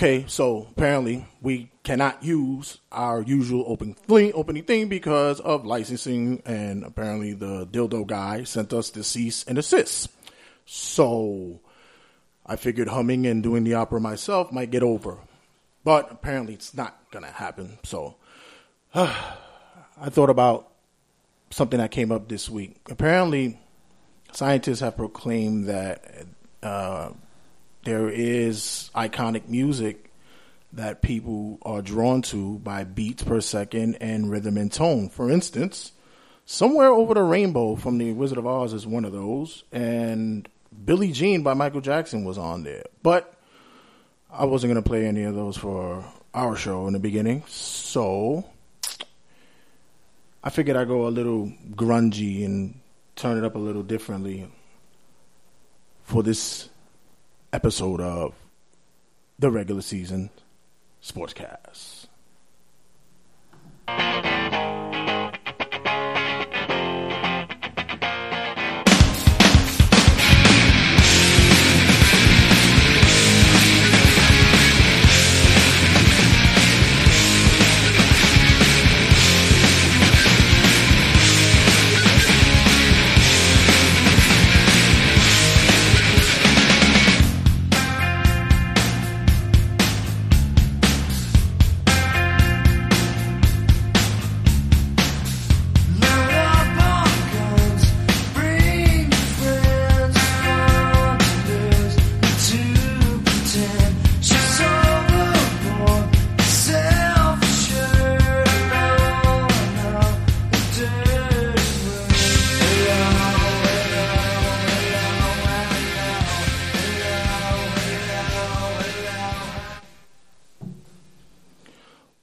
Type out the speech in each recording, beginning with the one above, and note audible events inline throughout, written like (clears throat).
Okay, so apparently we cannot use our usual open thing, opening thing because of licensing, and apparently the dildo guy sent us the cease and desist. So I figured humming and doing the opera myself might get over, but apparently it's not gonna happen. So (sighs) I thought about something that came up this week. Apparently, scientists have proclaimed that uh, there is iconic music that people are drawn to by beats per second and rhythm and tone. For instance, Somewhere Over the Rainbow from The Wizard of Oz is one of those, and Billie Jean by Michael Jackson was on there. But I wasn't going to play any of those for our show in the beginning, so I figured I'd go a little grungy and turn it up a little differently for this episode of the regular season sportscast.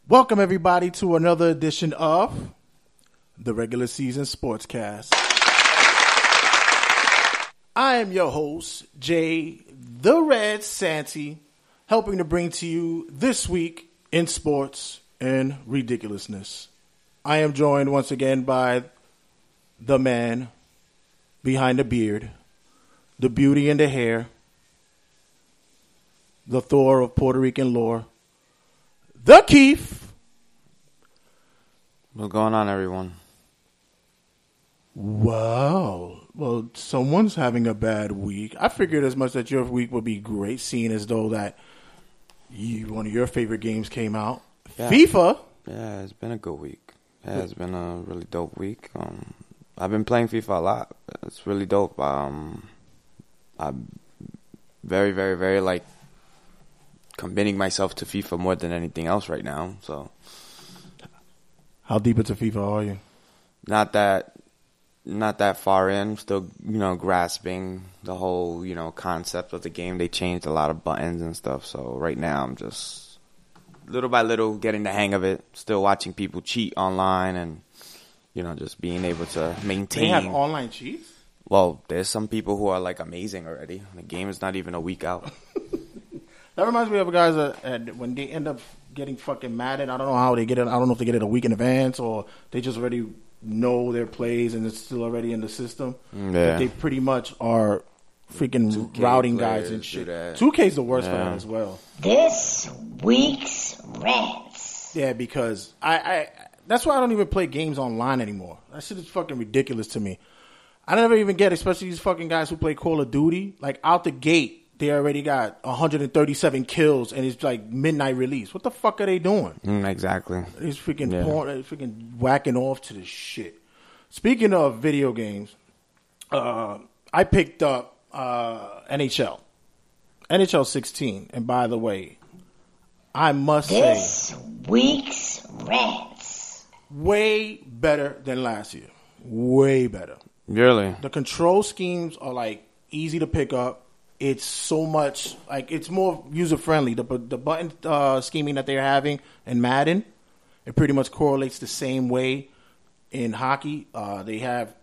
Welcome everybody to another edition of the regular season sportscast. I am your host, Jay the Red Santy, helping to bring to you this week in sports and ridiculousness. I am joined once again by the man behind the beard, the beauty in the hair, the Thor of Puerto Rican lore, the Keef. What's going on, everyone? Wow. Well, someone's having a bad week. I figured as much that your week would be great, seeing as though that you, one of your favorite games came out. Yeah. FIFA. Yeah, it's been a good week. Yeah, it's been a really dope week. Um, I've been playing FIFA a lot. It's really dope. Um, I'm very, very, very like committing myself to FIFA more than anything else right now. So How deep into FIFA are you? not that not that far in still you know grasping the whole you know concept of the game they changed a lot of buttons and stuff so right now i'm just little by little getting the hang of it still watching people cheat online and you know just being able to maintain. They have online cheats? well there's some people who are like amazing already the game is not even a week out (laughs) That reminds me of guys that uh, when they end up getting fucking mad at. I don't know how they get it. I don't know if they get it a week in advance or they just already know their plays and it's still already in the system. Yeah. But they pretty much are freaking 2K routing guys and shit. do that. 2K's the worst for Yeah. that as well. This week's rants. Yeah, because I, I that's why I don't even play games online anymore. That shit is fucking ridiculous to me. I never even get, especially these fucking guys who play Call of Duty. Like out the gate, they already got 137 kills and it's like midnight release. What the fuck are they doing? Mm, exactly He's freaking Yeah. porn, freaking whacking off to this shit. Speaking of video games, uh, I picked up uh, NHL, NHL 16, and by the way, I must say, This week's rants. way better than last year. Way better. really The control schemes are like easy to pick up. It's so much like it's more user friendly. The the button uh, scheming that they're having in Madden, it pretty much correlates the same way in hockey. Uh, they have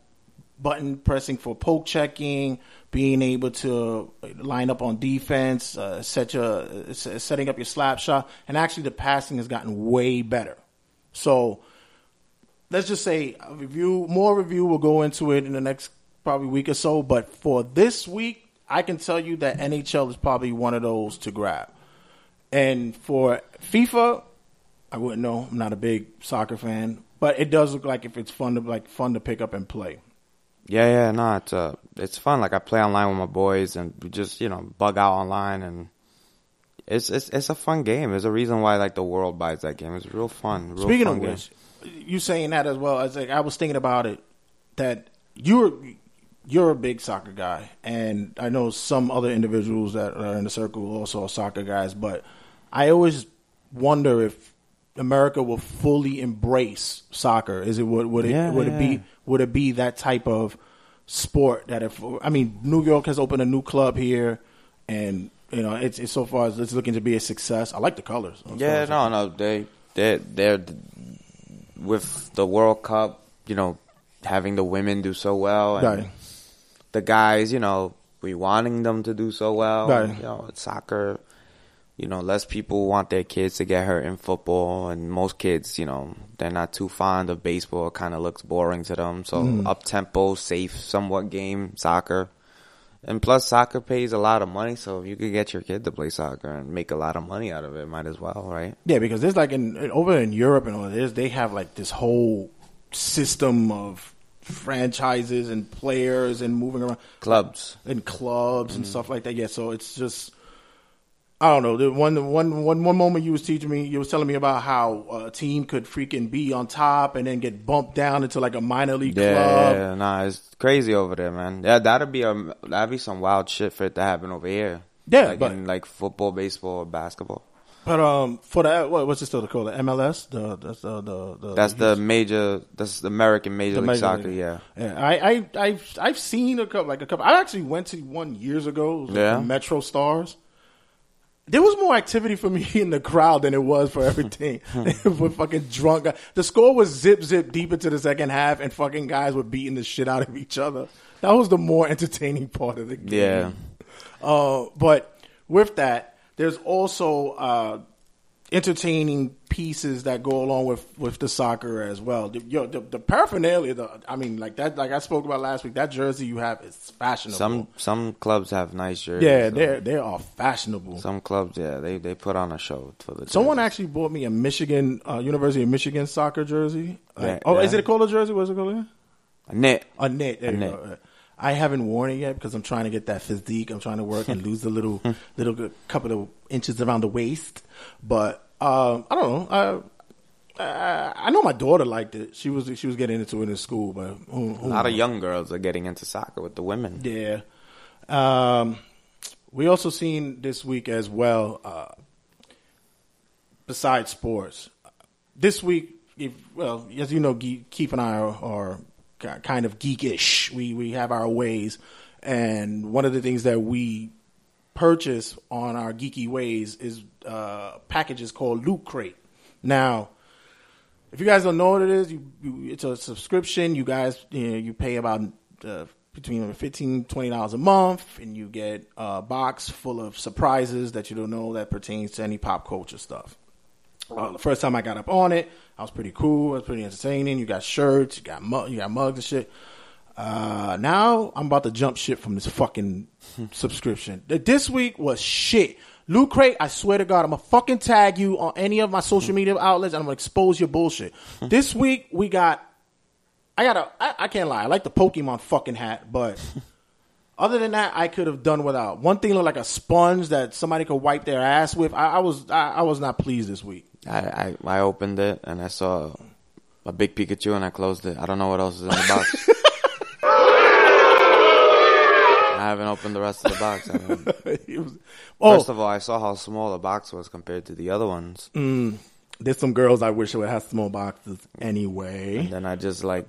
button pressing for poke checking, being able to line up on defense, uh, set your setting up your slap shot, and actually the passing has gotten way better. So let's just say review, more review will go into it in the next probably week or so. But for this week, I can tell you that NHL is probably one of those to grab. And for FIFA, I wouldn't know. I'm not a big soccer fan, but it does look like if it's fun to like fun to pick up and play. Yeah, yeah, no, it's uh, it's fun. Like I play online with my boys, and we just you know bug out online, and it's it's it's a fun game. There's a reason why like the world buys that game. It's real fun. Real Speaking fun of game. which, you saying that as well. I was like, I was thinking about it that you're you're a big soccer guy, and I know some other individuals that are in the circle also are soccer guys. But I always wonder if America will fully embrace soccer. Is it would would it Yeah, would it be would it be that type of sport that if I mean New York has opened a new club here, and you know it's, it's so far as it's looking to be a success. I like the colors. Yeah, no, no, they they they're with the World Cup. You know, having the women do so well, and Right. The guys, you know, we wanting them to do so well. Right. You know, it's soccer. You know, less people want their kids to get hurt in football, and most kids, you know, they're not too fond of baseball. It kind of looks boring to them. So Mm. up tempo, safe, somewhat game soccer. And plus, soccer pays a lot of money, so if you could get your kid to play soccer and make a lot of money out of it, might as well, right? Yeah, because there's like in, in- over in Europe and all this, they have like this whole system of franchises and players and moving around Clubs. and clubs Mm. and stuff like that. Yeah, so it's just I don't know. The one one one one moment you was teaching me, you was telling me about how a team could freaking be on top and then get bumped down into like a minor league Yeah, club. yeah, nah, it's crazy over there, man. Yeah, that'd be a that'd be some wild shit for it to happen over here. Yeah, like but- in like football, baseball, or basketball. But um, for the what, what's it still called? The MLS. The that's the the, the That's the major. That's the American Major The League Major Soccer. League. Yeah, Yeah, I, I, I've, I've seen a couple, like a couple. I actually went to one years ago. Like Yeah. the MetroStars. There was more activity for me (laughs) in the crowd than it was for everything. (laughs) (laughs) with fucking drunk. The score was zip zip deep into the second half, and fucking guys were beating the shit out of each other. That was the more entertaining part of the game. yeah. Uh, but with that, there's also uh, entertaining pieces that go along with, with the soccer as well. The, yo, the, the paraphernalia, the, I mean, like that, like I spoke about last week, that jersey you have is fashionable. Some some clubs have nice jerseys. yeah, so they they are fashionable. Some clubs, yeah, they they put on a show for the. Someone jerseys. actually bought me a Michigan, uh, University of Michigan soccer jersey. Like- Yeah, oh, is it a a jersey? What's it called a knit. A knit. There A go. I haven't worn it yet because I'm trying to get that physique. I'm trying to work and (laughs) lose the little, little couple of inches around the waist. But um, I don't know. I, I I know my daughter liked it. She was she was getting into it in school, but who, who A lot of young girls are getting into soccer with the women. Yeah. Um, we also seen this week as well. Uh, besides sports, this week, if, well, as you know, Keef and I are, are kind of geekish. We we have our ways, and one of the things that we purchase on our geeky ways is uh, packages called Loot Crate. Now, if you guys don't know what it is, you, you it's a subscription. You guys you, know, you pay about uh, between fifteen twenty dollars a month, and you get a box full of surprises that you don't know that pertains to any pop culture stuff. Uh, the first time I got up on it, I was pretty cool. It was pretty entertaining. You got shirts, you got mu- you got mugs and shit. Uh, now I'm about to jump shit from this fucking (laughs) subscription. Th- This week was shit. Loot Crate, I swear to God, I'm gonna fucking tag you on any of my social media outlets and I'm gonna expose your bullshit. this week we got, I got a, I, I can't lie, I like the Pokemon fucking hat, but (laughs) other than that, I could have done without. One thing looked like a sponge that somebody could wipe their ass with. I, I was, I, I was not pleased this week. I, I I opened it and I saw a big Pikachu and I closed it. I don't know what else is in the box. (laughs) I haven't opened the rest of the box. I mean, (laughs) was- oh, First of all, I saw how small the box was compared to the other ones. there's some girls I wish would have small boxes anyway. And then I just like,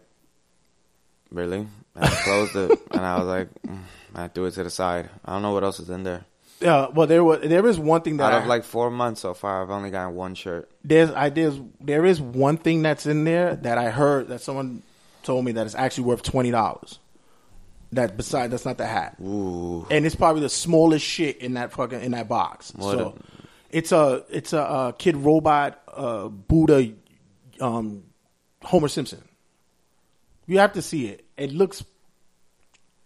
really? And I closed it (laughs) and I was like, mm, I threw it to the side. I don't know what else is in there. Yeah, well, there was there is one thing that Out I, of like four months so far, I've only gotten one shirt. there's I there's there is one thing that's in there that I heard that someone told me that it's actually worth twenty dollars. That beside that's not the hat, Ooh. and it's probably the smallest shit in that fucking in that box. What so a- it's a it's a, uh Kidrobot uh, Buddha um, Homer Simpson. You have to see it. It looks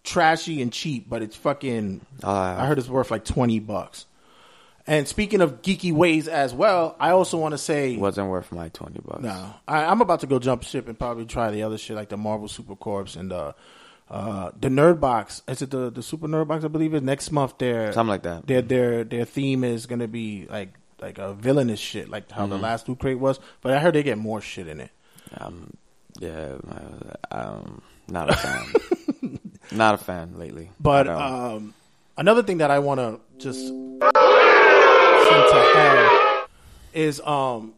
trashy and cheap, but it's fucking. Uh, I heard it's worth like twenty bucks. And speaking of geeky ways as well, I also want to say Wasn't worth my twenty bucks. no, I, I'm about to go jump ship and probably try the other shit like the Marvel Super Corps and the uh, the Nerd Box. Is it the the Super Nerd Box? I believe it. Next month, their Something like that. Their their their theme is gonna be like like a villainous shit, like how the Mm-hmm. last Loot Crate was. But I heard they get more shit in it. Um, yeah, uh, um, not a fan. (laughs) not a fan lately. But um, another thing that I want to just send to hell is um,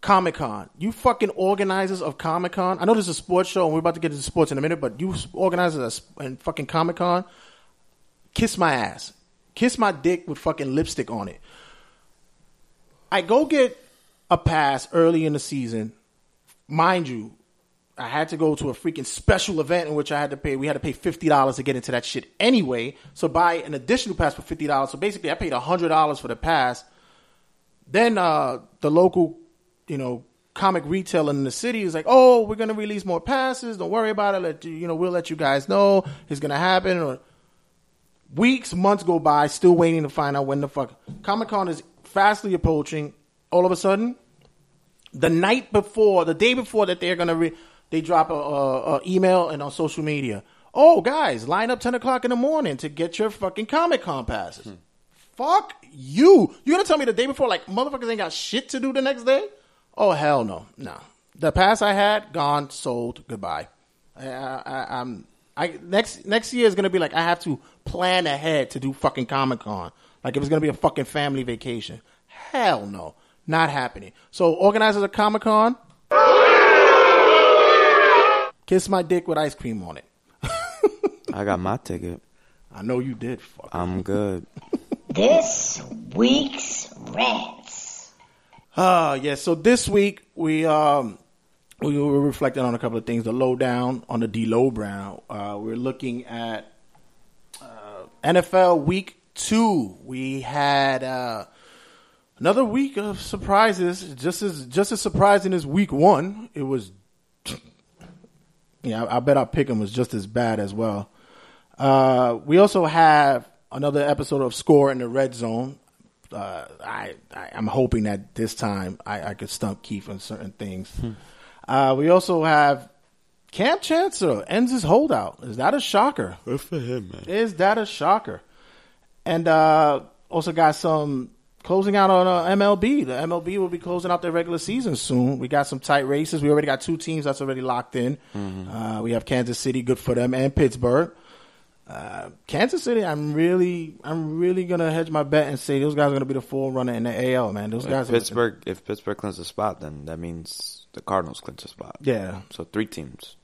Comic Con. You fucking organizers of Comic Con. I know this is a sports show, and we're about to get into sports in a minute. But you organizers and fucking Comic Con, kiss my ass, kiss my dick with fucking lipstick on it. I go get a pass early in the season, mind you. I had to go to a freaking special event in which I had to pay. We had to pay fifty dollars to get into that shit anyway. So buy an additional pass for fifty dollars. So basically, I paid hundred dollars for the pass. Then uh, the local, you know, comic retailer in the city is like, "Oh, we're gonna release more passes. Don't worry about it. Let you, you know, we'll let you guys know it's gonna happen." Or weeks, months go by, still waiting to find out when the fuck Comic Con is fastly approaching. All of a sudden, the night before, the day before that they're gonna they drop a, a, a email and on social media. Oh, guys, line up ten o'clock in the morning to get your fucking Comic Con passes. Hmm. Fuck you! You gonna tell me the day before, like motherfuckers ain't got shit to do the next day? Oh hell no, no. The pass I had gone, sold, goodbye. I, I, I'm I next next year is gonna be like I have to plan ahead to do fucking Comic Con. Like if it's gonna be a fucking family vacation. Hell no, not happening. So organizers of Comic Con, kiss my dick with ice cream on it. (laughs) I got my ticket. I know you did. Fuck. I'm good. (laughs) This week's rants. Uh yeah, so this week we um we were reflecting on a couple of things. The lowdown on the D'Lo Brown. Uh we're looking at uh NFL week two. We had uh another week of surprises, just as just as surprising as week one. It was yeah, I, I bet our pick 'em was just as bad as well. Uh, we also have another episode of Score in the Red Zone. Uh, I, I I'm hoping that this time I, I could stump Keef on certain things. Uh, we also have Kam Chancellor ends his holdout. Is that a shocker? Good for him, man. Is that a shocker? And uh, also got some closing out on uh, MLB. The MLB will be closing out their regular season soon. We got some tight races. We already got two teams that's already locked in. Uh, we have Kansas City, good for them, and Pittsburgh. Uh, Kansas City, I'm really, I'm really gonna hedge my bet and say those guys are gonna be the forerunner in the AL. Man, those guys. If are- Pittsburgh, if Pittsburgh clinches a spot, then that means the Cardinals clinch a spot. Yeah, So three teams,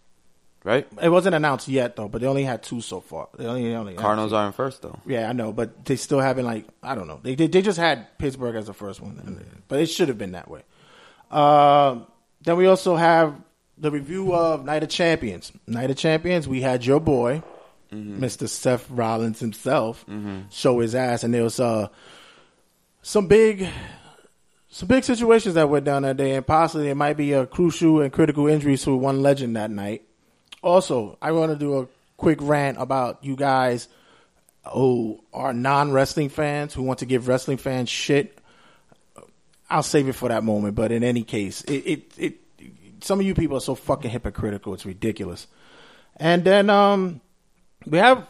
right? it wasn't announced yet though, but they only had two so far. They only, only Cardinals are in first though. Yeah, I know, but they still haven't like I don't know. They they, they just had Pittsburgh as the first one, and- but it should have been that way. Um, then we also have the review of Night of Champions. Night of Champions, we had your boy, Mister Seth Rollins himself, show his ass, and there was uh some big. Some big situations that went down that day, and possibly it might be a crucial and critical injuries to one legend that night. Also, I want to do a quick rant about you guys who are non wrestling fans who want to give wrestling fans shit. I'll save it for that moment. But in any case, it, it, it some of you people are so fucking hypocritical. It's ridiculous. And then um, we have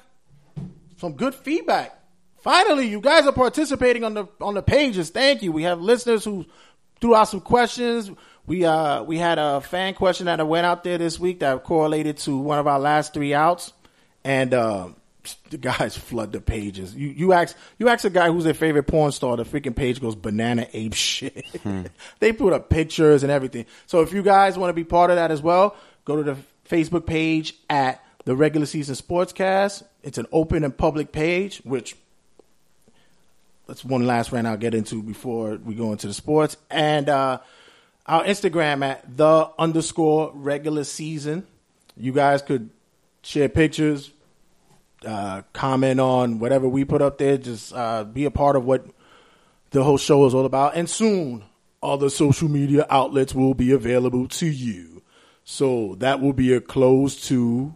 some good feedback. Finally, you guys are participating on the on the pages. Thank you. We have listeners who threw out some questions. We uh we had a fan question that went out there this week that correlated to one of our last three outs, and uh, the guys (laughs) flood the pages. You you ask you ask a guy who's their favorite porn star, the freaking page goes banana ape (laughs) shit. they put up pictures and everything. So if you guys want to be part of that as well, go to the Facebook page at the regular season sportscast. It's an open and public page, which that's one last rant I'll get into before we go into the sports. And uh, our Instagram at the underscore regular season. You guys could share pictures, uh, comment on whatever we put up there. Just uh, be a part of what the whole show is all about. And soon, other social media outlets will be available to you. So that will be a close to.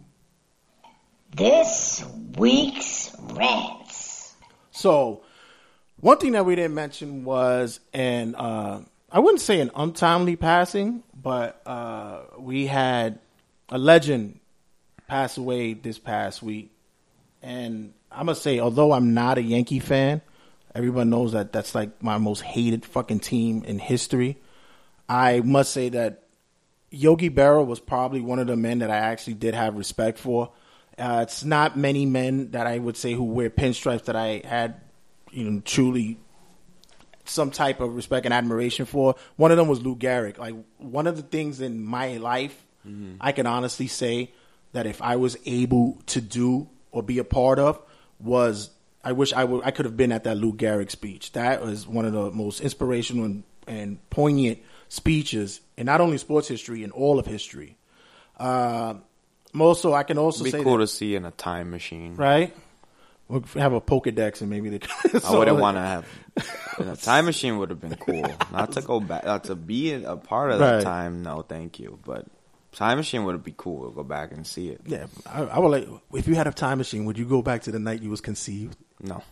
This week's rants. So One thing that we didn't mention was an uh, I wouldn't say an untimely passing, but uh, we had a legend pass away this past week, and I must say, although I'm not a Yankee fan, everyone knows that that's like my most hated fucking team in history. I must say that Yogi Berra was probably one of the men that I actually did have respect for. Uh, it's not many men that I would say who wear pinstripes that I had, you know, truly some type of respect and admiration for. One of them was Lou Gehrig. Like one of the things in my life, I can honestly say that if I was able to do or be a part of was I wish I would I could have been at that Lou Gehrig speech. That was one of the most inspirational and, and poignant speeches in not only sports history in all of history. Uh, also, I can also It'd be say cool that, to see in a time machine. right. We'll have a Pokedex and maybe they. (laughs) I wouldn't want to have (laughs) time machine. Would have been cool. Not to go back, not to be a part of that Right. time. No, thank you. But time machine would be cool. We'll Go back and see it. Yeah, I, I would like. If you had a time machine, would you go back to the night you was conceived? No,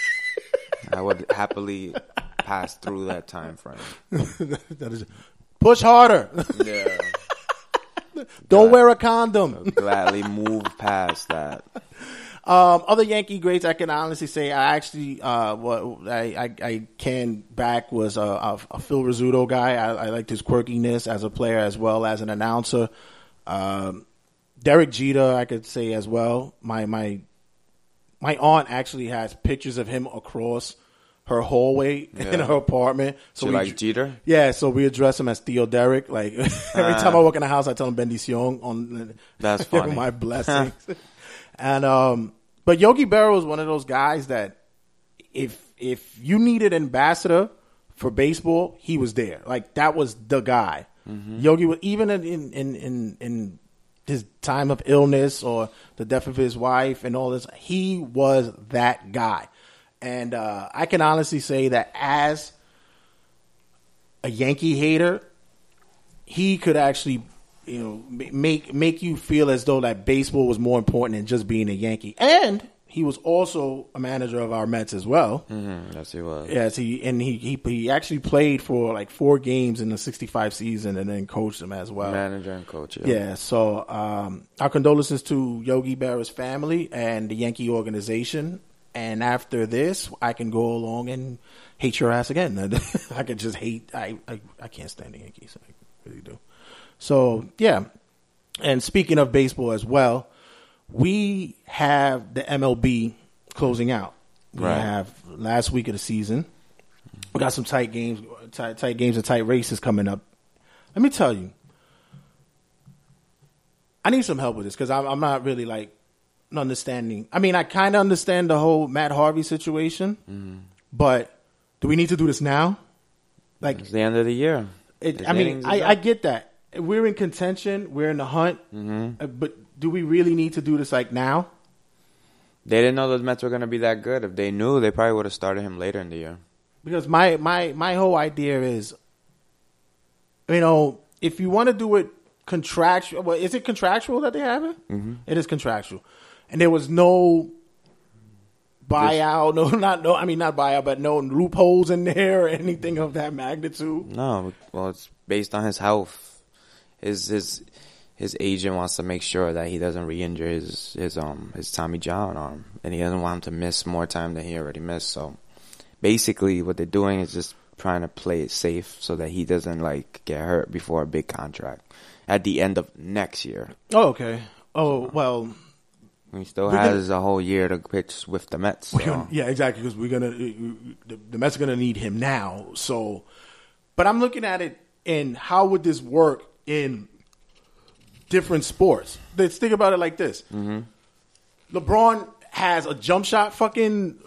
(laughs) I would happily pass through that time frame. that is push harder. Yeah, Don't wear a condom. gladly move past that. Um, other Yankee greats, I can honestly say, I actually, uh, what I, I, I can back was a, a, a Phil Rizzuto guy. I, I liked his quirkiness as a player as well as an announcer. Um, Derek Jeter, I could say as well. My my my aunt actually has pictures of him across her hallway (laughs) in her apartment. So So we like Jeter. Yeah, so we address him as Theo Derek. Like (laughs) every time I walk in the house, I tell him Bendición on That's (laughs) give funny. my blessings. And um, but Yogi Berra was one of those guys that if if you needed ambassador for baseball, he was there. Like that was the guy. Yogi was even in in in in, in his time of illness or the death of his wife and all this, he was that guy. And uh, I can honestly say that as a Yankee hater, he could actually, you know, make make you feel as though that baseball was more important than just being a Yankee. And he was also a manager of our Mets as well. Mm, yes, he was. Yes, he and he, he he actually played for like four games in the '65 season, and then coached them as well. Manager and coach. Yeah. Yeah, so um, our condolences to Yogi Berra's family and the Yankee organization. And after this, I can go along and hate your ass again. (laughs) I could just hate. I, I I can't stand the Yankees. I really do. So yeah. And speaking of baseball as well, we have the MLB closing out. We Right. have last week of the season. We got some tight games, tight, tight games and tight races coming up. Let me tell you, I need some help with this because I'm, I'm not really like understanding. I mean, I kind of understand the whole Matt Harvey situation, mm-hmm. but do we need to do this now? Like, It's the end of the year. it, I mean, I. I get that we're in contention, we're in the hunt, uh, but do we really need to do this like now? They didn't know the Mets were going to be that good. If they knew, they probably would have started him later in the year. Because my my my whole idea is, you know, if you want to do it contractual, well, is it contractual that they have it? Mm-hmm. is contractual, and there was no buyout, no, (laughs) not no, I mean not buyout, but no loopholes in there or anything of that magnitude. No, well, it's based on his health. His his his agent wants to make sure that he doesn't re-injure his his um his Tommy John arm, and he doesn't want him to miss more time than he already missed. So, basically, what they're doing is just trying to play it safe so that he doesn't like get hurt before a big contract at the end of next year. Oh, okay. Oh well, He still We're gonna- has a whole year to pitch with the Mets. So- gonna- yeah, exactly. Because we're gonna the, the Mets are gonna need him now. So, but I'm looking at it and how would this work in different sports? Let's think about it like this: Mm-hmm. LeBron has a jump shot, fucking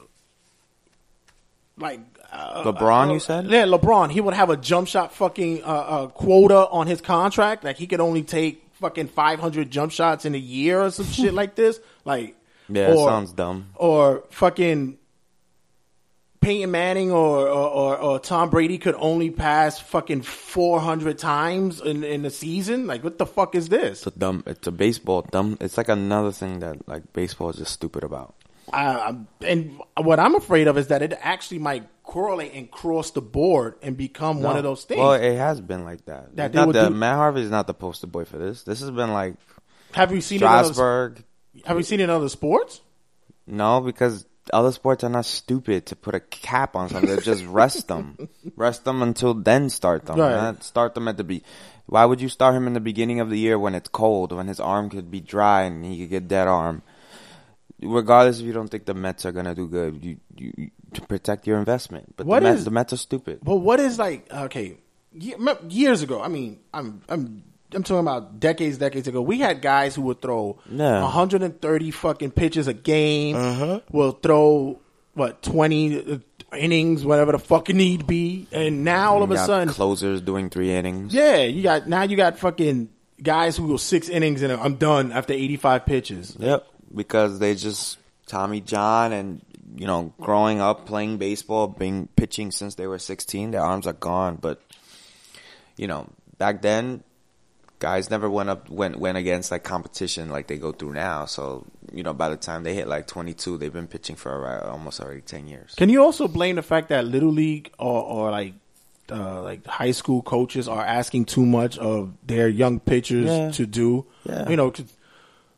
like. Uh, LeBron, uh, you said? Yeah, LeBron. He would have a jump shot fucking uh, uh, quota on his contract. Like he could only take fucking 500 jump shots in a year or some (laughs) shit like this. Like, Yeah, it or- sounds dumb. or fucking Peyton Manning or, or, or, or Tom Brady could only pass fucking 400 times in, in a season? Like, what the fuck is this? It's a dumb. It's a baseball dumb. It's like another thing that like baseball is just stupid about. Uh, and what I'm afraid of is that it actually might correlate and cross the board and become one of those things. Well, it has been like that. That not the, do- Matt Harvey is not the poster boy for this. This has been like have you seen it? In other, have you seen it in other sports? No, because other sports are not stupid to put a cap on something. just rest them, (laughs) rest them until then start them. Right. Not start them at the be. Why would you start him in the beginning of the year when it's cold, when his arm could be dry and he could get dead arm? Regardless if you don't think the Mets are gonna do good, you, you, to protect your investment. But What the Mets, is- the Mets are stupid. But what is like okay, years ago? I mean, I'm I'm I'm talking about decades, decades ago. We had guys who would throw Yeah. 130 fucking pitches a game. Uh-huh. Will throw what 20 innings, whatever the fucking need be, and now all of You a sudden, closers doing three innings. yeah, you got now you got fucking guys who go six innings and I'm done after 85 pitches. Yep, because they just Tommy John and you know growing up playing baseball, being pitching since they were 16, their arms are gone. But you know back then, guys never went up went went against like competition like they go through now. So you know by the time they hit like 22, they've been pitching for alri- almost already 10 years. Can you also blame the fact that little league or, or like uh, like high school coaches are asking too much of their young pitchers Yeah. to do? Yeah. You know, 'cause-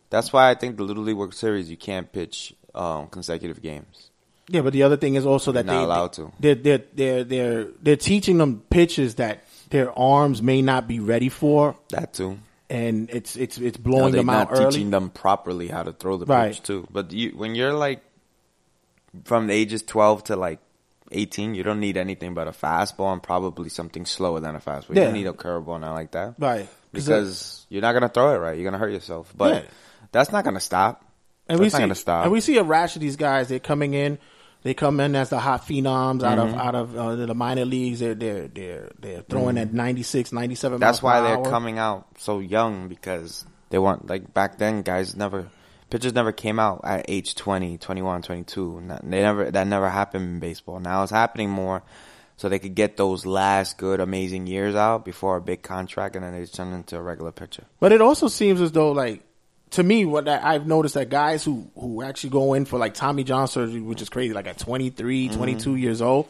That's why I think the Little League World Series you can't pitch um, consecutive games. yeah. But the other thing is also that You're not they allowed to. They're they're they're they're they're teaching them pitches that their arms may not be ready for, That too. and it's it's it's No, blowing they're them out not early. teaching them properly how to throw the Right. pitch too. But you, when you're like from the ages 12 to like 18, you don't need anything but a fastball and probably something slower than a fastball. You don't need a curveball not like that. Right. 'Cause, Because you're not gonna throw it right. You're gonna hurt yourself. But Yeah. that's not gonna stop. And that's we not see, gonna stop. and we see a rash of these guys. They're coming in. They come in as the hot phenoms out Mm-hmm. of out of uh, the minor leagues. They're they're they're they're throwing at 96, 97 Mm-hmm. That's why they're hour. coming out so young because they want like back then guys never pitchers never came out at age 20, 21, 22. Not- They never that never happened in baseball. Now it's happening more so they could get those last good amazing years out before a big contract and then they turn into a regular pitcher. But it also seems as though, like, to me, what I- I've noticed that guys who, who actually go in for like Tommy John surgery, which is crazy, like at 23, Mm-hmm. 22 years old,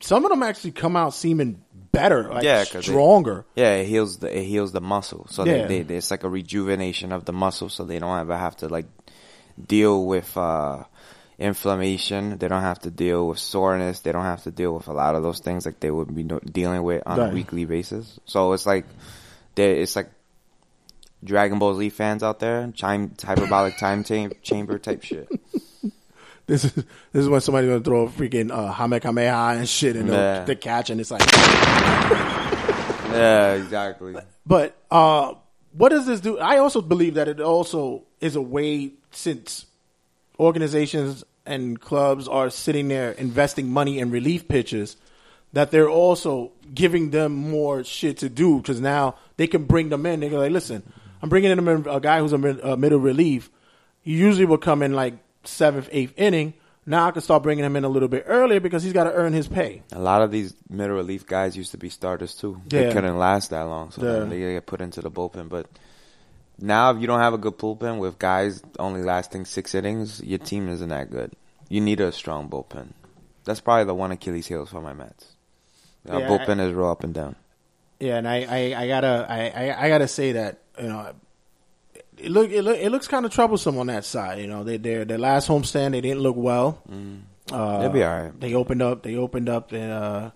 some of them actually come out seeming better, like Yeah, stronger. Yeah, it heals the it heals the muscle. So Yeah. they, they it's like a rejuvenation of the muscle so they don't ever have to like deal with uh inflammation. They don't have to deal with soreness. They don't have to deal with a lot of those things like they would be dealing with on Right. a weekly basis. So it's like they it's like Dragon Ball Z fans out there, chime hyperbolic time cha- chamber type shit. (laughs) This is this is when somebody's gonna throw a freaking uh, Kamehameha and shit in the, Yeah. the catch, and it's like, (laughs) Yeah, exactly. But uh, what does this do? I also believe that it also is a way since organizations and clubs are sitting there investing money in relief pitches that they're also giving them more shit to do because now they can bring them in. They're like, listen, I'm bringing in a, a guy who's a, mid, a middle relief. He usually will come in like seventh, eighth inning. Now I can start bringing him in a little bit earlier because he's got to earn his pay. A lot of these middle relief guys used to be starters too. Yeah. They couldn't last that long, so Yeah. they get put into the bullpen. But now, if you don't have a good bullpen with guys only lasting six innings, your team isn't that good. You need a strong bullpen. That's probably the one Achilles heel for my Mets. Our Yeah, bullpen is real up and down. Yeah, and I, I, I gotta I, I, I gotta say that you know it look it, look, it looks kind of troublesome on that side. You know, they their their last homestand they didn't look well. Uh, They'll be all right. They opened up. They opened up. And, uh,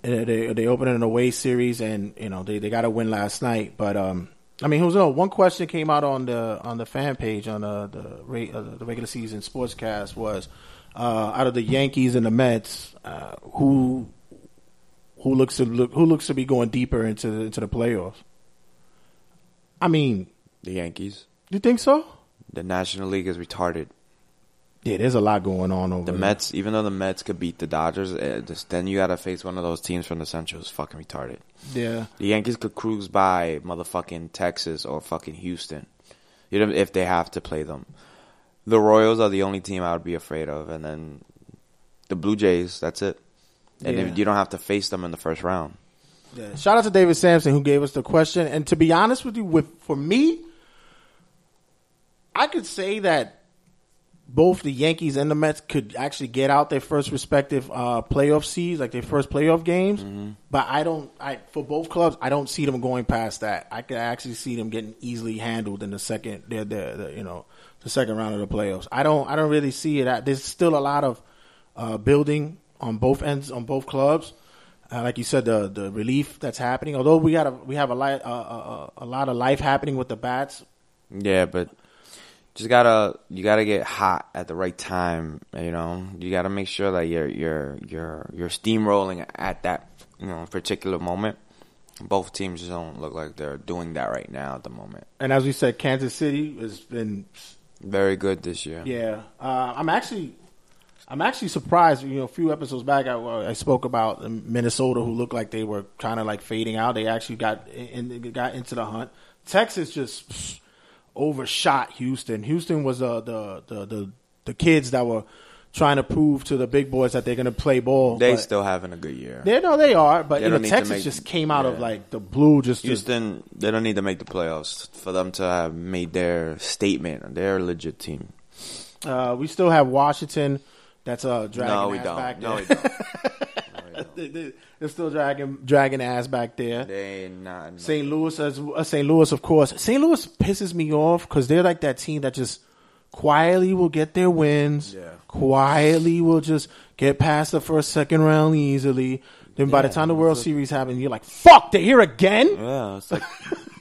they they opened an away series, and you know they, they got a win last night. But um, I mean, who's know? One question came out on the on the fan page on the the, uh, the regular season sportscast was uh, out of the Yankees and the Mets, uh, who who looks to look who looks to be going deeper into the, into the playoffs. I mean, The Yankees. you think so? The National League is retarded. Yeah, there's a lot going on over there. The there. Mets, even though the Mets could beat the Dodgers, eh, just, then you gotta face one of those teams from the Central. It's fucking retarded. Yeah, The Yankees could cruise by motherfucking Texas or fucking Houston, you know, if they have to play them. The Royals are the only team I would be afraid of, and then the Blue Jays. That's it. And Yeah. if you don't have to face them in the first round. Shout out to David Sampson who gave us the question. And to be honest with you, with for me, I could say that both the Yankees and the Mets could actually get out their first respective uh, playoff seeds, like their first playoff games. But I don't. I for both clubs, I don't see them going past that. I could actually see them getting easily handled in the second. The, the, the you know the second round of the playoffs. I don't. I don't really see it. There's still a lot of uh, building on both ends on both clubs. Uh, like you said, the the relief that's happening. Although we got a we have a lot uh, uh, a lot of life happening with the bats. Yeah, but just gotta you gotta get hot at the right time. You know, you gotta make sure that you're you're you're you're steamrolling at that you know particular moment. Both teams just don't look like they're doing that right now at the moment. And as we said, Kansas City has been Very good this year. Yeah, uh, I'm actually, I'm actually surprised. You know, a few episodes back, I, I spoke about Minnesota, who looked like they were kind of like fading out. They actually got in, got into the hunt. Texas just overshot Houston. Houston was uh, the the the the kids that were trying to prove to the big boys that they're going to play ball. They still having a good year. they no, they are, but They you know, don't need to Texas make- just came out of like the blue. Just, just Houston, they don't need to make the playoffs for them to have made their statement. They're a legit team. uh, we still have Washington. That's uh, dragging no, we ass don't. back No, there. we don't. (laughs) No, we don't. they, they, they're still dragging dragging ass back there. They not. no. St. Louis as uh, St. Louis, of course. St. Louis pisses me off because they're like that team that just quietly will get their wins. Yeah. Quietly will just get past the first, second round easily. Then by the time the World Series happens, you're like, "Fuck, they're here again." Yeah, it's like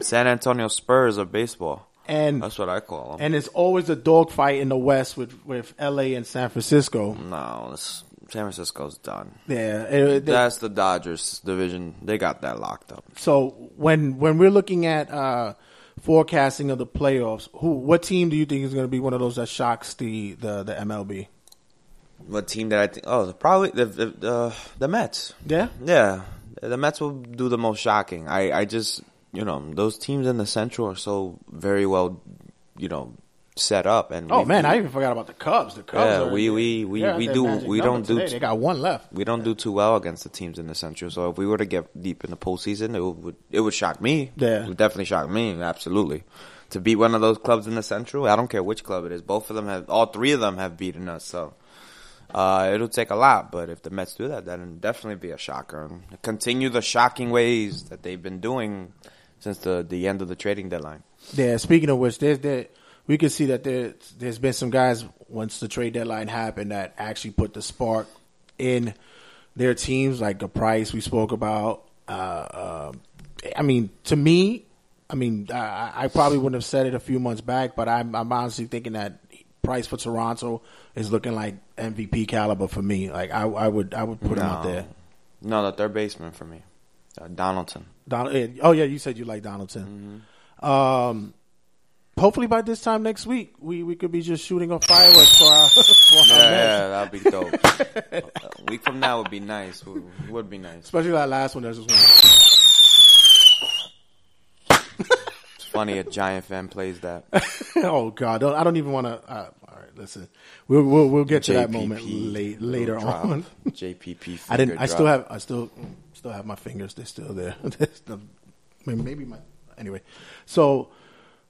San Antonio Spurs of baseball. And That's what I call them. and it's always a dogfight in the West with with L.A. and San Francisco. no, it's, San Francisco's done. Yeah, it- they- That's the Dodgers division. They got that locked up. So when when we're looking at uh, forecasting of the playoffs, who what team do you think is going to be one of those that shocks the the, the MLB? What team that I think? Oh, probably the the, the the Mets. Yeah, Yeah, the Mets will do the most shocking. I, I just, you know, those teams in the Central are so very well, you know, set up. And Oh man, I even forgot about the Cubs. The Cubs. Yeah, are- we- we- we- we do- we don't do today. They got one left. we don't do too well against the teams in the Central. So if we were to get deep in the postseason, it would it would shock me. Yeah. it would definitely shock me. Absolutely, to beat one of those clubs in the Central. I don't care which club it is. Both of them have, all three of them have beaten us. So. Uh, it'll take a lot, but if the Mets do that, that'll definitely be a shocker. And continue the shocking ways that they've been doing since the, the end of the trading deadline. Yeah. Speaking of which, there's there we can see that there there's been some guys once the trade deadline happened that actually put the spark in their teams, like the Price we spoke about. Uh, uh, I mean, to me, I mean, I, I probably wouldn't have said it a few months back, but I'm, I'm honestly thinking that Price for Toronto is looking like MVP caliber for me. Like I, I would, I would put him out there. No, the third baseman for me, uh, Donaldson. Donald, eh, oh yeah, you said you like Donaldson. Um, hopefully by this time next week, we, we could be just shooting off fireworks for our, (laughs) for Yeah, Mets. yeah, that'd be dope. (laughs) a week from now would be nice. Would, would be nice. Especially that last one. There's just one. It's funny a Giant fan plays that. (laughs) oh God, don't, I don't even want to. Uh, all right, listen, we'll we'll, we'll get to that moment late, later drop. on. JPP. I didn't. I still have. I still still have my fingers. They're still there. (laughs) The- maybe, my. Anyway, so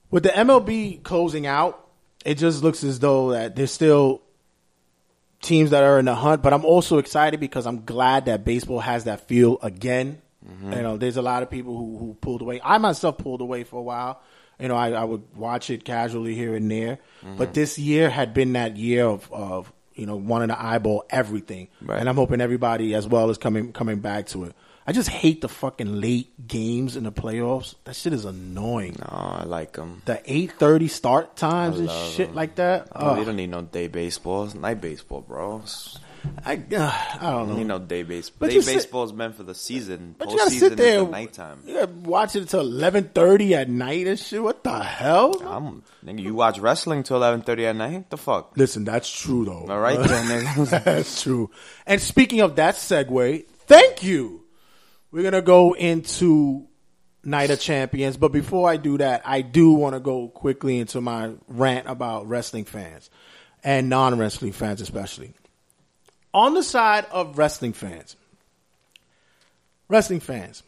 with the MLB closing out, it just looks as though that there's still teams that are in the hunt. But I'm also excited because I'm glad that baseball has that feel again. Mm-hmm. You know, there's a lot of people who, who pulled away. I myself pulled away for a while. You know, I, I would watch it casually here and there. Mm-hmm. But this year had been that year of, of you know wanting to eyeball everything, Right. and I'm hoping everybody as well is coming coming back to it. I just hate the fucking late games in the playoffs. That shit is annoying. No, I like them. The eight thirty start times and shit shit 'em. like that. Oh, you don't need no day baseball. It's night baseball, bro. It's- I, uh, I don't know. You know. day baseball. But Day you sit- baseball is meant for the season. But you gotta Postseason sit there. is the nighttime. You gotta watch it until eleven thirty at night and shit. What the hell? I'm, nigga, you watch wrestling till eleven thirty at night? The fuck? Listen, that's true though. All right, then, nigga. (laughs) that's true. And speaking of that segue, thank you. We're gonna go into Night of Champions, but before I do that, I do want to go quickly into my rant about wrestling fans and non-wrestling fans, especially. On the side of wrestling fans, wrestling fans,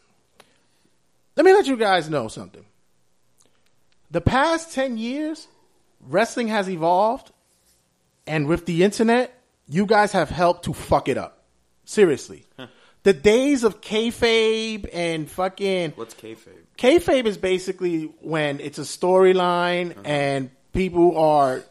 let me let you guys know something. The past 10 years, wrestling has evolved And with the internet, you guys have helped to fuck it up. Seriously. The days of kayfabe and fucking What's kayfabe? kayfabe is basically when it's a storyline uh-huh. and people are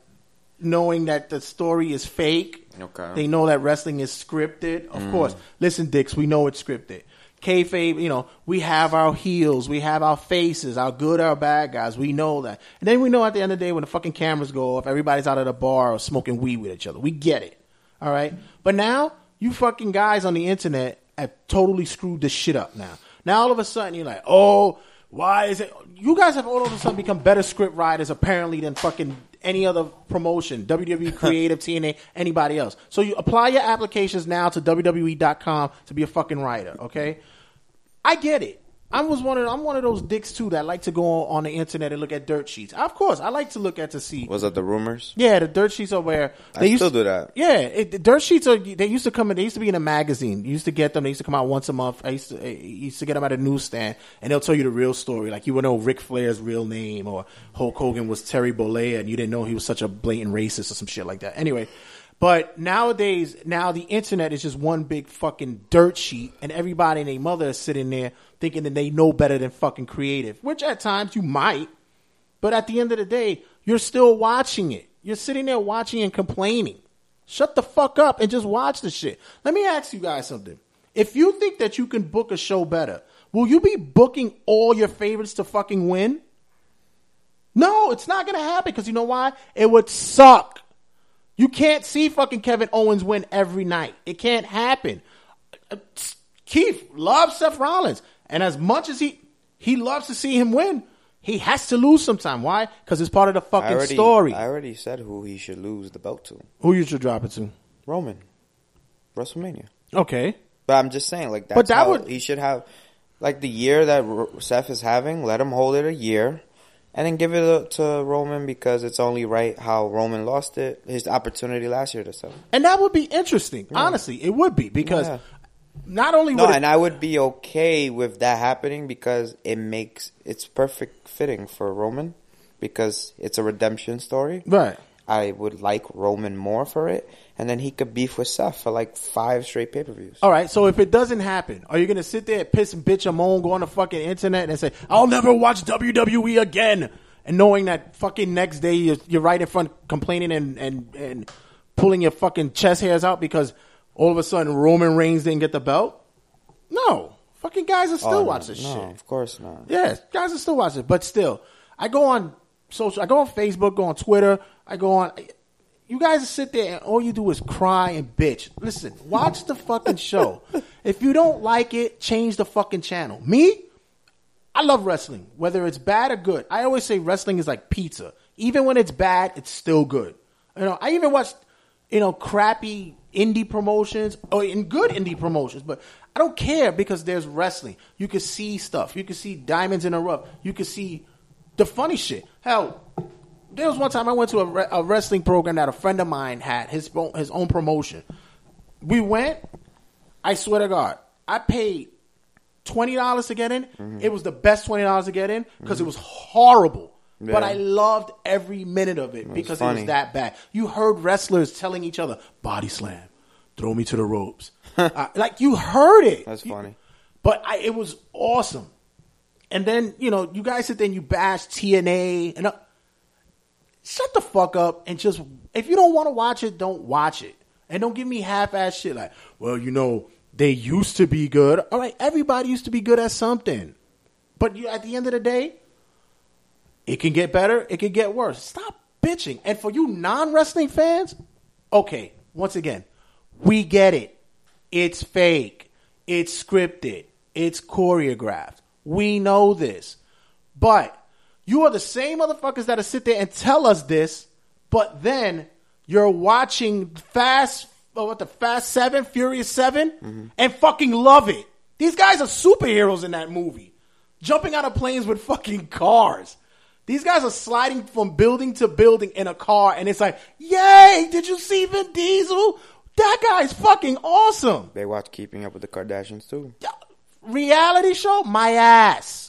knowing that the story is fake. Okay. They know that wrestling is scripted. Of mm. course. Listen, Dix, we know it's scripted. Kayfabe, you know, we have our heels, we have our faces, our good, our bad guys. We know that. And then we know at the end of the day when the fucking cameras go off, everybody's out at a bar or smoking weed with each other. We get it. All right. But now, you fucking guys on the internet have totally screwed this shit up now. Now all of a sudden you're like, oh, why is it? You guys have all of a sudden become better script writers apparently than fucking any other promotion, WWE (laughs) Creative, TNA, anybody else. So you apply your applications now to WWE.com to be a fucking writer, okay? I get it. I was one of I'm one of those dicks too that like to go on the internet and look at dirt sheets. Of course, I like to look at to see. Was that the rumors? Yeah, the dirt sheets are where they I used still to, do that. Yeah, it, the dirt sheets are. They used to come in. They used to be in a magazine. You used to get them. They used to come out once a month. I used to I used to get them at a newsstand, and they'll tell you the real story. Like you would know Ric Flair's real name, or Hulk Hogan was Terry Bollea, and you didn't know he was such a blatant racist or some shit like that. Anyway. But nowadays, now the internet is just one big fucking dirt sheet, and everybody and their mother is sitting there thinking that they know better than fucking creative. Which at times you might, but at the end of the day, you're still watching it. You're sitting there watching and complaining. Shut the fuck up and just watch the shit. Let me ask you guys something. If you think that you can book a show better, will you be booking all your favorites to fucking win? No, it's not gonna happen because you know why? It would suck. You can't see fucking Kevin Owens win every night. It can't happen. Uh, Keith loves Seth Rollins, and as much as he he loves to see him win, he has to lose sometime. Why? Because it's part of the I fucking already, story. I already said who he should lose the belt to. Who you should drop it to? Roman. WrestleMania. Okay. But I'm just saying, like that's But that would- he should have, like the year that Seth is having. Let him hold it a year, and then give it to Roman because it's only right how Roman lost it his opportunity last year to sell. And that would be interesting. Honestly, it would be because Yeah. not only No, would it, and I would be okay with that happening because it makes it's perfect fitting for Roman because it's a redemption story. right. I would like Roman more for it, and then he could beef with Seth for like five straight pay per views. All right, so if it doesn't happen, are you gonna sit there, and piss and bitch and moan, go on the fucking internet and say, "I'll never watch WWE again," and knowing that fucking next day you're, you're right in front complaining and, and and pulling your fucking chest hairs out because all of a sudden Roman Reigns didn't get the belt? No, fucking guys are still Oh, watch this no, shit. of course not. Yeah, guys are still watching, but still, I go on social, I go on Facebook, go on Twitter, I go on. You guys sit there and all you do is cry and bitch. Listen, watch the fucking show. (laughs) If you don't like it, change the fucking channel. Me, I love wrestling, whether it's bad or good. I always say wrestling is like pizza. Even when it's bad, it's still good. You know, I even watch, you know, crappy indie promotions or in good indie promotions, but I don't care because there's wrestling. You can see stuff. You can see diamonds in a rough. You can see the funny shit. Hell, there was one time I went to a, re- a wrestling program that a friend of mine had his own, his own promotion. We went. I swear to God, I paid twenty dollars to get in. It was the best twenty dollars to get in because it was horrible. But I loved every minute of it because it was that bad. You heard wrestlers telling each other, "Body slam, throw me to the ropes," (laughs) Uh, like you heard it. That's You- funny. But I, it was awesome. And then you know, you guys sit there and you bash TNA and uh, shut the fuck up and just if you don't want to watch it, don't watch it. And don't give me half-ass shit like, well, you know, they used to be good. All right, everybody used to be good at something. But you, at the end of the day, it can get better, it can get worse. Stop bitching. And for you non-wrestling fans, okay, once again, we get it. It's fake. It's scripted. It's choreographed. We know this. But you are the same motherfuckers that'll sit there and tell us this, but then you're watching Fast, uh, what the Fast Seven, Furious 7 and fucking love it. These guys are superheroes in that movie, jumping out of planes with fucking cars. These guys are sliding from building to building in a car, and it's like, yay! Did you see Vin Diesel? That guy's fucking awesome. They watch Keeping Up with the Kardashians too. Reality show, my ass.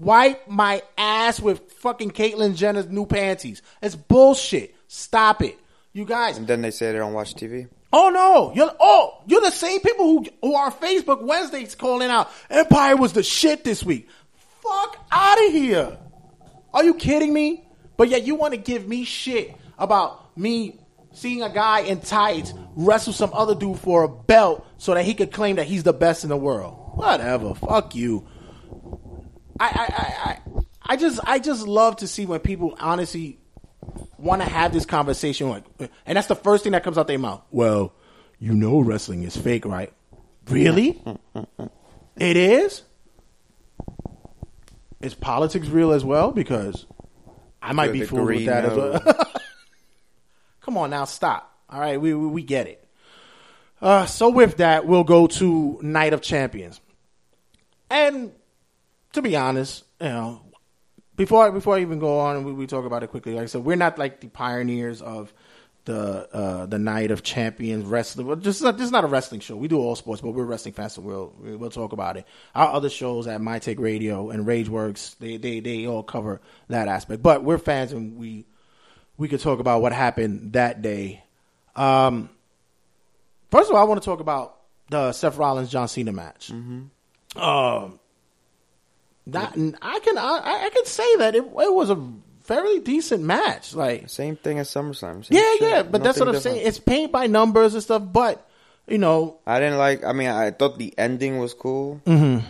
Wipe my ass with fucking Caitlyn Jenner's new panties. It's bullshit. Stop it. You guys, And then they say they don't watch TV. Oh no! You're oh, you're the same people who who are Facebook Wednesdays calling out Empire was the shit this week. Fuck out of here! Are you kidding me? But yet you want to give me shit about me seeing a guy in tights wrestle some other dude for a belt so that he could claim that he's the best in the world. Whatever. Fuck you. I I I I, I just I just love to see when people honestly want to have this conversation like and that's the first thing that comes out their mouth. Well you know wrestling is fake right? Really? It is? Is politics real as well? Because i might To be fooled with degree, that as well. (laughs) come on now stop. All right we we, we get it. Uh, so with that we'll go to night of champions. And to be honest you know before before I even go on, we, we talk about it quickly. Like I said, we're not like the pioneers of the uh, the night of champions wrestling. Well, This is not, this is not a wrestling show. We do all sports, but we're wrestling fans, so we'll we'll talk about it. Our other shows at My Take Radio and RageWorks, they they they all cover that aspect. But we're fans, and we we could talk about what happened that day. Um, first of all, I want to talk about the Seth Rollins John Cena match. Um, that I can I, I can say that it, it was a fairly decent match. Like Same thing as SummerSlam. Same yeah, shit. yeah, but that's what I'm saying. It's paint by numbers and stuff, but you know, I didn't like. I mean, I thought the ending was cool Mm-hmm.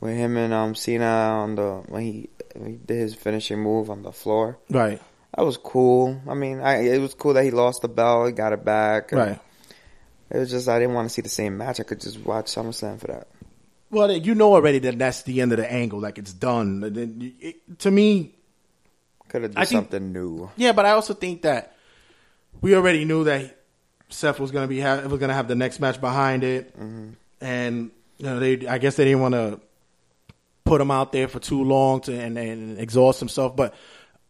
with him and um Cena on the when he when he did his finishing move on the floor. right, That was cool. I mean, I it was cool that he lost the belt, he got it back. right. It was just I didn't want to see the same match. I could just watch SummerSlam for that. Well, you know already that that's the end of the angle. Like it's done. Then it- To me, Could have think- something new. Yeah, but I also think that we already knew that Seth was going to be ha- was to have the next match behind it, mm-hmm. and you know they I guess they didn't want to put him out there for too long to and, and exhaust himself. But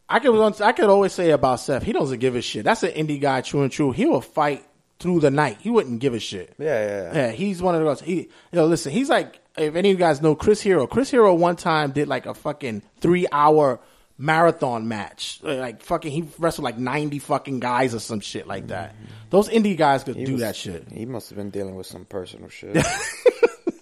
I could I could always say about Seth, he doesn't give a shit. That's an indie guy, true and true. He will fight through the night. He wouldn't give a shit. Yeah, yeah, yeah. Yeah, he's one of those. He, you know, listen, he's like if any of you guys know Chris Hero. Chris Hero one time did like a fucking three hour marathon match. Like fucking, he wrestled like ninety fucking guys or some shit like that. Mm-hmm. Those indie guys could He do was- that shit. He must have been dealing with some personal shit. (laughs)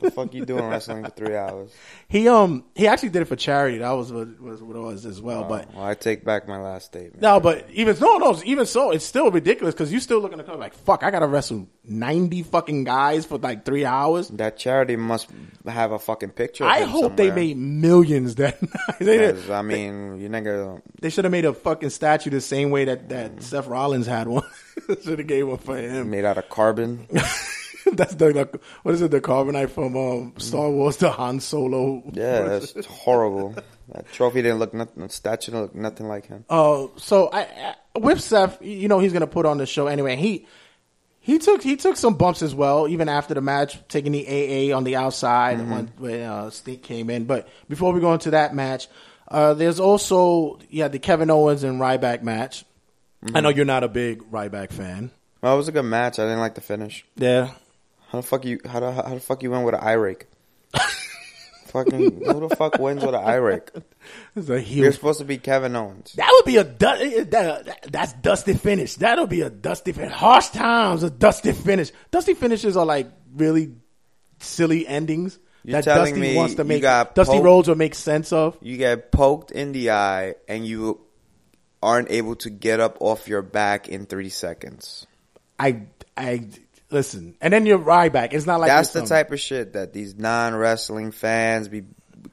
the fuck you doing wrestling for three hours? (laughs) He um he actually did it for charity. That was what was what it was as well. But Well, I take back my last statement. no, but even no, no, even so, it's still ridiculous because you're still looking at the like fuck. I gotta wrestle ninety fucking guys for like three hours. That charity must have a fucking picture. Of I hope they made millions that (laughs) night. They I mean, you nigga. They should have made a fucking statue the same way that, that Seth Rollins had one. (laughs) should have gave one for him. Made out of carbon. (laughs) That's the, the what is it? The carbonite from um, Star Wars, the Han Solo. Yeah, that's horrible. That trophy didn't look nothing. Statue didn't look nothing like him. Uh, so I, I with Seth, you know he's gonna put on the show anyway. He he took he took some bumps as well, even after the match, taking the AA on the outside when when uh, came in. But before we go into that match, uh, there's also yeah the Kevin Owens and Ryback match. I know you're not a big Ryback fan. Well, it was a good match. I didn't like the finish. Yeah, How the fuck you? How the, how the fuck you win with an eye rake? (laughs) Fucking who the fuck wins with an eye rake? a heel You're supposed to be Kevin Owens. That would be a du- eh, eh, that, that- that's dusty finish. That'll be a dusty finish. Harsh times, a dusty finish. Dusty finishes are like really silly endings You're that telling Dusty me wants to you make. got Dusty poked- Rhodes will make sense of. You get poked in the eye and you aren't able to get up off your back in three seconds. I I listen, and then you're right back. It's not like That's the type of shit that these non wrestling fans be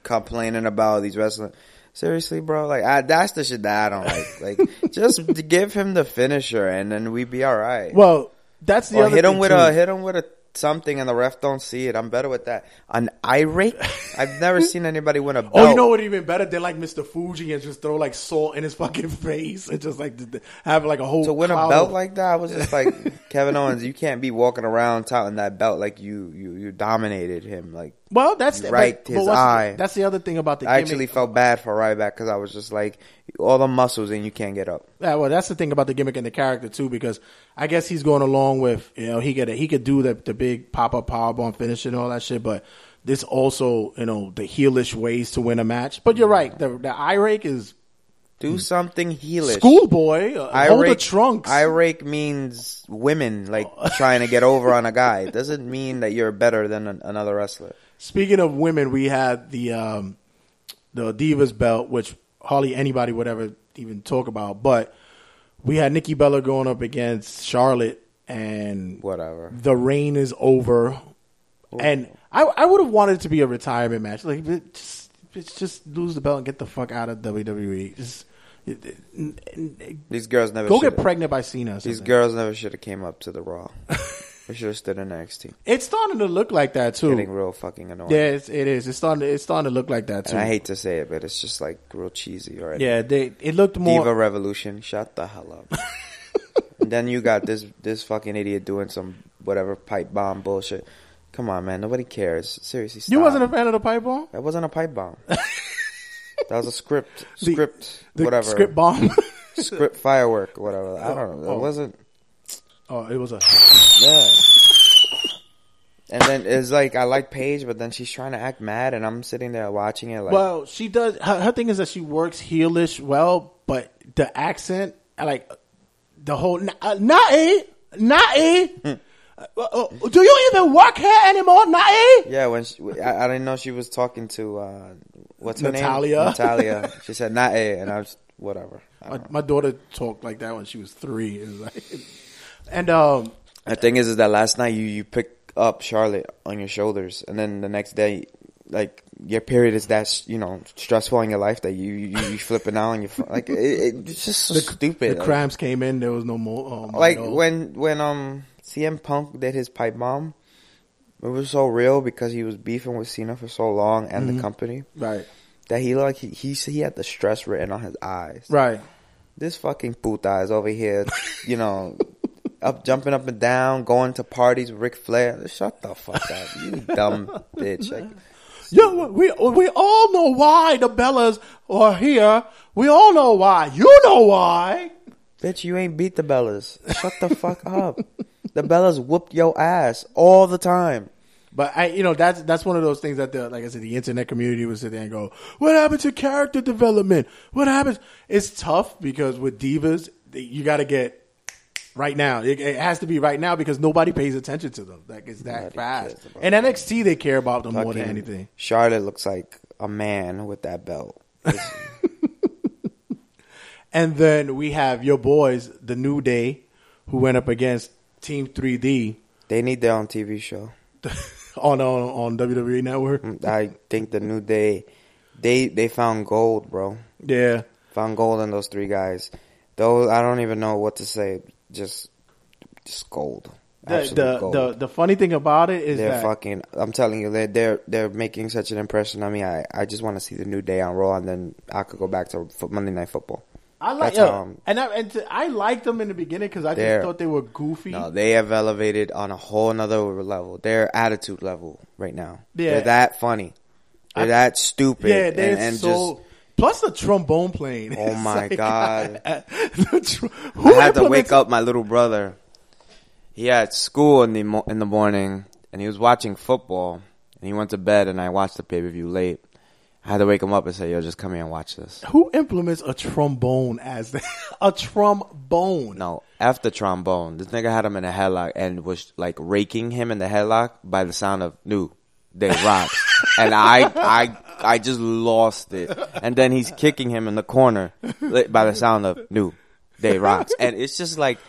complaining about. These wrestling. Seriously, bro. Like I, that's the shit that I don't like. (laughs) Like just give him the finisher and then we be all right. Well, that's the or other hit him with too. a hit him with a something and the ref don't see it. I'm better with that. An eye rake? I've never seen anybody win a belt. (laughs) Oh, you know what? Even better, they're like Mr. Fuji and just throw like salt in his fucking (laughs) face and just like have like a whole to win a belt like that, I was just like (laughs) Kevin Owens. You can't be walking around touting that belt like you you you dominated him. Like Well, that's You but- but his what's- eye. That's the other thing about the I gimmick. actually felt bad for Ryback because I was just like all the muscles and you can't get up. Yeah, well, that's the thing about the gimmick and the character too, because I guess he's going along with you know he could he could do the the big pop up power bomb finish and all that shit, but this also you know the heelish ways to win a match. But you're right, the the eye rake is Do something heelish. Schoolboy, uh, hold the trunks. Irate means women like trying to get over on a guy. It doesn't mean that you're better than an, another wrestler. Speaking of women, we had the um, the Divas belt, which hardly anybody would ever even talk about. But we had Nikki Bella going up against Charlotte, and Whatever. the reign is over. And I, I would have wanted it to be a retirement match. Like, just, just, just lose the belt and get the fuck out of WWE. Just it- it- These girls never go get pregnant by Cena. These girls never should have came up to the Raw. (laughs) we should have stood in NXT. It's starting to look like that too. Getting real fucking annoying. Yeah, it's, it is. It's starting. To, it's starting to look like that too. And I hate to say it, but it's just like real cheesy already. Yeah, they. It looked more. Diva Revolution, shut the hell up. (laughs) and then you got this this fucking idiot doing some whatever pipe bomb bullshit. Come on, man, nobody cares. Seriously, stop. you wasn't a fan of the pipe bomb. That wasn't a pipe bomb. (laughs) that was a script, The- script, The whatever, script bomb. script firework, whatever. I oh, don't know. It Oh. wasn't. Oh, it was a. Yeah. And then it's like I like Paige, but then she's trying to act mad, and I'm sitting there watching it like. Well, she does. Her, her thing is that she works heelish well, but the accent, I like the whole uh, Nae, Nae. (laughs) Uh, uh, do you even work here anymore, Nae? Yeah, when she, I, I didn't know she was talking to uh, what's her Natalya. name? Natalya. Natalya. (laughs) She said a, and I was whatever. I, My, my daughter talked like that when she was three. It was like, (laughs) and um, the thing is, is that last night you you pick up Charlotte on your shoulders, and then the next day, like your period is that you know stressful in your life that you you, you flipping out on your like it, it, it's just so stupid. the Like- cramps came in. There was no more. Um, like no. when when um CM Punk did his pipe bomb, it was so real because he was beefing with Cena for so long and Mm-hmm. the company right, that he like he, he he had the stress written on his eyes. right. This fucking puta is over here, you know, up jumping up and down, going to parties with Ric Flair. Shut the fuck up, you (laughs) dumb bitch. Like, Yeah, we we all know why the Bellas are here. We all know why. You know why. bitch, you ain't beat the Bellas. Shut the fuck up. The Bellas whooped your ass all the time. But I, you know, that's that's one of those things that the like I said, the internet community would sit there and go, "What happened to character development? What happens?" It's tough because with divas, you got to get right now. It, it has to be right now because nobody pays attention to them. Like it's that Nobody fast. And NXT, they care about them more than anything. Charlotte looks like a man with that belt. (laughs) And then we have your boys, the New Day, who went up against Team 3D they need their own TV show. (laughs) on on, on WWE Network. Mm, I think the New Day, they they found gold, bro. Yeah. Found gold in those three guys. Those I don't even know what to say. Just, just gold. The, the, gold. the the funny thing about it is they're that fucking. I'm telling you, they're they're they're making such an impression on me. I I just want to see the New Day on Raw, and then I could go back to Monday Night Football. I like That's and I, and to, I liked them in the beginning because I just thought they were goofy. No, they have elevated on a whole another level. Their attitude level right now. Yeah. They're that funny. They're I- that stupid. yeah, they're and, and so. just plus oh (laughs) the trombone playing. Oh my God. the tr- who I had to wake up my little brother. He had school in the mo- in the morning, and he was watching football. And he went to bed, and I watched the pay per view late. I had to wake him up and say, "Yo, just come here and watch this." Who implements a trombone as the, (laughs) a trombone? No, after trombone. This nigga had him in a headlock and was like raking him in the headlock by the sound of "New Day Rocks," and I, I, I just lost it. And then he's kicking him in the corner by the sound of "New Day Rocks," and it's just like.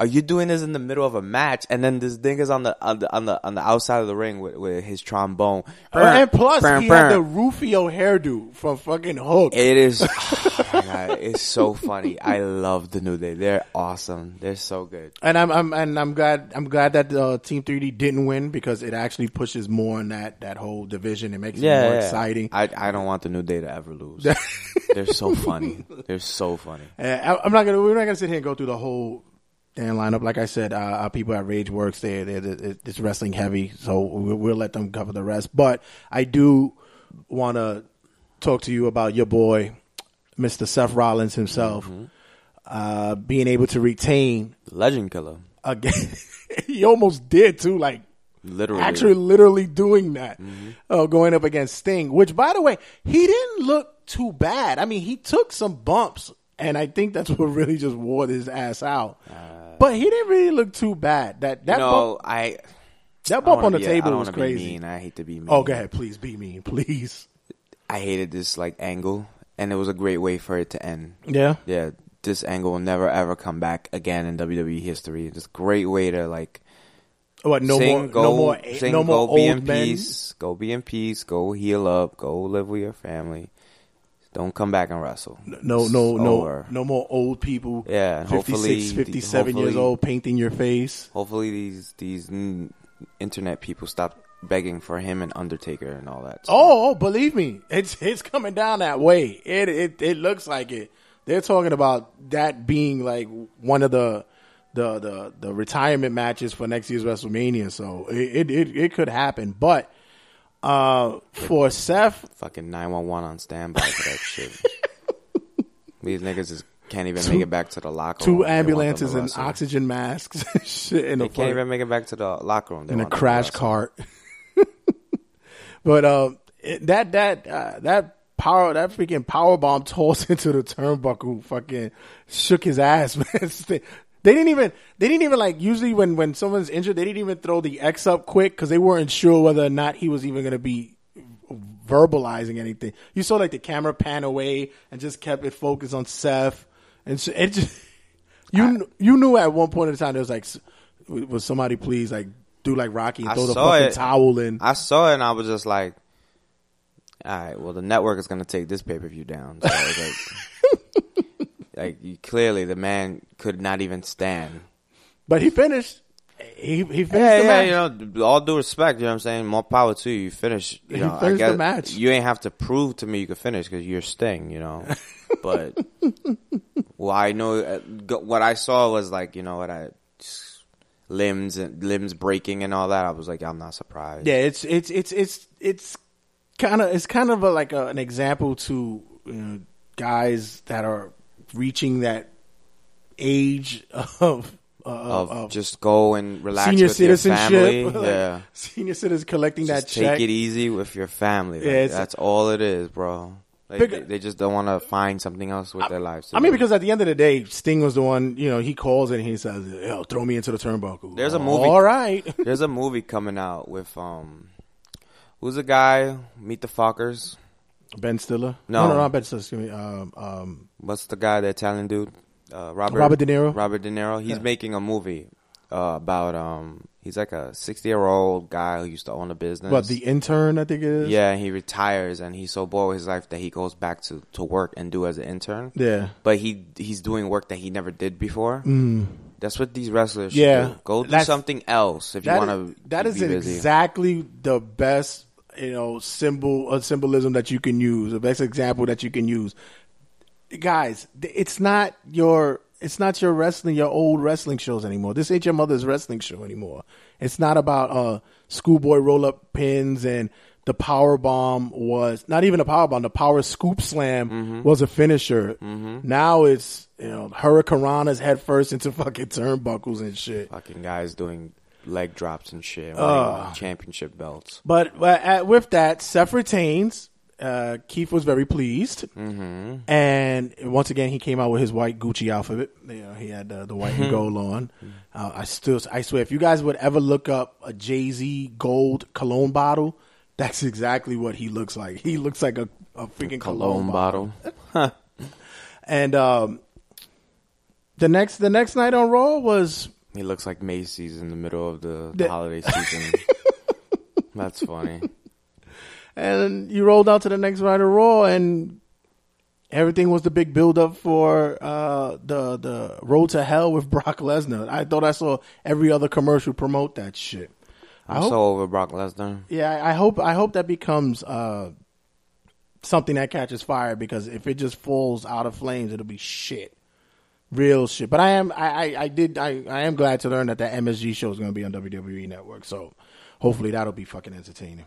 Are you doing this in the middle of a match? And then this nigga's on the on the on the on the outside of the ring with, with his trombone. and plus, Burn, he burn. had the Rufio hairdo from fucking Hook. It is. (laughs) (sighs) Oh god, it's so funny. I love the New Day. They're awesome. They're so good. and I'm, I'm and I'm glad I'm glad that uh, Team 3D didn't win because it actually pushes more in that that whole division. It makes it more exciting. I I don't want the New Day to ever lose. (laughs) They're so funny. They're so funny. Uh, I, I'm not gonna. We're not gonna sit here and go through the whole damn lineup. Like I said, uh, our people at Rage Works, they they they- it's wrestling heavy, so we'll, we'll let them cover the rest. But I do want to talk to you about your boy, Mr. Seth Rollins himself, uh, being able to retain Legend killer. again. (laughs) he almost did too, like Literally. actually literally doing that, uh, going up against Sting. Which, by the way, he didn't look too bad. I mean, he took some bumps, and I think that's (laughs) what really just wore his ass out. Uh, but he didn't really look too bad. That that no, bump, I. that bump don't on the be- table was crazy. mean. I hate to be oh, mean. Oh, go ahead, please be mean, (laughs) please. I hated this like angle, and it was a great way for it to end. Yeah, Yeah, this angle will never ever come back again in WWE history. It's a great way to like what? No sing, more, go, no more, sing, no more go be in old men. peace, go be in peace, go heal up, go live with your family. Don't come back and wrestle. No, no, no, no more old people. Yeah, 56, hopefully- 57 years old painting your face. Hopefully these these internet people stop begging for him and Undertaker and all that. Oh, stuff. Oh, oh, believe me, it's it's coming down that way. It it it looks like it. They're talking about that being like one of the the the, the retirement matches for next year's WrestleMania. So it it, it could happen, but uh, for Seth, fucking nine one one on standby for that shit. (laughs) These niggas just can't even make it back to the locker room. two them to ambulances and oxygen masks, (laughs) and shit in They the can't even make it back to the locker room. They in a want them to crash cart. (laughs) but um, it, that that uh, that power that freaking power bomb tossed into the turnbuckle fucking shook his ass, man. They didn't even they didn't even like usually when when someone's injured they didn't even throw the X up quick because they weren't sure whether or not he was even going to be verbalizing anything. You saw like the camera pan away and just kept it focused on Seth, and so it just (laughs) you kn- you knew at one point in time there was like was somebody please like do like Rocky and I throw the fucking it. towel in. I saw it and I was just like, all right, well, the network is going to take this pay per view down. So (laughs) like, you, clearly, the man could not even stand. but he finished. He he finished Yeah, the yeah, match. you know, all due respect, you know what I'm saying? More power to you. You finish, you He know, I finished the guess match. you ain't have to prove to me you could finish because you're Sting, you know. (laughs) but, well, I know, uh, go- what I saw was like, you know, what I, limbs and limbs breaking and all that. I was like, I'm not surprised. Yeah, it's it's it's it's it's kind of it's kind of a, like a, an example to you know, guys that are reaching that age of uh, of, of just go and relax senior with your citizenship. (laughs) family. like, yeah, senior citizens collecting just that take check. it easy with your family. Like, Yeah, that's all it is, bro. Like, Big- they, they just don't want to find something else with their lives. to I mean, because at the end of the day, Sting was the one. You know, he calls and he says, "Yo, throw me into the turnbuckle." There's a movie- All right. (laughs) there's a movie coming out with um, who's the guy? Meet the Fockers. Ben Stiller. No. no, no, not Ben Stiller. Excuse me. Um, um, What's the guy? The Italian dude. Uh, Robert Robert De Niro? Robert De Niro. He's Yeah. making a movie uh, about um. He's like a 60 year old guy who used to own a business. what the intern? I think it is. Yeah, he retires and he's so bored with his life that he goes back to, to work and do as an intern. Yeah. But he he's doing work that he never did before. That's what these wrestlers should Yeah. do. Go do That's- something else if you That want is- to that is be busy. exactly the best you know symbol uh, symbolism that you can use the best example that you can use. Guys it's not your it's not your wrestling your old wrestling shows anymore. This ain't your mother's wrestling show anymore. It's not about uh schoolboy roll up pins and the power bomb was not even a power bomb the power scoop slam Mm-hmm. was a finisher. Now it's you know hurricanranas head first into (laughs) fucking turnbuckles and shit. Fucking guys doing leg drops and shit. Winning championship belts. But, at, with that, Seth retains. Uh, Keith was very pleased, mm-hmm. and once again he came out with his white Gucci outfit. You know, he had uh, the white and (laughs) gold on. Uh, I still, I swear, if you guys would ever look up a Jay Z gold cologne bottle, that's exactly what he looks like. He looks like a, a freaking cologne, Cologne bottle. bottle. And um, the next, the next night on Raw was He looks like Macy's in the middle of the, The- holiday season. (laughs) That's funny. and you rolled out to the next of Raw, and everything was the big build up for uh, the the Road to Hell with Brock Lesnar. I thought I saw every other commercial promote that shit. I I'm hope, so over Brock Lesnar. yeah, I hope I hope that becomes uh, something that catches fire because if it just falls out of flames, it'll be shit. Real shit, but I am I, I, I did I, I am glad to learn that that MSG show is going to be on WWE Network. So hopefully that'll be fucking entertaining.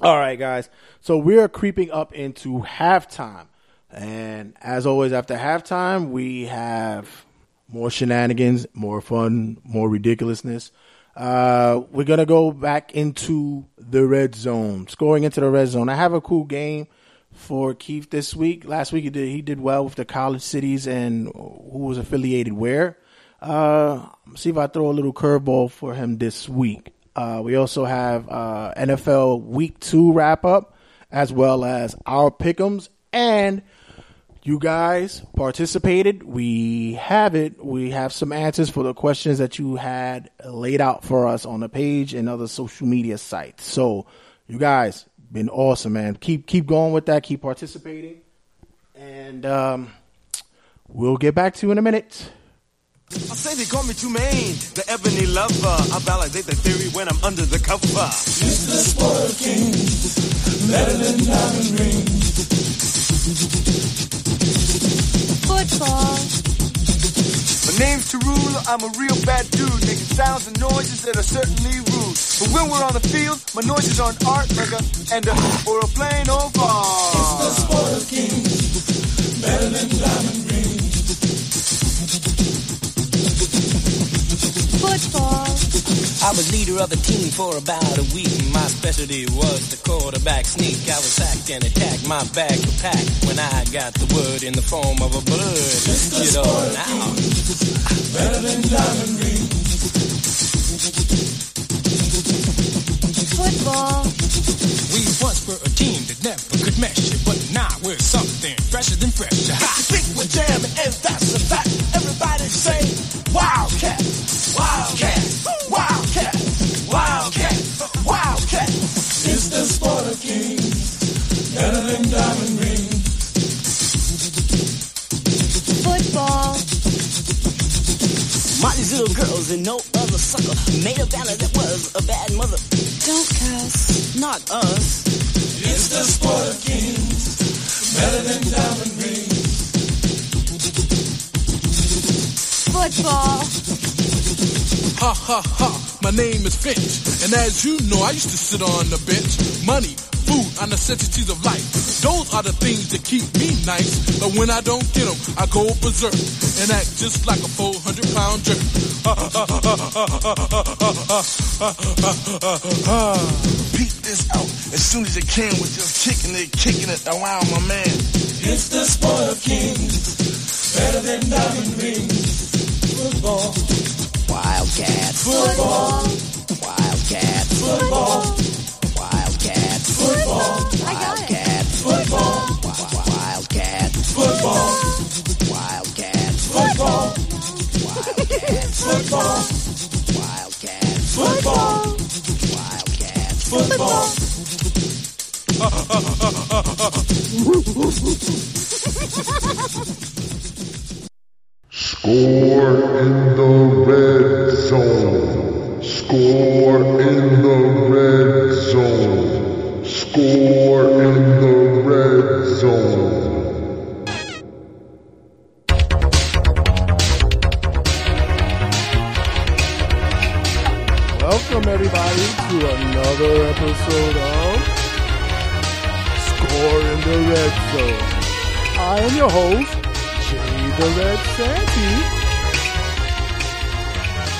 All right, guys. So we're creeping up into halftime. And as always, after halftime, we have more shenanigans, more fun, more ridiculousness. Uh, we're to go back into the red zone, scoring into the red zone. I have a cool game for Keith this week. Last week he did he did well with the college cities and who was affiliated where. Uh, see if I throw a little curveball for him this week. Uh, we also have uh, NFL Week Two wrap up, as well as our pickums, and you guys participated. We have it. We have some answers for the questions that you had laid out for us on the page and other social media sites. So, you guys been awesome, man. Keep keep going with that. Keep participating, and um, we'll get back to you in a minute. I say they call me Trumaine, the ebony lover. I validate the theory when I'm under the cover. Mr. Spoil King, better than diamond rings. Football. My name's Tarula, I'm a real bad dude, making sounds and noises that are certainly rude. But when we're on the field, my noises aren't art like a and a (laughs) or a plain old bar. It's the Spoil King, better than diamond rings. Football. I was leader of the team for about a week. My specialty was the quarterback sneak. I was sacked and attacked, my bag was packed when I got the word in the form of a bird. You know, now. Better than diamond rings. Football. We once were a team that never could mesh it, but now we're something fresher than fresh. I think we're jamming, and that's a fact. Everybody say, made a banner that was a bad mother. Don't cuss. Not us. It's the sport of kings, better than diamond rings. Football. Ha ha ha, my name is Finch. And as you know, I used to sit on the bench. Money, food, and the necessities of life. Those are the things that keep me nice. But when I don't get them, I go berserk and act just like a 400 pound jerk. Peep this out as soon as you can with just kicking it, kicking it around my man. It's the sport of kings, better than diamond rings. Football, Wildcat. football, Wildcat. football, Wildcat. football, I got football, Wildcat. football, Wildcat. football, Wildcat. football, Wildcat. football. Score in the red zone. Score in the red zone. Score in the red zone. Everybody to another episode of Score in the Red Zone. I am your host, Jay the Red Santy.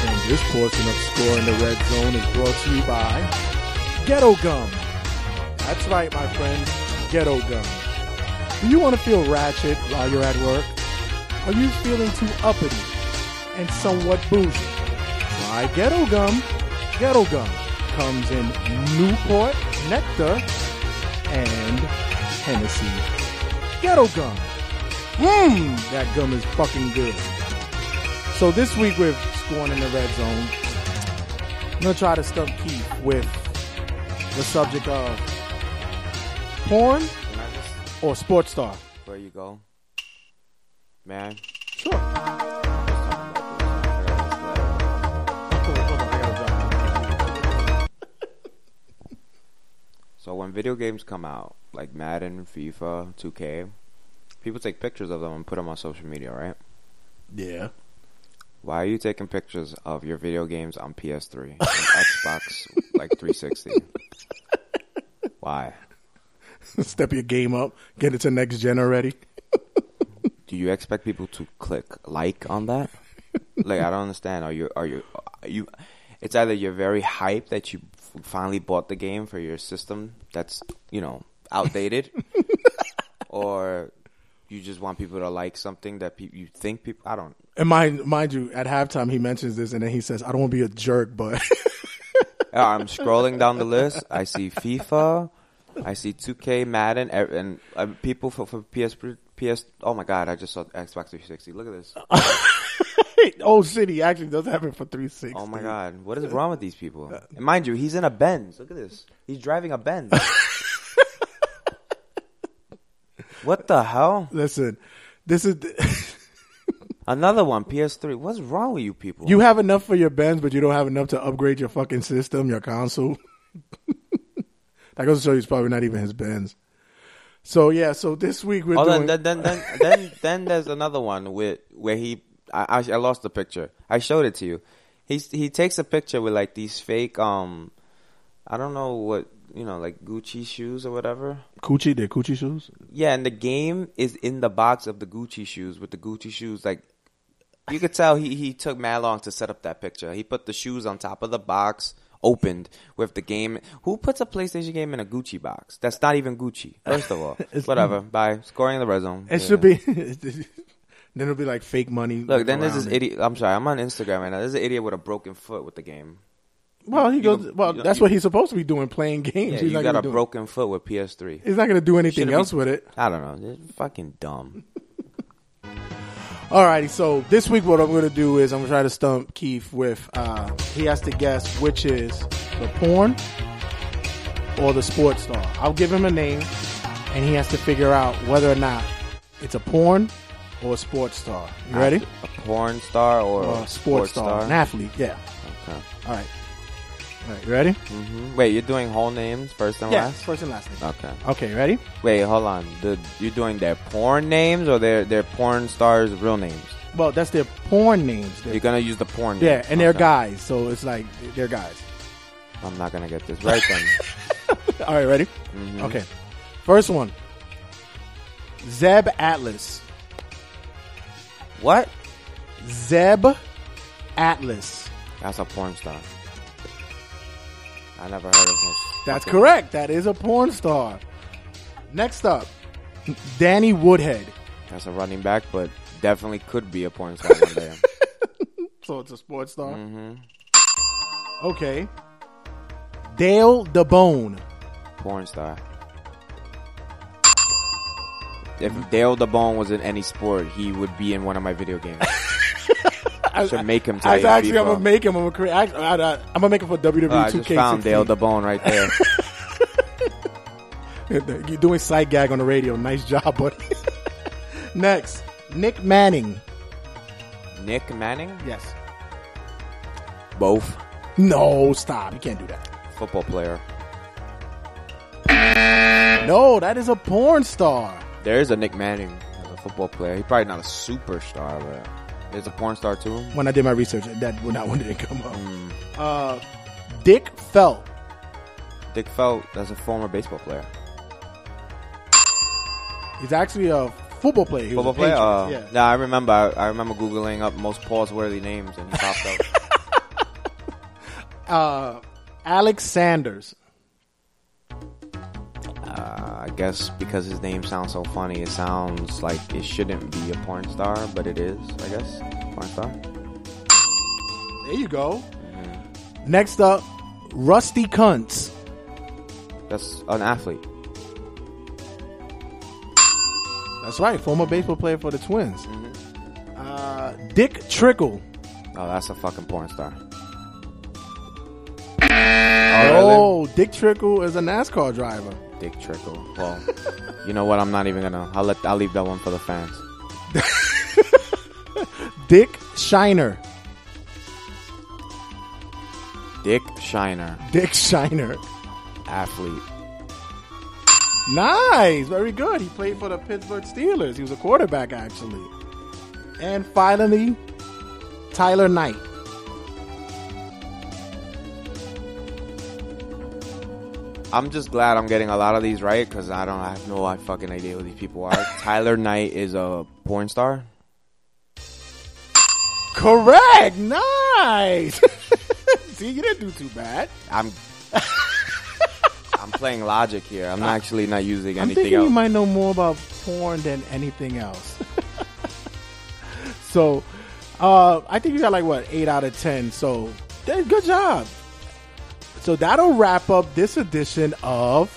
And this portion of Score in the Red Zone is brought to you by Ghetto Gum. That's right, my friends, Ghetto Gum. Do you want to feel ratchet while you're at work? Are you feeling too uppity and somewhat bougie? Try Ghetto Gum. Ghetto Gum comes in Newport, Nectar, and Hennessy. Ghetto Gum. Mmm, that gum is fucking good. So this week we're scoring in the red zone. I'm gonna try to stump Keith with the subject of porn Can I just, or sports star. before you go, man? Sure. So when video games come out, like Madden, FIFA, 2K, people take pictures of them and put them on social media, right? Yeah. Why are you taking pictures of your video games on PS3 and (laughs) Xbox like 360? Why? (laughs) Step your game up, get it to next gen already. Do you expect people to click like on that? Like I don't understand. Are you are you are you? It's either you're very hyped that you finally bought the game for your system that's you know outdated, (laughs) or you just want people to like something that pe- you think people. I don't. And mind, mind you, at halftime he mentions this, and then he says, "I don't want to be a jerk, but (laughs) Uh, I'm scrolling down the list. I see FIFA. I see 2K, Madden, ev- and uh, people for, for PS PS. Oh my god! I just saw Xbox 360. Look at this. (laughs) oh City actually does have it for 360. Oh my god! What is wrong with these people? Uh, and mind you, he's in a Benz. Look at this. He's driving a Benz. (laughs) what the hell? Listen, this is (laughs) Another one, PS3. What's wrong with you people? you have enough for your Benz, but you don't have enough to upgrade your fucking system, your console. that goes to show you it's probably not even his Benz. So yeah, so this week we're Hold doing. then then then (laughs) then then there's another one with where he I, I lost the picture. I showed it to you. He's he takes a picture with like these fake um I don't know what you know like Gucci shoes or whatever. Coochie, they're Coochie shoes. Yeah, and the game is in the box of the Gucci shoes with the Gucci shoes like you could tell he he took mad long to set up that picture. He put the shoes on top of the box opened with the game. Who puts a PlayStation game in a Gucci box? That's not even Gucci. First of all, (laughs) whatever. By Scoring in the red zone. It Yeah. should be. (laughs) then it'll be like fake money. Look, then there's this idiot. I'm sorry, I'm on Instagram right now. There's an idiot with a broken foot with the game. Well, he You goes. Well, you- that's you- what he's supposed to be doing, playing games. Yeah, he's you not got a broken foot with PS3. He's not going to do anything Shouldn't else with it. I don't know. It's fucking dumb. (laughs) Alrighty, so this week what I'm going to do is I'm going to try to stump Keith with. Uh, he has to guess which is the porn or the sports star. I'll give him a name, and he has to figure out whether or not it's a porn or a sports star. You ready? A porn star or, Or a a sports star, an athlete. Yeah. Okay. All right. You ready? hmm Wait, you're doing whole names first and Yeah. last? First and last name. Okay. Okay. Ready? Wait, hold on. The, you're doing their porn names or their their porn stars' real names? Well, that's their porn names. You're gonna use the porn. yeah, names. and they're Okay. guys, so it's like they're guys. I'm not gonna get this right then. (laughs) All right, ready? Mhm. Okay. First one. Zeb Atlas. What? Zeb Atlas. That's a porn star. I never heard of him. That's correct. That is a porn star. Next up, Danny Woodhead. That's a running back, but definitely could be a porn star one day. (laughs) So it's a sports star. hmm Okay. Dale DaBone. Porn star. If Dale DaBone was in any sport, he would be in one of my video games. (laughs) I should make him. I, actually, I'm gonna make him. I'm gonna create. I, I'm gonna make him for WWE Oh, I 2K16. just found Dale DaBone right there. (laughs) (laughs) You're doing sight gag on the radio. Nice job, buddy. (laughs) Next, Nick Manning. Nick Manning, Yes. both No, stop. You can't do that. football player. No, that is a porn star. There is a Nick Manning as a football player. He's probably not a superstar, but there's a porn star too. When I did my research, that that (laughs) one didn't come up. Uh, Dick Felt. Dick Felt, that's a former baseball player. He's actually a football player. He Football player. Uh, Patriots, yeah. I remember. I, I remember googling up most pause-worthy names, and he popped up. (laughs) Uh, Alex Sanders. Uh, I guess because his name sounds so funny, it sounds like it shouldn't be a porn star, but it is. I guess porn star. There you go. Next up, Rusty Kuntz. That's an athlete. That's right, former baseball player for the Twins. Mm-hmm. Uh, Dick Trickle. Oh, that's a fucking porn star. Oh, Dick Trickle is a NASCAR driver. Dick Trickle. Well, you know what? I'm not even gonna. I'll let. I'll leave that one for the fans. (laughs) Dick Shiner. Dick Shiner, Dick Shiner. athlete. Nice, very good. He played for the Pittsburgh Steelers. He was a quarterback, actually. And finally, Tyler Knight. I'm just glad I'm getting a lot of these right because I don't I have no fucking idea who these people are. (laughs) Tyler Knight is a porn star. Correct. Nice. (laughs) See, you didn't do too bad. I'm (laughs) I'm playing logic here. I'm actually not using I'm anything thinking else. you might know more about porn than anything else. so, uh, I think you got like what eight out of ten. So, good job. So that'll wrap up this edition of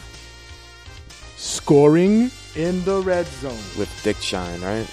scoring in the red zone. with Dick Shine, right?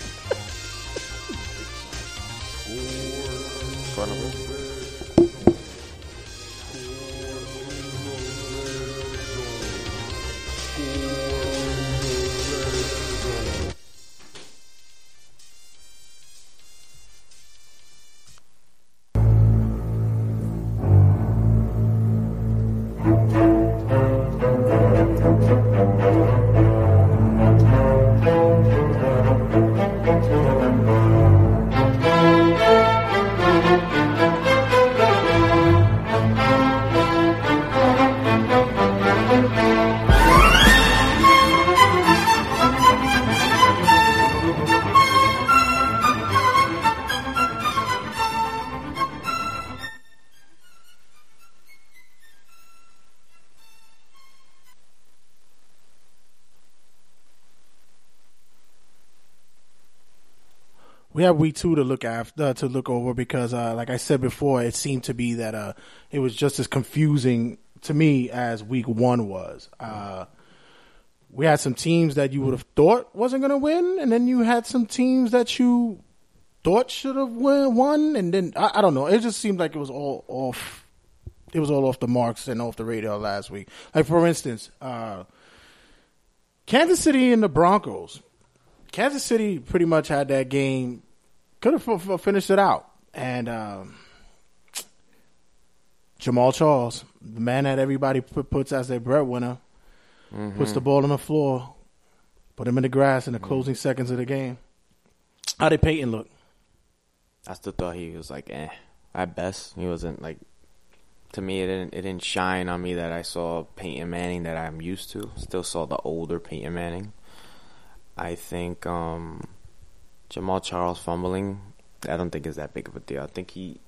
Have week two to look after to look over because, uh, like I said before, it seemed to be that uh, it was just as confusing to me as week one was. Uh, we had some teams that you would have thought wasn't going to win, and then you had some teams that you thought should have won, and then I, I don't know. It just seemed like it was all off. It was all off the marks and off the radar last week. Like for instance, uh, Kansas City and the Broncos. Kansas City pretty much had that game, could have f- f- finished it out, and um, Jamaal Charles, the man that everybody put, puts as their breadwinner, puts the ball on the floor, put him in the grass in the closing seconds of the game. How did Peyton look? I still thought he was like, eh. At best, he wasn't like. To me, it didn't. It didn't shine on me that I saw Peyton Manning that I'm used to. Still saw the older Peyton Manning. I think um, Jamaal Charles fumbling. I don't think is that big of a deal. I think he,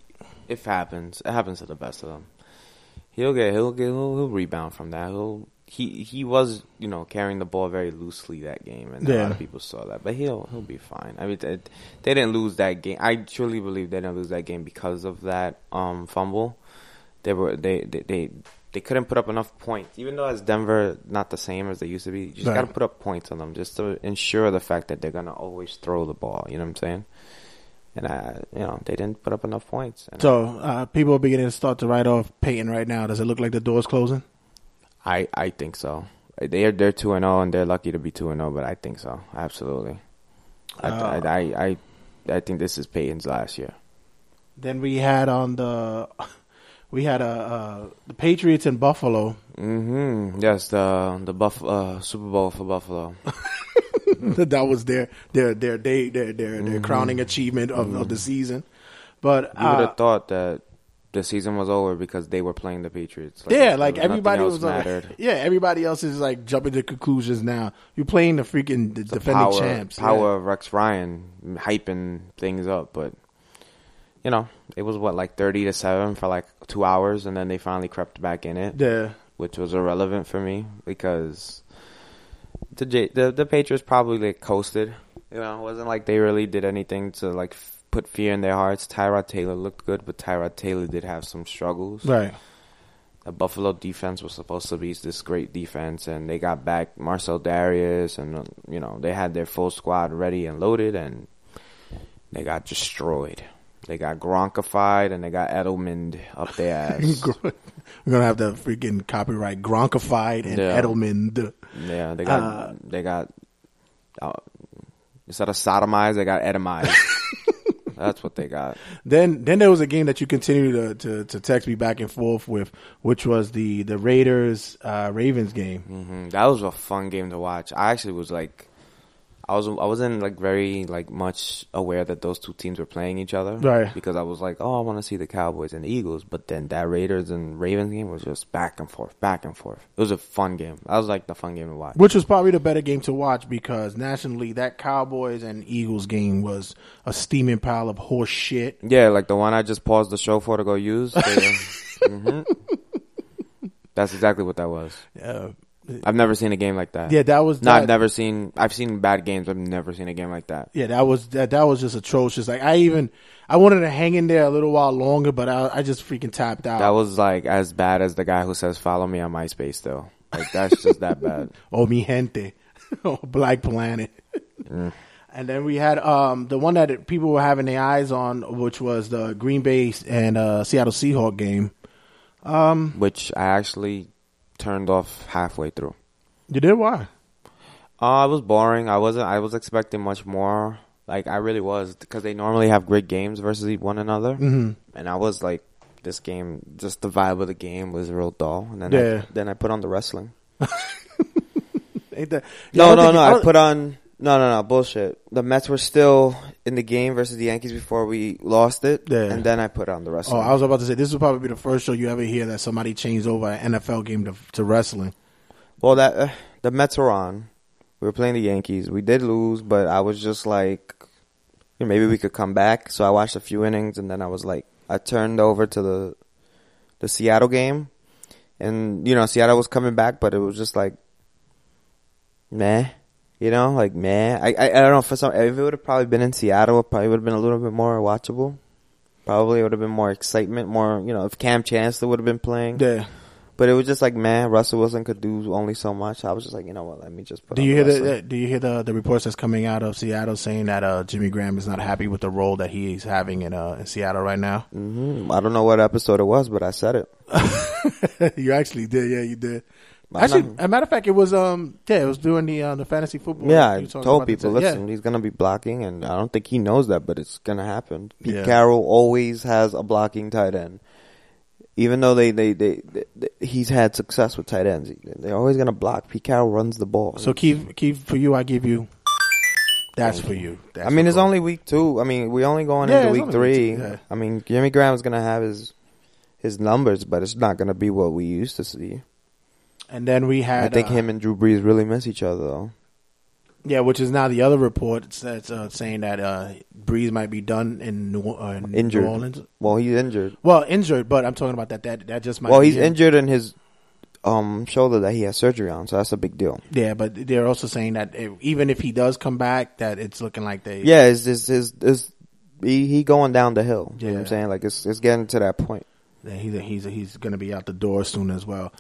if happens, it happens to the best of them. He'll get. He'll get. He'll, he'll rebound from that. He'll. He he was you know carrying the ball very loosely that game, and a lot of people saw that. But he'll he'll be fine. I mean, they, they didn't lose that game. I truly believe they didn't lose that game because of that um, fumble. They were they they. they they couldn't put up enough points, even though as Denver not the same as they used to be. You just Right. got to put up points on them just to ensure the fact that they're gonna always throw the ball. You know what I'm saying? And I, you know, they didn't put up enough points. And So uh, people are beginning to start to write off Peyton right now. Does it look like the door's closing? I, I think so. They're they're two and zero, and they're lucky to be two and zero. But I think so, absolutely. I, Uh, I, I, I, I think this is Peyton's last year. Then we had on the we had uh, uh, the Patriots in Buffalo. Mm-hmm. Yes, the the Buff uh, Super Bowl for Buffalo. (laughs) that was their their their day their their, their crowning achievement of, of the season. But You would uh, have thought that the season was over because they were playing the Patriots. Like, yeah, like everybody else was like, yeah, everybody else is like jumping to conclusions now. You're playing the freaking the defending power, champs. power yeah. of Rex Ryan hyping things up, but you know, it was what like thirty to seven for like two hours, and then they finally crept back in it, Yeah. which was irrelevant for me because the the the Patriots probably like coasted. You know, it wasn't like they really did anything to like f- put fear in their hearts. Tyrod Taylor looked good, but Tyrod Taylor did have some struggles. Right. the Buffalo defense was supposed to be this great defense, and they got back Marcell Dareus, and you know they had their full squad ready and loaded, and they got destroyed. They got Gronkified, and they got Edelman up their (laughs) ass. We're gonna have the freaking copyright Gronkified and Yeah. Edelman. yeah, they got Uh, they got uh, instead of sodomized, they got etomized. (laughs) That's what they got. Then then there was a game that you continued to, to, to text me back and forth with, which was the the Raiders uh, Ravens game. hmm That was a fun game to watch. I actually was like, I was I wasn't like very like much aware that those two teams were playing each other, Right. Because I was like, oh, I want to see the Cowboys and the Eagles, but then that Raiders and Ravens game was just back and forth, back and forth. It was a fun game. That was like the fun game to watch. Which was probably the better game to watch because nationally that Cowboys and Eagles game was a steaming pile of horse shit. Yeah, like the one I just paused the show for to go use. (laughs) They, hmm That's exactly what that was. Uh, I've never seen a game like that. yeah, that was No, that, I've never seen. I've seen bad games. I've never seen a game like that. Yeah, that was that. That was just atrocious. Like I even I wanted to hang in there a little while longer, but I, I just freaking tapped out. That was like as bad as the guy who says "Follow me on MySpace." Though, like that's just that bad. (laughs) Oh, mi gente, (laughs) oh, Black Planet. Mm. (laughs) And then we had um the one that people were having their eyes on, which was the Green Bay and uh, Seattle Seahawk game. Um, Which I actually turned off halfway through. You did why? Uh, it was boring. I wasn't. I was expecting much more. Like I really was, because they normally have great games versus one another. Mm-hmm. And I was like, this game, just the vibe of the game was real dull. And then, Yeah. I, then I put on the wrestling. (laughs) Ain't that- No, no, no. I I put on. No, no, no. Bullshit. The Mets were still in the game versus the Yankees before we lost it. Yeah. And then I put on the wrestling. Oh. I was about to say this would probably be the first show you ever hear that somebody changed over an NFL game to, to wrestling. Well, that uh, the Mets were on. We were playing the Yankees. We did lose, but I was just like, you know, maybe we could come back. So I watched a few innings, and then I was like, I turned over to the the Seattle game, and you know, Seattle was coming back, but it was just like, meh, you know, like man, I I, I don't know for some if it would have probably been in Seattle, it probably would have been a little bit more watchable. Probably would have been more excitement, more you know, if Kam Chancellor would have been playing. Yeah. But it was just like, man, Russell Wilson could do only so much. I was just like, you know what? Let me just put. Do you hear the, the Do you hear the the reports that's coming out of Seattle saying that uh, Jimmy Graham is not happy with the role that he's having in uh, in Seattle right now? Mhm. I don't know what episode it was, but I said it. (laughs) you actually did, yeah, you did. I'm Actually, not- as a matter of fact, it was um yeah, it was during the uh, the fantasy football. Yeah, You I told people, t- listen, he's gonna be blocking, and I don't think he knows that, but it's gonna happen. Pete Yeah. Carroll always has a blocking tight end, even though they, they, they, they, he's had success with tight ends. They're always gonna block. Pete Carroll runs the ball. So Keef, Keef, for you, I give you. That's for you. That's I mean, it's Cole. only week two. I mean, we only going Yeah, into week three. week two, yeah. I mean, Jimmy Graham's gonna have his his numbers, but it's not gonna be what we used to see. And then we had. I think uh, him and Drew Brees really miss each other, though. Yeah, which is now the other report that's uh, saying that uh, Brees might be done in New, uh, in Injured. New Orleans. Well, he's injured. Well, injured, but I'm talking about that. That that just might. Well, he's him. injured in his um shoulder that he has surgery on, so that's a big deal. Yeah, but they're also saying that if, even if he does come back, that it's looking like they. Yeah, it's his his he, he going down the hill. You know what Yeah. I'm saying? Like it's it's getting to that point. that he's he's he's going to be out the door soon as well.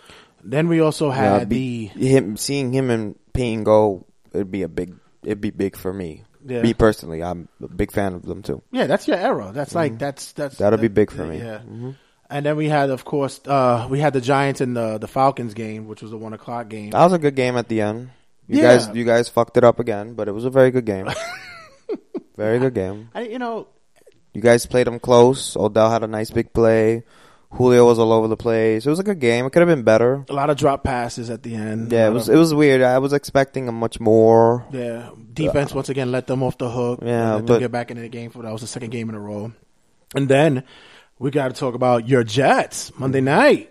Then we also Yeah, had be- the him seeing him and Payne go, it'd be a big it'd be big for me. Yeah. Me personally, I'm a big fan of them too. yeah, that's your era. That's like that's that's Mm-hmm. That'll that- be big for me. Yeah. Mhm. And then we had, of course, uh, we had the Giants and the the Falcons game, which was the one o'clock game. That was a good game at the end. You Yeah. guys you guys fucked it up again, but it was a very good game. (laughs) very good game. I, you know, You guys played them close. Odell had a nice big play. Julio was all over the place. It was a good game. It could have been better. a lot of drop passes at the end. Yeah, it was of- it was weird. I was expecting a much more. Yeah, defense once again let them off the hook. Yeah, let but- get back into the game for that was the second game in a row. And then we got to talk about your Jets Monday night.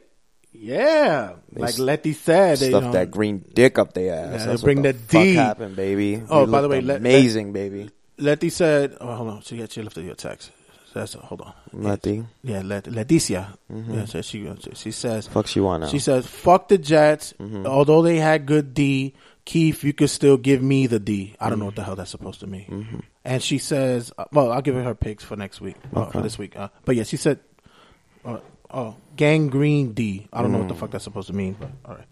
Yeah, like Letty said, they Stuff um, that green dick up their ass. Yeah, That's bring the that fuck D. happened, baby. Oh, You by the way, let- amazing, baby. Letty said, "Oh, hold on, she got she lifted your text." That's hold on. Letty. Yeah, Let, Leticia. Mm-hmm. Yeah, so she she says Fuck she want now. She says, "Fuck the Jets. Mm-hmm. Although they had good D, Keef, you could still give me the D. I don't know what the hell that's supposed to mean." Mm-hmm. And she says, uh, "Well, I'll give her her picks for next week, uh, for this week." Uh, but yeah, she said, uh, "Oh, gangrene D. I don't know what the Mm. fuck that's supposed to mean, but all right."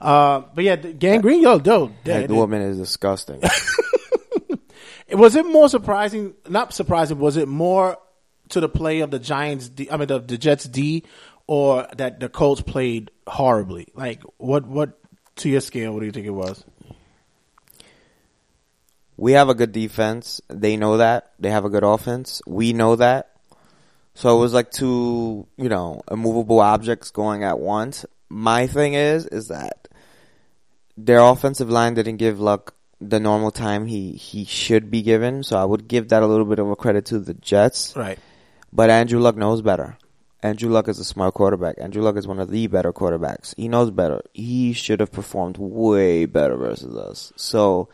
Uh, but yeah, gangrene, yo, yo, Like, the woman is disgusting. (laughs) was it more surprising? Not surprising. Was it more to the play of the Giants? D, I mean, the, the Jets D, or that the Colts played horribly? Like, what? What to your scale? What do you think it was? we have a good defense. They know that. They have a good offense. We know that. So it was like two, you know, immovable objects going at once. My thing is, is that their offensive line didn't give Luck the normal time he, he should be given. So I would give that a little bit of a credit to the Jets. Right. But Andrew Luck knows better. Andrew Luck is a smart quarterback. Andrew Luck is one of the better quarterbacks. He knows better. He should have performed way better versus us. So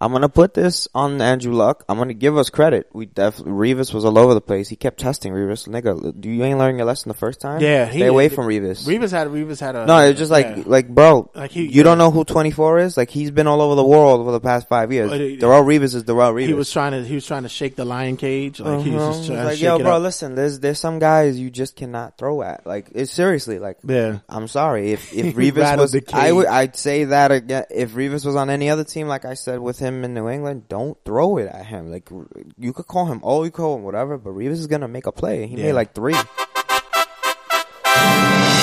I'm gonna put this on Andrew Luck. I'm gonna give us credit. We definitely Revis was all over the place. He kept testing Revis. Nigga, do you ain't learn your lesson the first time? Yeah, stay away from Revis. Revis had Revis had a no, it's just like yeah. like bro. Like he- you don't know who 24 is? Like he's been all over the world for the past five years. It- Darrelle Revis is Darrelle Revis. he was trying to he was trying to shake the lion cage. Like he was Uh-huh. just trying to like, shake yo, bro, up. listen, there's there's some guys you just cannot throw at. Like, it's seriously like. Yeah. I'm sorry if if (laughs) Revis was, I would. I'd say that again. If Revis was on any other team, like I said with him in New England, don't throw it at him. Like you could call him, oh, you call him whatever, but Revis is gonna make a play. He Yeah. made like three.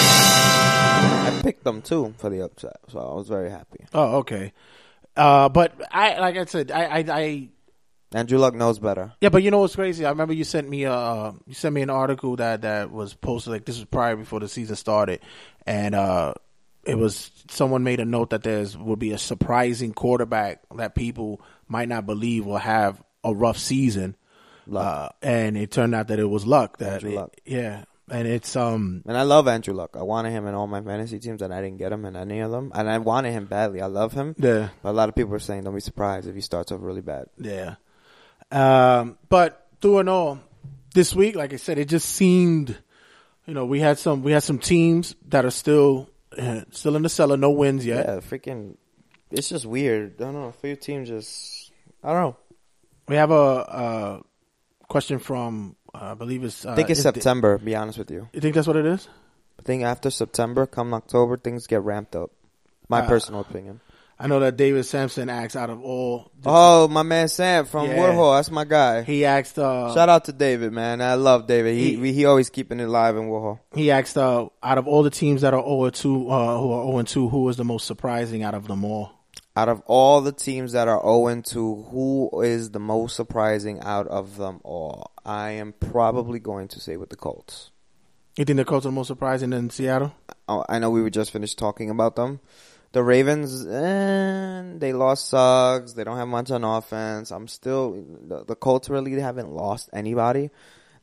I picked them too for the upset, so I was very happy. Oh, okay. Uh, but I like I said, I, I, I Andrew Luck knows better. Yeah, but you know what's crazy? I remember you sent me uh you sent me an article that that was posted like this was prior before the season started, and uh it was someone made a note that there's would be a surprising quarterback that people might not believe will have a rough season, uh, and it turned out that it was luck. That Andrew Luck. yeah, and it's um And I love Andrew Luck. I wanted him in all my fantasy teams, and I didn't get him in any of them. And I wanted him badly. I love him. Yeah. But a lot of people are saying, don't be surprised if he starts off really bad. Yeah. Um, but through and all, this week, like I said, it just seemed, you know, we had some we had some teams that are still (clears throat) still in the cellar, no wins yet. Yeah, freaking. It's just weird. I don't know. For your team, just I don't know. We have a, uh question from uh, I believe it's uh, I think it's September. Be honest with you. You think that's what it is? I think after September, come October, things get ramped up. My Uh, personal opinion. I know that David Sampson asked out of all. Oh, my man Sam from Yeah. Woodhull. That's my guy. He asked. Uh, Shout out to David, man. I love David. He He- he, always keeping it live in Woodhull. He asked uh, out of all the teams that are 0 2, uh, who are 0 2, who was the most surprising out of them all? Out of all the teams that are 0 2, who is the most surprising out of them all? I am probably going to say with the Colts. You think the Colts are the most surprising in Seattle? Oh, I know we were just finished talking about them. The Ravens, eh, they lost Suggs. They don't have much on offense. I'm still the, the Colts really haven't lost anybody.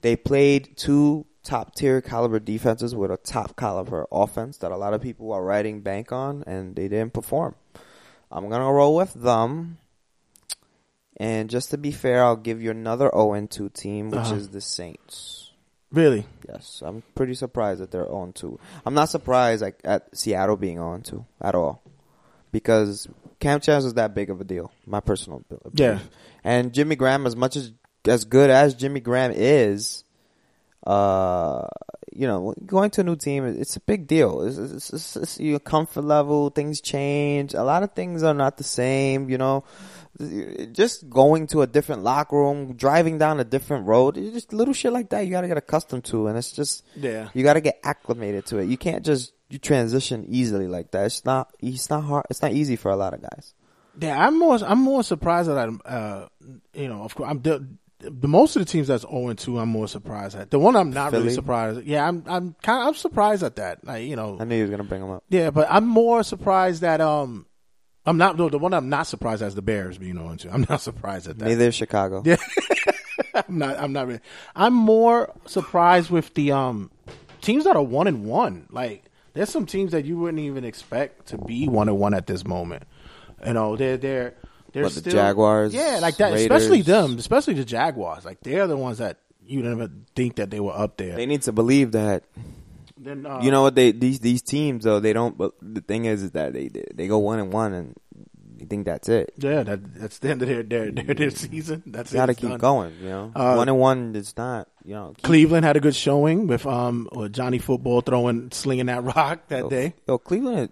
They played two top tier caliber defenses with a top caliber offense that a lot of people are riding bank on, and they didn't perform. I'm gonna roll with them. And just to be fair, I'll give you another 0 2 team, which Uh-huh. is the Saints. Really? Yes, I'm pretty surprised that they're on 2. I'm not surprised like at Seattle being on 2 at all. Because Cam Chance is that big of a deal, my personal belief. Yeah. And Jimmy Graham as much as as good as Jimmy Graham is, uh, you know, going to a new team, it's a big deal. It's, it's, it's, it's your comfort level, things change. A lot of things are not the same, you know. Just going to a different locker room, driving down a different road, just little shit like that you gotta get accustomed to, and it's just, Yeah. you gotta get acclimated to it. You can't just, you transition easily like that. It's not, it's not hard, it's not easy for a lot of guys. Yeah, I'm more I'm more surprised that I'm uh you know of course I'm the, the most of the teams that's 0 2 I'm more surprised at. The one I'm not really Philly? surprised. Yeah, I'm I'm kind of I'm surprised at that. Like you know, I knew you was gonna bring them up. yeah, but I'm more surprised that um I'm not no, the one I'm not surprised as the Bears being 0 2. I'm not (laughs) surprised at that. Neither is Chicago. Yeah. (laughs) I'm not. I'm not really. I'm more surprised with the um teams that are one and one. Like there's some teams that you wouldn't even expect to be one and one at this moment. You know, they're they're they're What, the still, Jaguars, Yeah, like that. Especially them. Especially the Jaguars. Like they're the ones that you even think that they were up there. They need to believe that Then, uh, you know what they these these teams though they don't. But the thing is, is that they they, go one and one and you think that's it. Yeah, that that's the end of their their their, their season. That's got to keep done. going. You know, Uh, one and one is not. You know, Cleveland had a good showing with um with Johnny Football throwing slinging that (laughs) rock that day. Yo, Cleveland.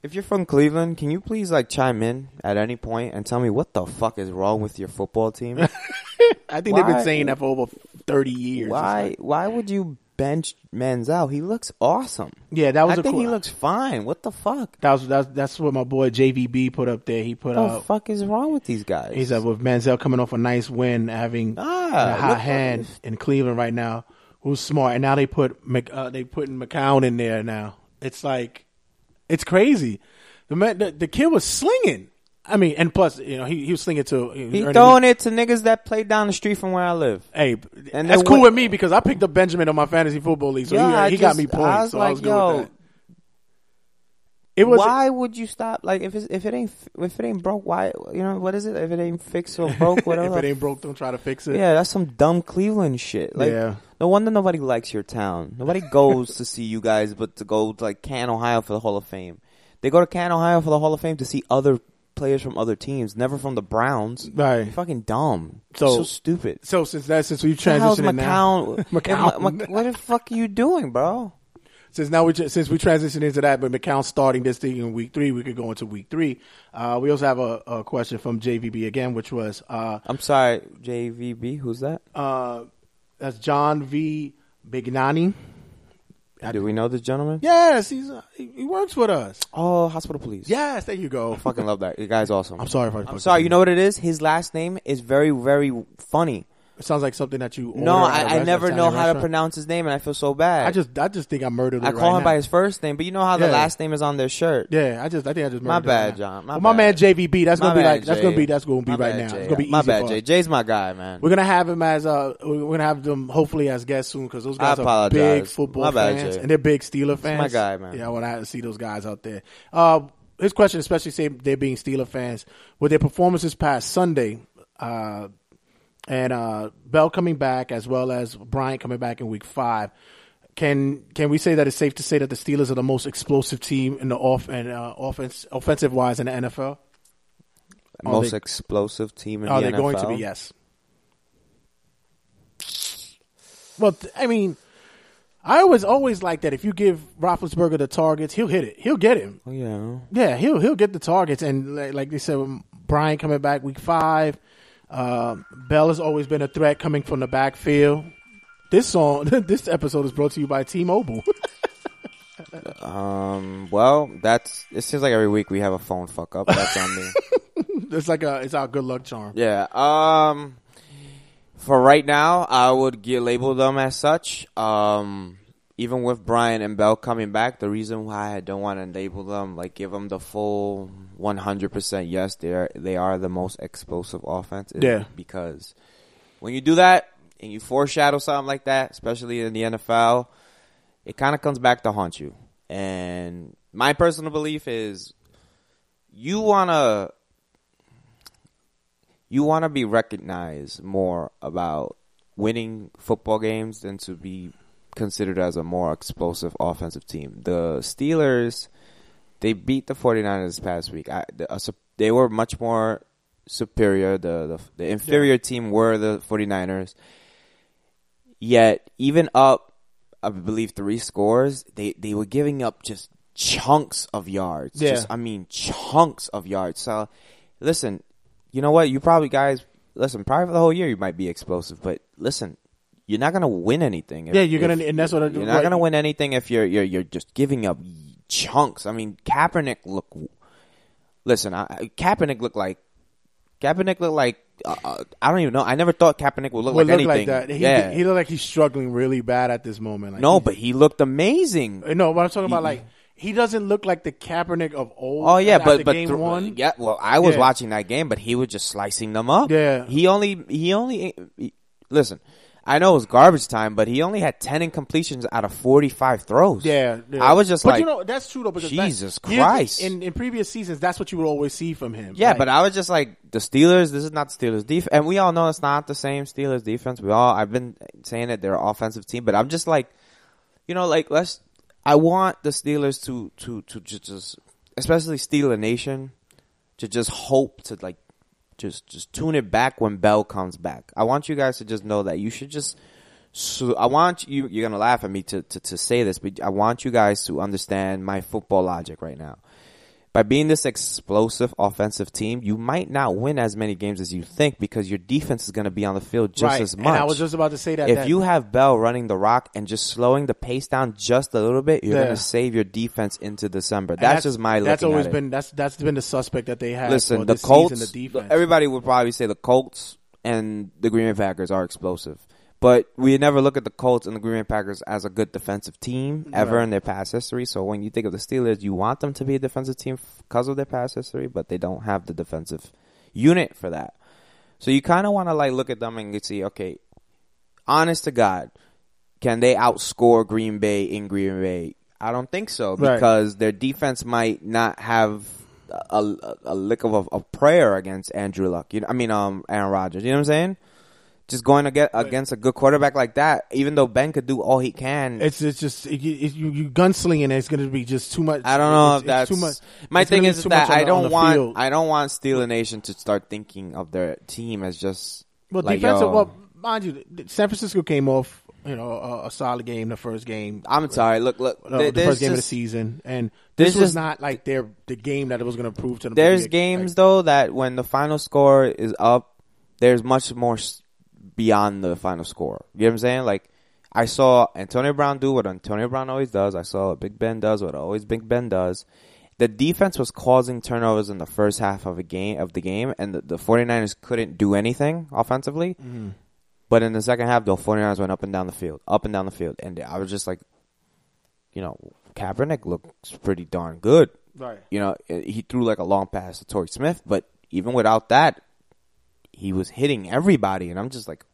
If you're from Cleveland, can you please like chime in at any point and tell me what the fuck is wrong with your football team? (laughs) I think they've been saying that for over thirty years. why why would you bench Manziel? He looks awesome. Yeah, that was I think cool- he looks fine. What the fuck? That was that's that's what my boy JVB put up there. He put What the fuck is wrong with these guys? He said with Manziel coming off a nice win, having Ah, a hot hand in Cleveland right now. Who's smart? And now they put Mc, uh, they putting McCown in there now. It's like it's crazy. The man, the, the kid was slinging. I mean, and plus, you know, he he was slinging to. He throwing it to niggas that play down the street from where I live. Hey, And that's cool with me because I picked up Benjamin on my fantasy football league, so Yeah, he, he got me points. I was so like, I was good yo, with that. It was why would you stop? Like if it's, if it ain't if it ain't broke, why you know what is it? If it ain't fixed or (laughs) broke, whatever. if it ain't broke, don't try to fix it. yeah, that's some dumb Cleveland shit. Like, Yeah. no wonder nobody likes your town. Nobody goes to see you guys, but to go to like Canton, Ohio for the Hall of Fame. They go to Canton, Ohio for the Hall of Fame to see other players from other teams, never from the Browns. Right. You're fucking dumb. So- So, stupid. So since that, since we've What the hell's transitioned now, McCown? McCown. Ma- what the fuck are you doing, bro? since now we since we transitioned into that, but McCown starting this thing in week three, we could go into week three. Uh, we also have a, a question from JVB again, which was uh, I'm sorry, JVB. Who's that? uh, that's John V. Bignani. Do we know this gentleman? Yes, he's uh, he, he works with us. Oh, hospital police. Yes, there you go. fucking love that. The guy's awesome. I'm sorry if I I'm sorry. You know what it is? His last name is very, very funny. It sounds like something that you. No, I, I, never know how to pronounce his name, and I feel so bad. I just, I just think I murdered. I call right him now. by his first name, but you know how the last name is on their shirt. Yeah, I just, I think I just My bad. John. My well, my man bad. JVB. That's My gonna be like, that's gonna be, that's gonna be My right now. Jay. It's gonna be My bad. Jay. Jay's my guy, man. We're gonna have him as uh, we're gonna have them hopefully as guests soon because those guys are big football My bad, fans Jay. and they're big Steeler fans. my guy, man. Yeah, I want to see those guys out there. Uh, his question, especially say they're being Steeler fans, with their performances past Sunday, uh, and uh, Bell coming back as well as Bryant coming back in Week Five. Can can we say that it's safe to say that the Steelers are the most explosive team in the off and uh, offense offensive wise in the NFL? Are Most they- explosive team in Are the they NFL. going to be? Yes. Well, I mean, I was always like that. If you give Roethlisberger the targets, he'll hit it. He'll get him. Oh, yeah. Yeah, he'll he'll get the targets. And like, like they said, Bryant coming back week five, uh, Bell has always been a threat coming from the backfield. This song, (laughs) this episode is brought to you by T-Mobile. (laughs) Um. Well, that's. It seems like every week we have a phone fuck up. That's on me. (laughs) it's like a it's our good luck charm. Yeah. Um. For right now, I would get label them as such. Um. Even with Bryant and Bell coming back, the reason why I don't want to label them, like give them the full 100% yes, they are, they are the most explosive offense. Yeah. Because when you do that and you foreshadow something like that, especially in the NFL, it kind of comes back to haunt you. And my personal belief is you want to you want to be recognized more about winning football games than to be considered as a more explosive offensive team. The Steelers they beat the 49ers this past week. I, the, they were much more superior. The the, the inferior team were the 49ers. Yet even up I believe three scores, they they were giving up just chunks of yards. Yeah. Just I mean chunks of yards. So listen, you know what? You probably guys listen, probably for the whole year you might be explosive, but listen, you're not gonna win anything. If, Yeah, you're gonna, and that's what I, you're not gonna win anything if you're you're you're just giving up chunks. I mean, Kaepernick look. Listen, I, Kaepernick looked like Kaepernick looked like uh, uh, I don't even know. I never thought Kaepernick would look Would like look anything. like that. He, yeah, he looked like he's struggling really bad at this moment. Like no, but he looked amazing. No, but I'm talking about like he doesn't look like the Kaepernick of old. Oh yeah, but but game thro- one. yeah. Well, I was Yeah. watching that game, but he was just slicing them up. Yeah. he only he only he- listen. I know it was garbage time, but he only had ten incompletions out of forty-five throws. Yeah, yeah. I was just but like, you know that's true though because Jesus Christ. In in previous seasons, that's what you would always see from him. Yeah, Like, but I was just like the Steelers. This is not the Steelers defense, and we all know it's not the same Steelers defense. We all I've been saying that they're an offensive team, but I'm just like, you know, like let's. I want the Steelers to to to ju- just, especially Steeler Nation, to just hope to like, just just tune it back when Bell comes back. I want you guys to just know that you should just. So I want you. You're gonna laugh at me to, to to say this, but I want you guys to understand my football logic right now by being this explosive offensive team, you might not win as many games as you think because your defense is going to be on the field just right. as And much. I was just about to say that. if that- you have Bell running the rock and just slowing the pace down just a little bit, you're Yeah. going to save your defense into December. and That's, just my. That's always at it. been that's that's been the suspect that they have. Listen, for the this Colts. season, the defense. Everybody would probably say the Colts and the Green Bay Packers are explosive, but we never look at the Colts and the Green Bay Packers as a good defensive team ever Right. in their past history. So when you think of the Steelers, you want them to be a defensive team because of their past history, but they don't have the defensive unit for that. So you kind of want to like look at them and you see, okay, honest to God, can they outscore Green Bay in Green Bay? I don't think so Right. because their defense might not have a, a, a lick of a, a prayer against Andrew Luck. You know, I mean, um, Aaron Rodgers. You know what I'm saying? Just going to get against a good quarterback like that, even though Ben could do all he can. It's it's just it, it, you, you gunslinging. It's going to be just too much. I don't know it's, if that's too much. My thing is too that I don't the want field. I don't want Steeler Nation to start thinking of their team as just Well, like, defensive. yo, Well, mind you, San Francisco came off you know a, a solid game the first game. I'm sorry. Look, look. uh, the first game of the season, and there's this was just- not like their the game that it was going to prove to them. There's games like- though that when the final score is up, there's much more s- beyond the final score. You know what I'm saying? Like I saw Antonio Brown do what Antonio Brown always does. I saw what Big Ben does what always Big Ben does. The defense was causing turnovers in the first half of a game of the game, and the, the 49ers couldn't do anything offensively. Mm-hmm. But in the second half, the 49ers went up and down the field, up and down the field, and I was just like, you know, Kaepernick looks pretty darn good. Right. You know, he threw like a long pass to Torrey Smith, but even without that, he was hitting everybody, and I'm just like,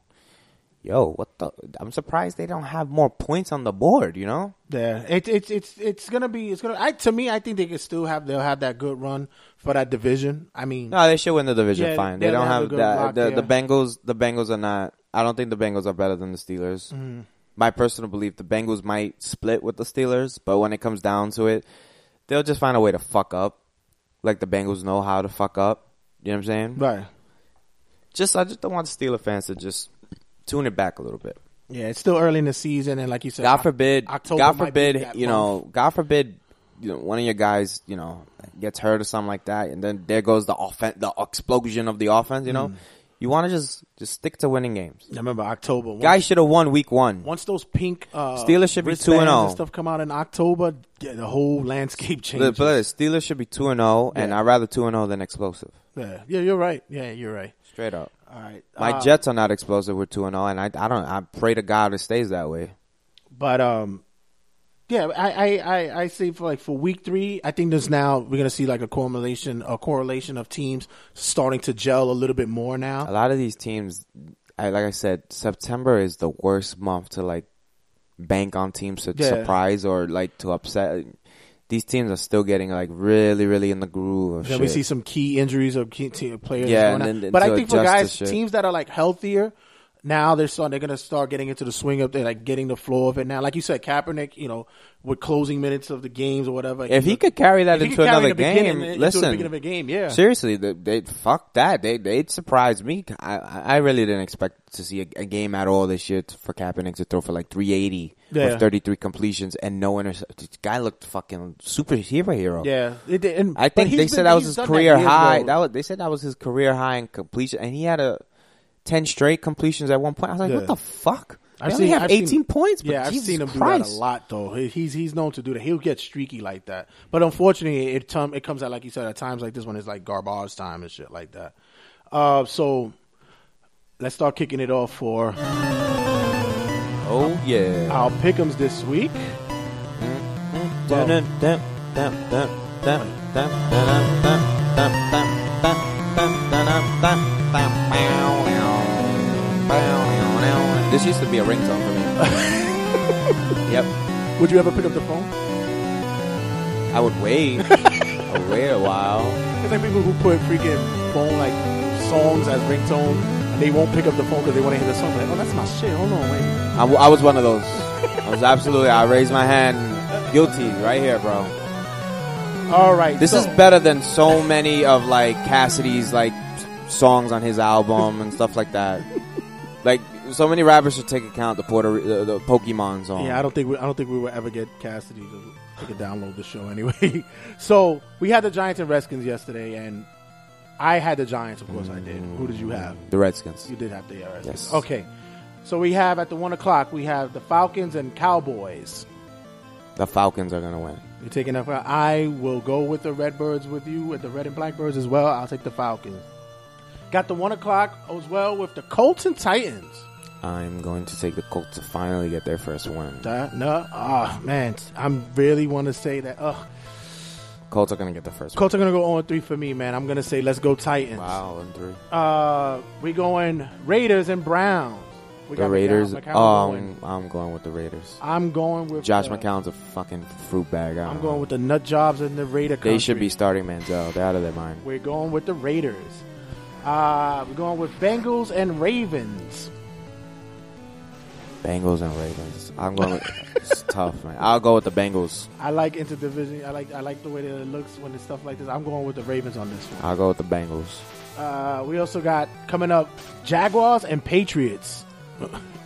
yo, what the? I'm surprised they don't have more points on the board. You know, Yeah, it, it's it's it's gonna be it's gonna. I, to me, I think they can still have they'll have that good run for that division. I mean, no, they should win the division. Yeah, fine, they they don't have have that. lock The, the. Bengals, the Bengals are not. I don't think the Bengals are better than the Steelers. Mm-hmm. My personal belief, the Bengals might split with the Steelers, but when it comes down to it, they'll just find a way to fuck up, like the Bengals know how to fuck up. You know what I'm saying? right. Just I just don't want the Steeler fans to just tune it back a little bit. Yeah, it's still early in the season, and like you said, God forbid, October God forbid, you month. know, God forbid, you know, one of your guys, you know, gets hurt or something like that, and then there goes the offense, the explosion of the offense. You know, Mm. you want to just just stick to winning games. I remember October. Once, Guys should have won week one. once those pink uh, Steelers should be 2 and 0. stuff come out in October, yeah, the whole landscape changes. but the Steelers should be two and zero, and Yeah. I'd rather two and zero than explosive. yeah, yeah, you're right. Yeah, you're right. Straight up. All right, My Uh, Jets are not explosive. We're two and all, and I I don't. I pray to God it stays that way. But um, yeah, I, I, I, I say for like for week three, I think there's now we're gonna see like a correlation, a correlation of teams starting to gel a little bit more now. A lot of these teams, I, like I said, September is the worst month to like bank on teams to Yeah. surprise or like to upset. These teams are still getting like really, really in the groove of Then shit. we see some key injuries of key te- players. Yeah, going and then- but I think for guys, teams that are like healthier, now they're starting. They're gonna start getting into the swing of they're like getting the flow of it now. Like you said, Kaepernick, you know, with closing minutes of the games or whatever. if he know, could carry that into another game, into the listen, game, yeah. seriously, they, they fuck that. They they surprised me. I I really didn't expect to see a, a game at all this year for Kaepernick to throw for like 380 Yeah. with 33 completions and no interceptions. This guy looked fucking superhero hero. Yeah, it, and, I think they said been- that was his career high. ago. That was, they said that was his career high in completion, and he had a ten straight completions at one point. I was like, Yeah. what the fuck? I've They only seen- have I've eighteen seen- points. But yeah, I've Jesus seen him Christ. do that a lot though. He's he's known to do that. He'll get streaky like that. But unfortunately, it it comes out like you said at times like this one is like garbage time and shit like that. Uh, so let's start kicking it off for Oh yeah. our pick'ems this week. Dun, This used to be a ringtone for me. (laughs) yep. Would you ever pick up the phone? I would wait. I would wait a (laughs) while. It's like people who put freaking phone like songs as ringtone. And they won't pick up the phone because they want to hear the song. Like, oh, that's my shit. Hold on, wait. I, w- I was one of those. I was absolutely. I raised my hand. Guilty, right here, bro. All right. This so- is better than so many of like Cassidy's like songs on his album and stuff like that. Like so many rappers should take account the Puerto the, the Pokemon song. Yeah, I don't think we, I don't think we will ever get Cassidy to a download the show anyway. (laughs) so we had the Giants and Redskins yesterday, and I had the Giants. Of course, I did. Who did you have? the Redskins. You did have the Redskins. Yes. Okay. So we have at the one o'clock we have the Falcons and Cowboys. The Falcons are gonna win. You're taking up. I will go with the Redbirds with you with the Red and Blackbirds as well. I'll take the Falcons. Got the one o'clock as well with the Colts and Titans. I'm going to take the Colts to finally get their first win. That, no, ah man, I'm really want to say that. Ugh, Colts are gonna get the first. Colts are gonna go on three for me, man. I'm gonna say let's go Titans. Win. Wow, and three. Uh, we going Raiders and Browns. We The got Raiders. McCown- oh, going. I'm, going with the Raiders. I'm going with Josh uh, McCown's a fucking fruit bag. I don't I'm know. going with the nut jobs and the Raider. They should be starting Manziel. They're out of their mind. We're going with the Raiders. Uh, we're going with Bengals and Ravens. Bengals and Ravens. I'm going with. it's tough, man. I'll go with the Bengals. I like interdivision. I like I like the way that it looks when it's stuff like this. I'm going with the Ravens on this one. I'll go with the Bengals. Uh, we also got coming up Jaguars and Patriots.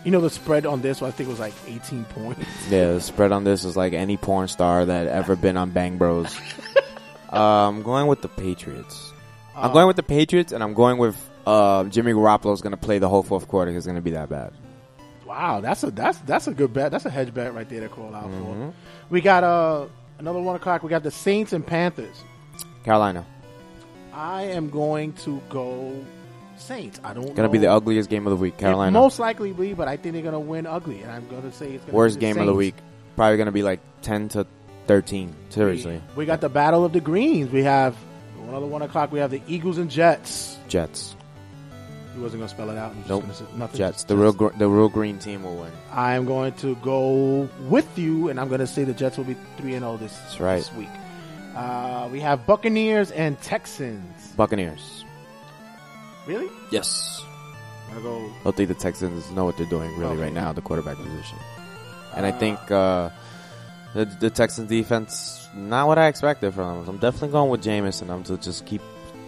You know the spread on this one, I think it was like 18 points. Yeah, the spread on this is like any porn star that ever been on Bang Bros. (laughs) uh, I'm going with the Patriots. I'm going with the Patriots, and I'm going with uh, Jimmy is going to play the whole fourth quarter. It's going to be that bad. Wow, that's a that's that's a good bet. That's a hedge bet right there to call out for. We got uh another one o'clock. We got the Saints and Panthers. Carolina. I am going to go Saints. I don't. Going to be the ugliest game of the week. It Carolina. most likely be, but I think they're gonna win ugly, and I'm gonna say it's gonna Worst game of the week. Probably going to be like 10 to 13. Seriously. We got the battle of the greens. We have another one o'clock. We have the Eagles and Jets. Jets. He wasn't gonna spell it out. I'm just gonna say nothing. Jets. The real gr- the real green team will win. I am going to go with you, and I'm going to say the Jets will be three and zero this That's right. this week. Uh, we have Buccaneers and Texans. Buccaneers. Really? Yes. I go. I don't think the Texans know what they're doing really Okay. right now, the quarterback position. And I think uh, the, the Texans defense, not what I expected from them. I'm definitely going with Jameis and them to just keep,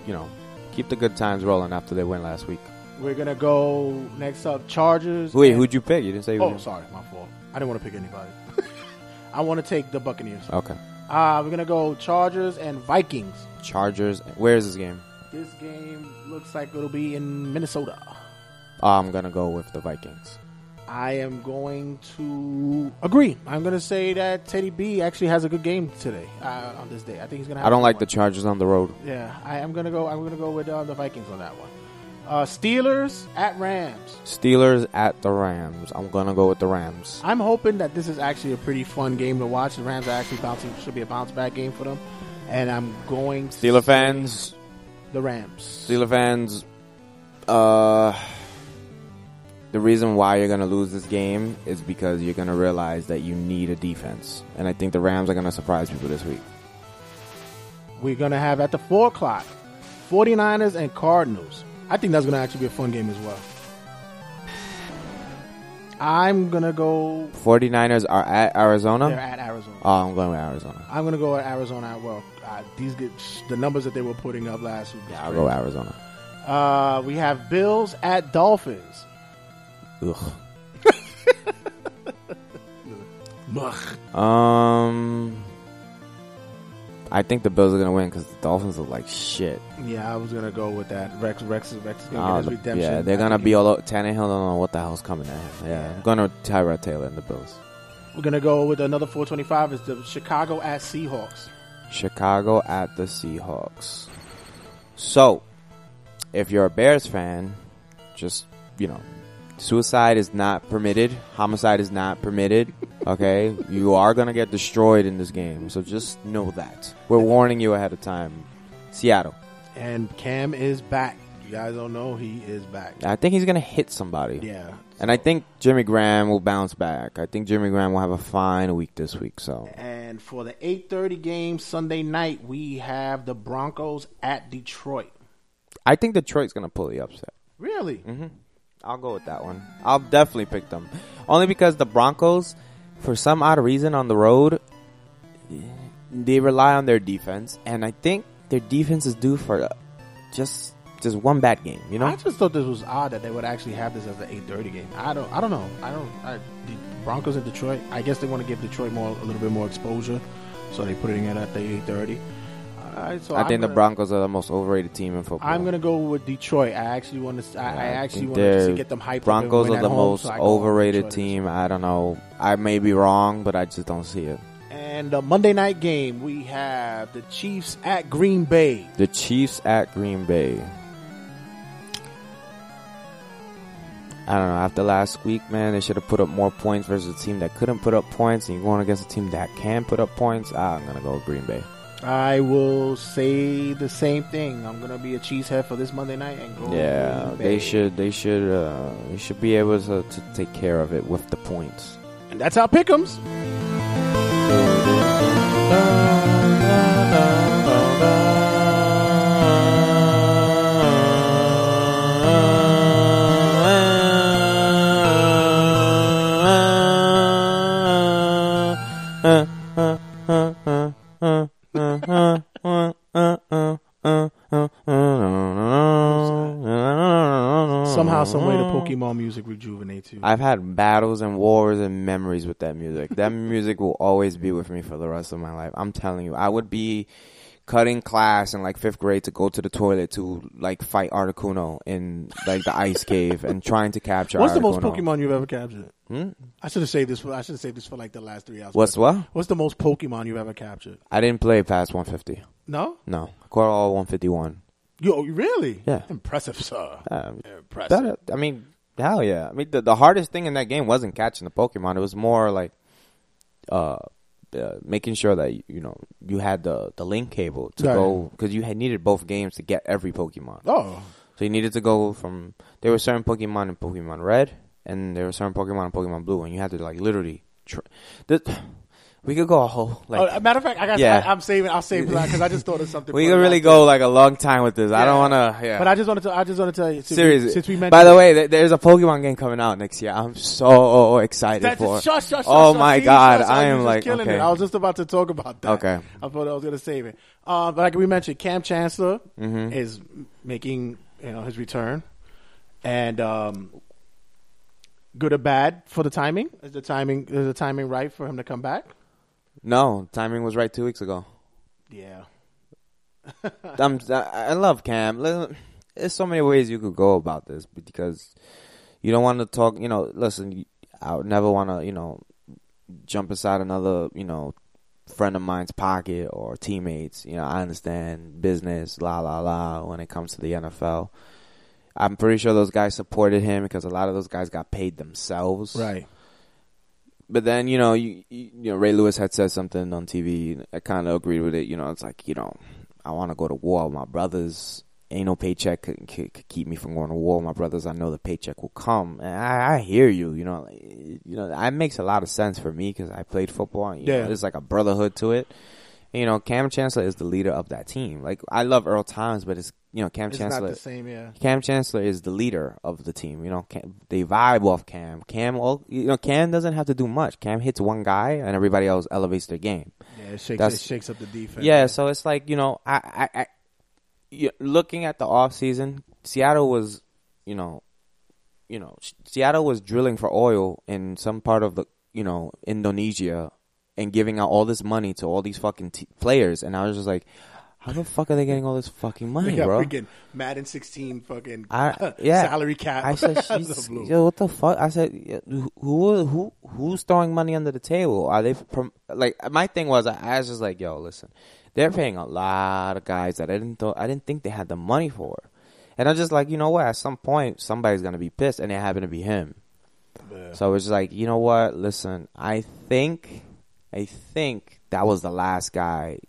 you know, keep the good times rolling after they win last week. We're gonna go next up. Chargers. Wait, who'd you pick? You didn't say who Oh, sorry, my fault. I didn't want to pick anybody. (laughs) I want to take the Buccaneers. Okay. Uh, we're gonna go Chargers and Vikings. Chargers. Where is this game? This game looks like it'll be in Minnesota. I'm going to go with the Vikings. I am going to agree. I'm going to say that Teddy B actually has a good game today uh, on this day. I think he's going to. I don't like the Chargers on the road. Yeah, I am going to go. I'm going to go with uh, the Vikings on that one. Uh, Steelers at Rams. Steelers at the Rams. I'm going to go with the Rams. I'm hoping that this is actually a pretty fun game to watch. The Rams are actually bouncing. Should be a bounce back game for them. And I'm going. to Steeler fans, The Rams. Steeler fans, uh, the reason why you're gonna lose this game is because you're gonna realize that you need a defense, and I think the Rams are gonna surprise people this week. We're going to have at the four o'clock, 49ers and Cardinals. I think that's going to actually be a fun game as well. I'm going to go. 49ers are at Arizona. They're at Arizona. Oh, I'm going with Arizona. I'm going to go at Arizona well. Uh, these get, the numbers that they were putting up last week. Yeah, I'll go. Arizona. Uh, we have Bills at Dolphins. Ugh. (laughs) Ugh. Um, I think the Bills are gonna win because the Dolphins look like shit. Yeah, I was gonna go with that. Rex, Rex, Rex is gonna Oh, get his redemption. yeah, they're I gonna think be all over. Tannehill don't know what the hell's coming at him. Yeah, I'm gonna Tyrod Taylor and the Bills. We're gonna go with another 425. Is the Chicago at Seahawks. Chicago at the Seahawks. So, if you're a Bears fan, just, you know, suicide is not permitted, homicide is not permitted, okay? you are going to get destroyed in this game, so just know that. We're warning you ahead of time. Seattle. And Kam is back. You guys don't know he is back. I think he's going to hit somebody. Yeah. And I think Jimmy Graham will bounce back. I think Jimmy Graham will have a fine week this week, so. And for the 8:30 game Sunday night, we have the Broncos at Detroit. I think Detroit's going to pull the upset. Really? Mm-hmm. I'll go with that one. I'll definitely pick them. Only because the Broncos, for some odd reason on the road, they rely on their defense, and I think their defense is due for just just one bad game. You know, I just thought this was odd that they would actually have this as an 8:30 game. I don't. I don't know. I don't. I, the Broncos in Detroit. I guess they want to give Detroit more, a little bit more exposure, so they're putting it at the 8:30. All right, so I I'm think the gonna- Broncos are the most overrated team in football. I'm gonna go with Detroit. I actually want to. I, I actually want to see get them hyped. Broncos up and win are the at home, most so I go with overrated Detroit. team. I don't know. I may be wrong, but I just don't see it. And the Monday night game, we have the Chiefs at Green Bay. The Chiefs at Green Bay. I don't know. After last week, man, they should have put up more points versus a team that couldn't put up points, and you're going against a team that can put up points. Ah, I'm gonna go with Green Bay. I will say the same thing. I'm gonna be a cheesehead for this Monday night and go. Yeah, they should. They should. Uh, they should be able to, to take care of it with the points. And that's how Pick'ems. (laughs) Somehow, some way, the Pokemon music rejuvenates you. I've had battles and wars and memories with that music. That (laughs) music will always be with me for the rest of my life. I'm telling you, I would be cutting class in like fifth grade to go to the toilet to like fight Articuno in like the ice cave and trying to capture. What's the most Articuno. Pokemon you've ever captured? Hmm? I should have saved this. For, I should have saved this for like the last three hours. What's what? What's the most Pokemon you've ever captured? I didn't play past 150. No, No, I caught all 151. You really? Yeah. impressive, sir. Um, impressive. That, I mean, hell yeah. I mean, the, the hardest thing in that game wasn't catching the Pokemon. It was more like uh, uh making sure that you know you had the the link cable to Right. go because you had needed both games to get every Pokemon. Oh, So you needed to go from there were certain Pokemon in Pokemon Red, and there were certain Pokemon in Pokemon Blue, and you had to like literally. Tr- the, we could go a whole like. oh, matter of fact, I got. Yeah. I, am saving. I'll save that because I just thought of something. (laughs) we could really go like a long time with this. I don't want to. Yeah. But I just want to. I just want to tell you. Seriously. we, since we mentioned. By the way, th- there's a Pokemon game coming out next year. I'm so excited That's for. shush, shush, oh shush, my god, I am just like killing okay. it. I was just about to talk about that. Okay. I thought I was going to save it. Uh, but like we mentioned, Kam Chancellor Mhm. is making you know his return, and um, good or bad for the timing. Is the timing is the timing right for him to come back? No, timing was right two weeks ago. Yeah. (laughs) I'm, I love Kam. There's so many ways you could go about this because you don't want to talk. You know, listen, I would never want to. You know, jump inside another. You know, friend of mine's pocket or teammates. You know, I understand business, la la la. When it comes to the NFL, I'm pretty sure those guys supported him because a lot of those guys got paid themselves. Right. But then you know, you, you you know, Ray Lewis had said something on TV. I kind of agreed with it. You know, it's like you know, I want to go to war with my brothers. Ain't no paycheck could, could, could keep me from going to war with my brothers. I know the paycheck will come, and I, I hear you. You know, like, you know that makes a lot of sense for me because I played football. And, you know, Yeah. there's like a brotherhood to it. And, you know, Kam Chancellor is the leader of that team. Like I love Earl Thomas, but it's you know Kam It's Chancellor. not the same. Yeah. Kam Chancellor is the leader of the team. You know, Kam, they vibe off Kam. Kam, well, you know, Kam doesn't have to do much. Kam hits one guy, and everybody else elevates their game. Yeah. It shakes. That's- it shakes up the defense. Yeah, so it's like you know, I, I, I you- looking at the off season, Seattle was, you know, you know, Seattle was drilling for oil in some part of the, you know, Indonesia, and giving out all this money to all these fucking t- players, and I was just like, how the fuck are they getting all this fucking money, got bro? freaking Madden 16 fucking I, yeah. salary cap. I said, (laughs) out of blue. yo, what the fuck? I said, yeah, who, who, who's throwing money under the table? Are they prom- like? My thing was, I was just like, yo, listen, they're paying a lot of guys that I didn't thought, I didn't think they had the money for, and I'm just like, you know what? At some point, somebody's gonna be pissed, and it happened to be him. So it was like, you know what? Listen, I think, I think that was the last guy.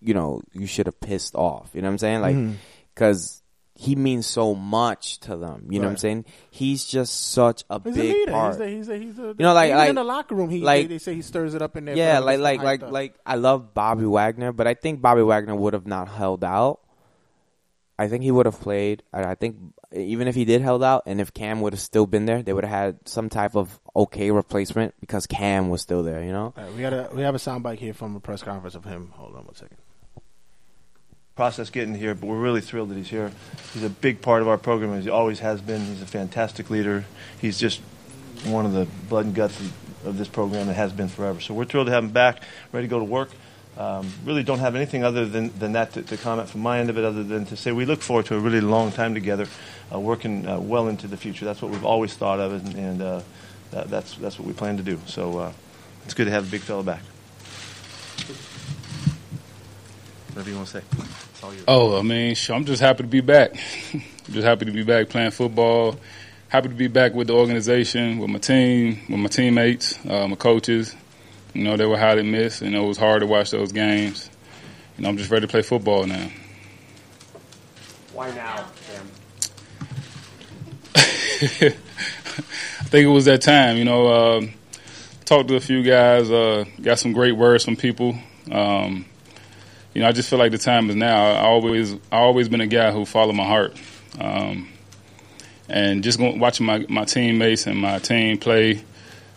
You know, you should have pissed off. You know what I'm saying? Like, mm-hmm. because he means so much to them. You know what I'm saying? He's just such a He's a big leader. part. He's a, he's the, he's the, you know, like like in the locker room, he like they, they say he stirs it up in there. yeah, like like like up. like I love Bobby Wagner, but I think Bobby Wagner would have not held out. I think he would have played. I I think even if he did held out, and if Kam would have still been there, they would have had some type of okay replacement because Kam was still there. You know. All right, we got a we have a soundbite here from a press conference of him. Hold on one second. process getting here, but we're really thrilled that he's here. He's a big part of our program, as he always has been. He's a fantastic leader. He's just one of the blood and guts of, of this program that has been forever. So we're thrilled to have him back, ready to go to work. Um, really don't have anything other than, than that to, to comment from my end of it, other than to say we look forward to a really long time together, working uh, well into the future. That's what we've always thought of, and, and uh, that, that's, that's what we plan to do. So uh, it's good to have a big fella back. Whatever you want to say. It's all yours. Oh, I mean, sh- I'm just happy to be back. (laughs) just happy to be back playing football. Happy to be back with the organization, with my team, with my teammates, uh, my coaches. You know, they were highly missed, and it was hard to watch those games. you know, I'm just ready to play football now. Why now, (laughs) I think it was that time, you know. Um, talked to a few guys, uh, got some great words from people. Um, you know, I just feel like the time is now. I always, I always been a guy who followed my heart, um, and just going, watching my my teammates and my team play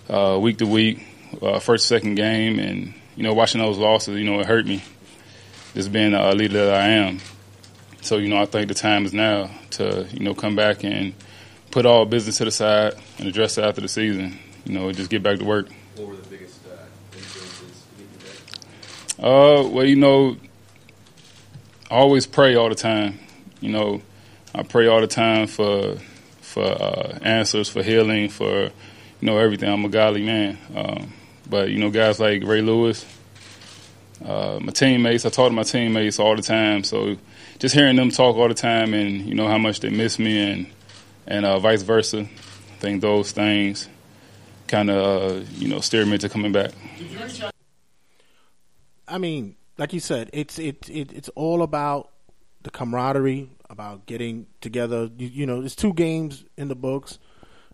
uh, week to week, uh, first second game, and you know, watching those losses, you know, it hurt me. Just being a leader that I am. So you know, I think the time is now to you know come back and put all business to the side and address it after the season. You know, just get back to work. What were the biggest uh, influences to get you back? Uh, well, you know, I always pray all the time. You know, I pray all the time for for uh, answers, for healing, for you know everything. I'm a godly man, um, but you know, guys like Ray Lewis, uh, my teammates. I talk to my teammates all the time, so just hearing them talk all the time, and you know how much they miss me, and and uh, vice versa. I think those things kind of uh, you know steer me into coming back. I mean, like you said, it's it, it it's all about the camaraderie, about getting together. You, you know, there's two games in the books.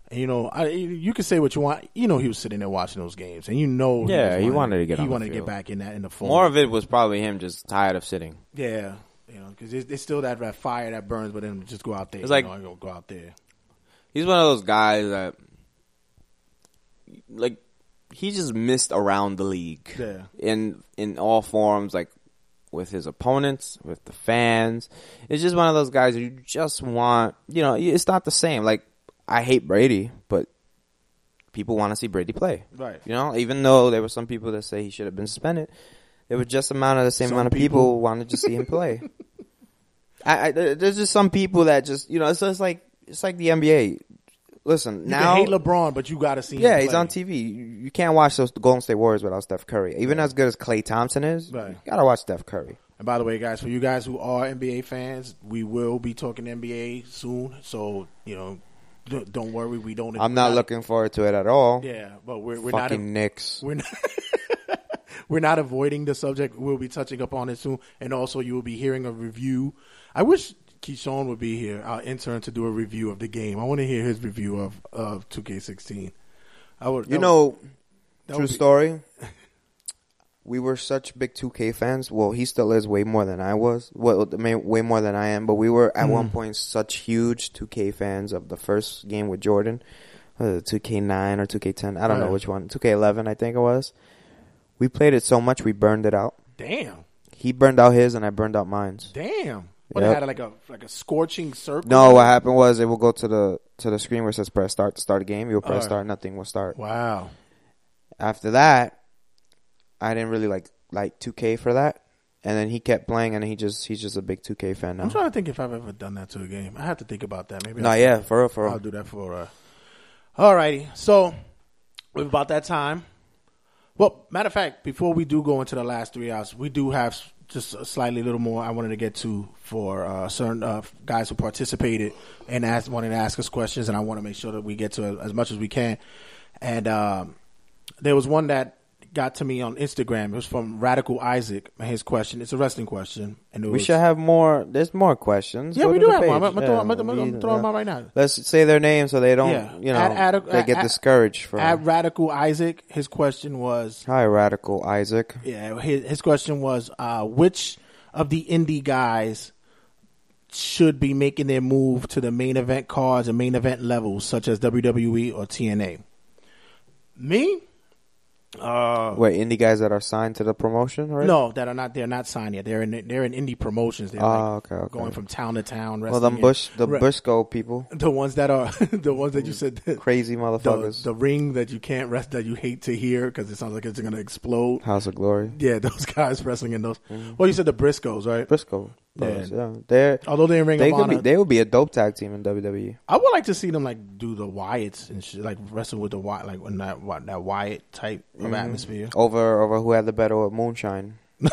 And, you know, I, you can say what you want. You know, he was sitting there watching those games, and you know, Yeah, was he wanted to get He on the wanted to get back in that in the form. More of it was probably him just tired of sitting. yeah, you know, because there's, there's still that, that fire that burns, but then just go out there. It's you like- know, go go out there. He's one of those guys that, like, he just missed around the league. Yeah. In in all forms, like with his opponents, with the fans. It's just one of those guys you just want. You know, it's not the same. Like I hate Brady, but people want to see Brady play. Right. You know, even though there were some people that say he should have been suspended, there was just amount of the same Some amount of people- people wanted to see him play. (laughs) I, I, there's just some people that just you know it's just like it's like the NBA. Listen You now, can hate LeBron, but you got to see. yeah, he's on TV. You, you can't watch those Golden State Warriors without Steph Curry. Even as good as Klay Thompson is, Right. you gotta watch Steph Curry. And by the way, guys, for you guys who are NBA fans, we will be talking NBA soon. So you know, don't worry, we don't. I'm not looking forward to it at all. Yeah, but we're we're Fucking not Knicks. we're not (laughs) (laughs) we're not avoiding the subject. We'll be touching upon it soon, and also you will be hearing a review. I wish Keyshawn would be here, our intern, to do a review of the game. I want to hear his review of of 2K16. I would. You know, would- true be- story. (laughs) We were such big 2K fans. Well, he still is way more than I was. Well, way more than I am. But we were at one Mhm. point such huge 2K fans of the first game with Jordan, uh, 2K9 or 2K10. I don't know which one. 2K11, I think it was. We played it so much we burned it out. Damn, He burned out his, and I burned out mine. damn. But Yep. it had like a like a scorching circle. No, what happened was it will go to the to the screen where it says press start to start a game. You'll press Alright. start, nothing will start. Wow. After that, I didn't really like like 2K for that. And then he kept playing, and he just he's just a big 2K fan now. I'm trying to think if I've ever done that to a game. I have to think about that. Maybe. No, yeah, for real, for real. I'll do that for. Uh... Alrighty, so we're about that time. Well, matter of fact, before we do go into the last three hours, we do have just a slightly little more I wanted to get to for uh, certain uh, guys who participated and asked, wanted to ask us questions, and I want to make sure that we get to as much as we can. And um, there was one that got to me on Instagram. It was from Radical Isaac. His question, it's a wrestling question, and it we was, should have more. There's more questions. Yeah, Go we do have one. page. I'm Yeah, I'm I'm we- gonna throw 'em uh, out right now. Let's say their name so they don't, Yeah. you know, At- at- they get at- discouraged from. At Radical Isaac, his question was, Hi, Radical Isaac. yeah, his, his question was, uh, which of the indie guys should be making their move to the main event cards and main event levels, such as WWE or TNA? Me? Uh, Wait, indie guys that are signed to the promotion, right? no, that are not. They're not signed yet. They're in. They're in indie promotions. They're Ah, like okay, okay. going from town to town. Well, in- Bush, the Re- Briscoe people, (laughs) the ones that are (laughs) the ones that you said crazy the, motherfuckers. the ring that you can't rest that you hate to hear because it sounds like it's gonna explode. House of Glory. Yeah, (laughs) those guys wrestling in those. Mm-hmm. Well, you said the Briscoes, right? Briscoe. Brothers, Yeah. yeah, they're Although they're in Ring they of could be they would be a dope tag team in. WWE. I would like to see them like do the Wyatts and shit, like wrestle with the Wyatt, like in that what, that Wyatt type of Mhm. atmosphere. over over who had the better moonshine. (laughs)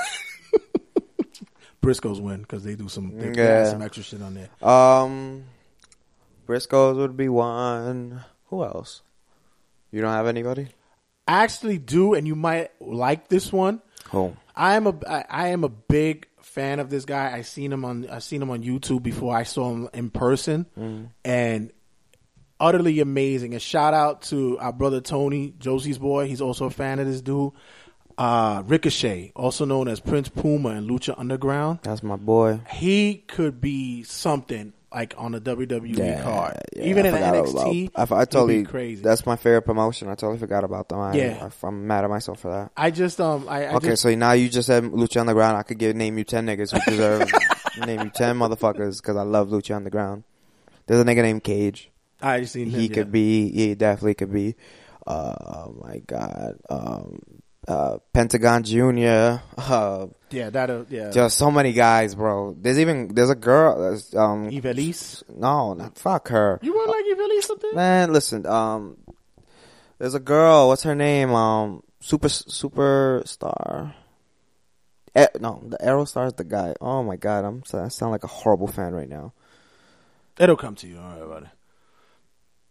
Briscoes win because they do some they, Yeah. some extra shit on there. Um, Briscoes would be one. Who else? You don't have anybody? I actually do, and you might like this one. Who? I am a I, am a big fan of this guy. I seen him on I seen him on YouTube before I saw him in person, Mm. and utterly amazing. A shout out to our brother Tony, Josie's boy. He's also a fan of this dude. Uh, Ricochet, also known as Prince Puma and Lucha Underground. That's my boy. He could be something like on a WWE Yeah, card, yeah, even I in NXT. about- I, I totally crazy. That's my favorite promotion. I totally forgot about them. I, Yeah. I, am mad at myself for that. I just um I, I okay, just, so now you just said Lucha Underground. I could give name you ten niggas who deserve (laughs) name you ten motherfuckers because I love Lucha Underground. There's a nigga named Cage. I just seen him, He yeah. could be. He definitely could be. Uh, oh my god. Um, uh, Pentagon Junior. Uh, yeah that uh, yeah just so many guys, bro. There's even there's a girl. there's, Um, Ivelisse. No, not fuck her. You want like Ivelisse up there? Man, listen. Um, there's a girl. What's her name? Um, super superstar. Eh, no, the Aerostar is the guy. Oh my god, I'm I sound like a horrible fan right now. It'll come to you. All right, buddy.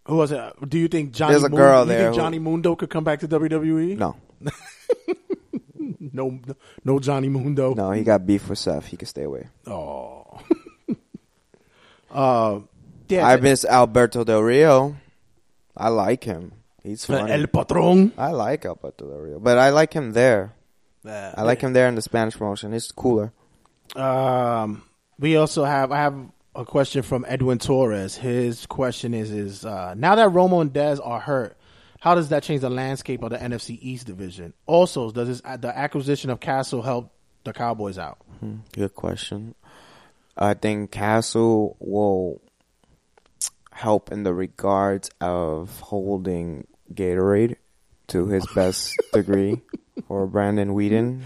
Who was it? Do you think Johnny? There's a Moon- girl you there Johnny Mundo could come back to WWE? No, (laughs) (laughs) no, no Johnny Mundo. no, he got beef with Seth. He can stay away. Oh. (laughs) uh, yeah. I miss Alberto Del Rio. I like him. He's funny. El Patron. I like Alberto Del Rio, but I like him there. Uh, I like him there in the Spanish promotion. It's cooler. Um, we also have I have a question from Edwin Torres. His question is is uh, now that Romo and Dez are hurt, how does that change the landscape of the NFC East division? Also, does this, the acquisition of Cassel help the Cowboys out? Hmm, Good question. I think Cassel will help in the regards of holding Gatorade to his best (laughs) degree for Brandon Weeden.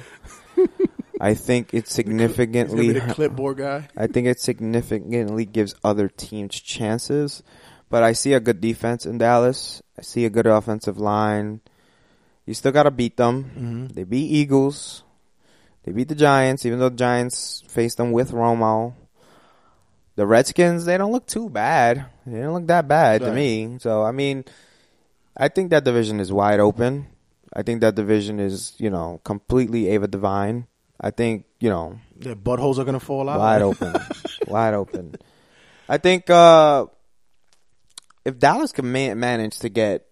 I think it significantly. The clipboard guy. I think it significantly gives other teams chances. But I see a good defense in Dallas. I see a good offensive line. You still got to beat them. Mhm. They beat Eagles. They beat the Giants, even though the Giants faced them with Romo. The Redskins, they don't look too bad. They don't look that bad to me. So, I mean, I think that division is wide open. I think that division is, you know, completely Ava Divine. I think, you know, Their buttholes are gonna fall out. wide open, (laughs) wide open. I think uh, if Dallas can ma- manage to get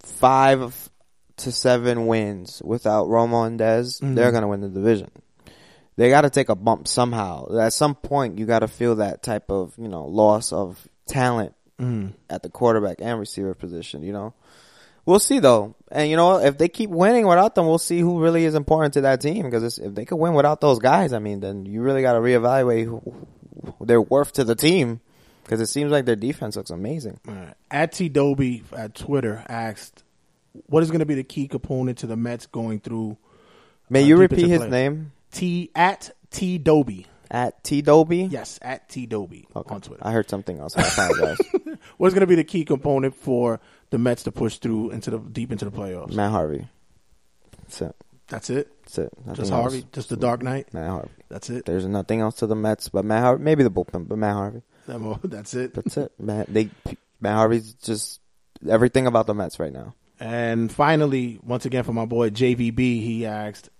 five to seven wins without Romo and Dez, Mhm. they're gonna win the division. They got to take a bump somehow. At some point, you got to feel that type of you know loss of talent Mhm. at the quarterback and receiver position. You know, we'll see though. And you know, if they keep winning without them, we'll see who really is important to that team. Because if they could win without those guys, I mean, then you really got to reevaluate who, who their worth to the team. Because it seems like their defense looks amazing. At T Doby at Twitter asked, "What is going to be the key component to the Mets going through?" May uh, you repeat his name? T at T Doby. At T Doby. Yes, at T Doby on Twitter. I heard something else. I apologize. (laughs) What's going to be the key component for the Mets to push through into the deep into the playoffs? Matt Harvey. That's it. That's it. That's it. Nothing Just else. Harvey. Just the Dark Knight. Matt Harvey. That's it. There's nothing else to the Mets but Matt Harvey. Maybe the bullpen, but Matt Harvey. (laughs) That's it. That's it. Matt, they, Matt Harvey's just everything about the Mets right now. And finally, once again, for my boy JVB, he asked,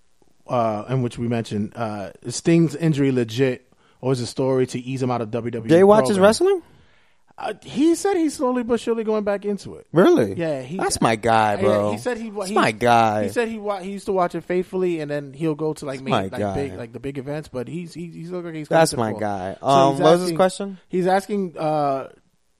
uh, in which we mentioned, uh, is Sting's injury legit, or is it a story to ease him out of WWE? Jay watches wrestling? Uh, he said he's slowly but surely going back into it. Really? Yeah, he, That's my guy, bro. Yeah, he said he. That's he my guy. He said he wa- he used to watch it faithfully, and then he'll go to like main, my like guy. big like the big events. But he's he's, he's looking like he's That's my to the fore. guy. So Um, he's what was his question? He's asking, uh,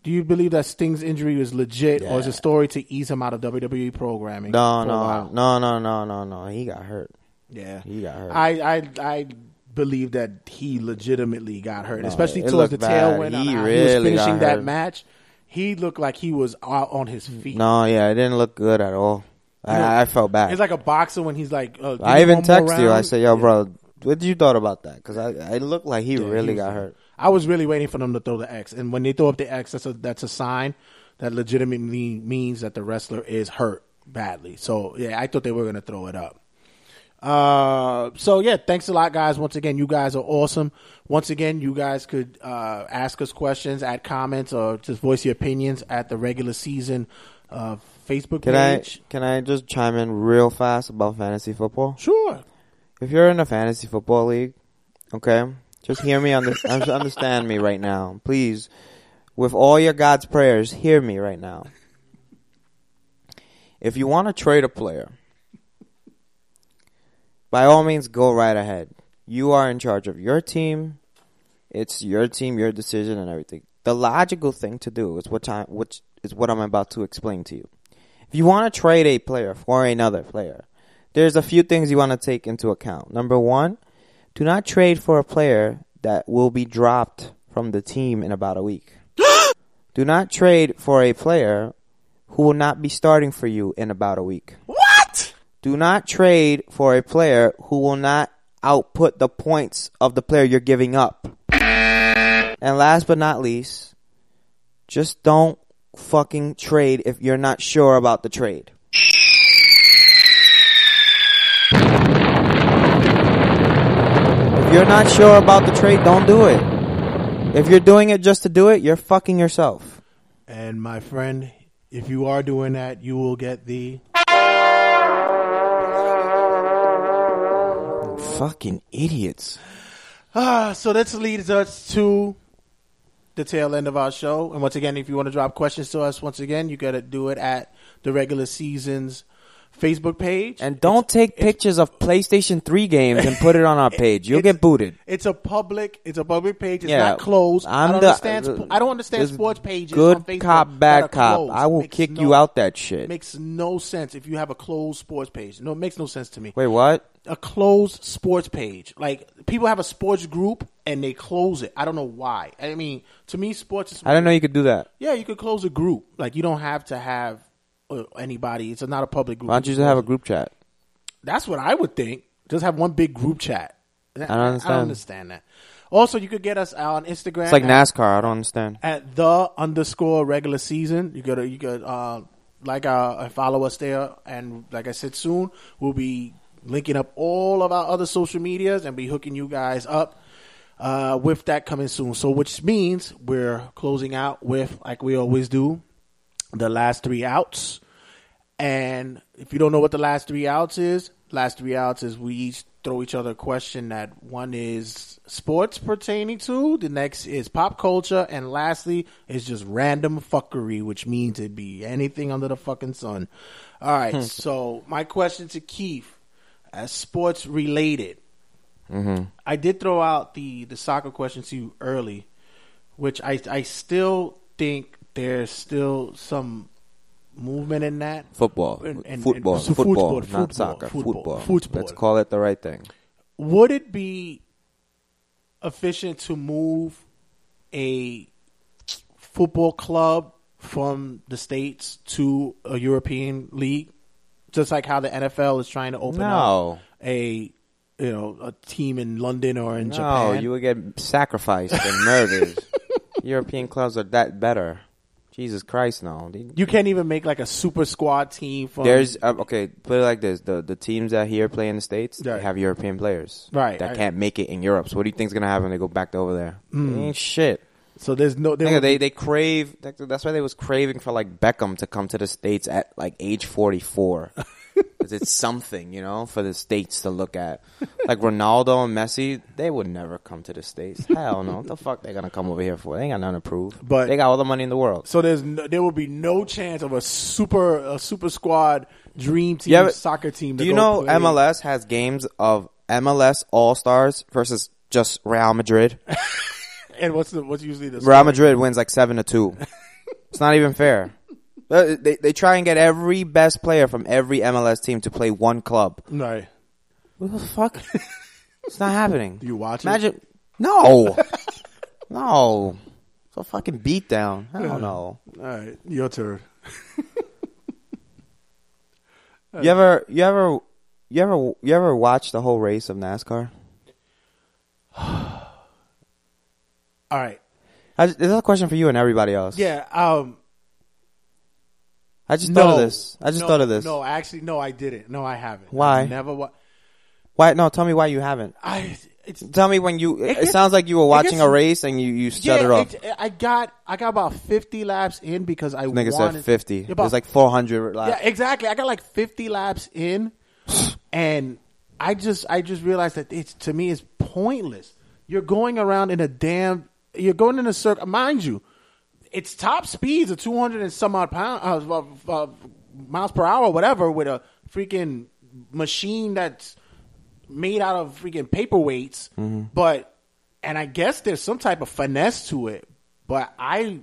do you believe that Sting's injury was legit, or is it a story to ease him out of WWE programming? No, no, no, no, no, no, no. He got hurt. Yeah, he got hurt. I, I, I believe that he legitimately got hurt, No, especially towards the tail when He uh, he was finishing that hurt. match. He looked like he was out on his feet. No, yeah, it didn't look good at all. You know, I, I felt bad. It's like a boxer when he's like, uh, I even text you. I said, "Yo, bro, what did you thought about that?" Because I, I looked like he Yeah, really he got hurt. I was really waiting for them to throw the X, and when they throw up the X, that's a that's a sign that legitimately means that the wrestler is hurt badly. So yeah, I thought they were going to throw it up. Uh, so yeah, thanks a lot, guys. Once again, you guys are awesome. Once again, you guys could uh, ask us questions, add comments, or just voice your opinions at the regular season uh, Facebook Can I can I just chime in real fast about fantasy football? Sure. if you're in a fantasy football league, okay, just hear me under, (laughs) just understand me right now, please. With all your God's prayers, hear me right now. If you want to trade a player, by all means, go right ahead. You are in charge of your team. It's your team, your decision, and everything. The logical thing to do is what time, which is what I'm about to explain to you. If you want to trade a player for another player, there's a few things you want to take into account. Number one, do not trade for a player that will be dropped from the team in about a week. (gasps) do not trade for a player who will not be starting for you in about a week. What? Do not trade for a player who will not output the points of the player you're giving up. And last but not least, just don't fucking trade if you're not sure about the trade. If you're not sure about the trade, don't do it. If you're doing it just to do it, you're fucking yourself. And my friend, if you are doing that, you will get the Fucking idiots. Ah, so this leads us to the tail end of our show. And once again, if you want to drop questions to us, once again, you got to do it at the regular season's Facebook page. And don't take pictures of PlayStation 3 games and put it on our (laughs) page. You'll get booted. It's a public. It's a public page. It's Yeah, not closed. I I'm don't the- understand. sp- I don't understand sports pages. Good on Facebook cop, bad cop. I will Makes kick no- you out that shit. Makes no sense if you have a closed sports page. No, it makes no sense to me. Wait, what? A closed sports page. Like people have a sports group and they close it. I don't know why. I mean, to me, sports is. I didn't know you could do that. Yeah, you could close a group. Like you don't have to have uh, anybody. It's not a public group. Why don't you just have a group chat? That's what I would think. Just have one big group chat. I don't understand. I don't understand that. Also, you could get us on Instagram. It's like at- NASCAR. I don't understand. at the underscore regular season. You gotta you could uh like uh follow us there and like I said soon we'll be linking up all of our other social medias and be hooking you guys up uh with that coming soon. So which means we're closing out with like we always do the last three outs. And if you don't know what the last three outs is, last three outs is we each throw each other a question that one is sports pertaining to, the next is pop culture, and lastly is just random fuckery, which means it'd be anything under the fucking sun. All right, so my question to Keith, as sports related, Mm-hmm. I did throw out the the soccer question to you early, which I I still think there's still some movement in that Football. And- and- football. and- so football. football, Not football, soccer. football, Football. football. Let's call it the right thing. Would it be efficient to move a football club from the states to a European league, just like how the NFL is trying to open No. up a you know a team in London or in No, Japan? you would get sacrificed and murdered. (laughs) European clubs are that better. Jesus Christ, no. You can't even make like a super squad team from There's uh, okay. Put it like this: the the teams that here play in the states Right. they have European players, Right, That I- can't make it in Europe. So what do you think's gonna happen when they go back over there? Mm. Shit. So there's no would they they crave. That's why they was craving for like Beckham to come to the states at like age forty four. (laughs) Because it's something, you know, for the states to look at. Like Ronaldo and Messi, they would never come to the states. Hell no. What the fuck they gonna come over here for? They ain't got nothing to prove. But- they got all the money in the world. So there's no, there will be no chance of a super a super squad dream team ever- soccer team. Do you know play. MLS has games of MLS All Stars versus just Real Madrid? (laughs) And what's the what's usually the Real? Madrid wins like seven to two. It's not even fair. They they try and get every best player from every MLS team to play one club. Right. What the fuck? it's not happening. You watch it? Imagine no, (laughs) no. It's a fucking beatdown. I don't know. All right, your turn. (laughs) You ever you ever you ever you ever watch the whole race of NASCAR? (sighs) All right. I, this is a question for you and everybody else. Yeah. Um. I just no, thought of this. I just no, thought of this. No, actually, no, I didn't. No, I haven't. Why? I never. Wa- Why? No, tell me why you haven't. I. It's, Tell me when you. It, gets- sounds like you were watching gets- a race and you you shut yeah, it off. it- I got I got about fifty laps in because I Nigga wanted said fifty. About- There's like four hundred laps. Yeah, exactly. I got like 50 laps in, (sighs) and I just I just realized that it's to me it's pointless. You're going around in a damn. You're going in a circle. Mind you, its top speeds are 200 and some odd pound uh, uh, miles per hour, whatever, with a freaking machine that's made out of freaking paperweights. Mm-hmm. But and I guess there's some type of finesse to it. But I, I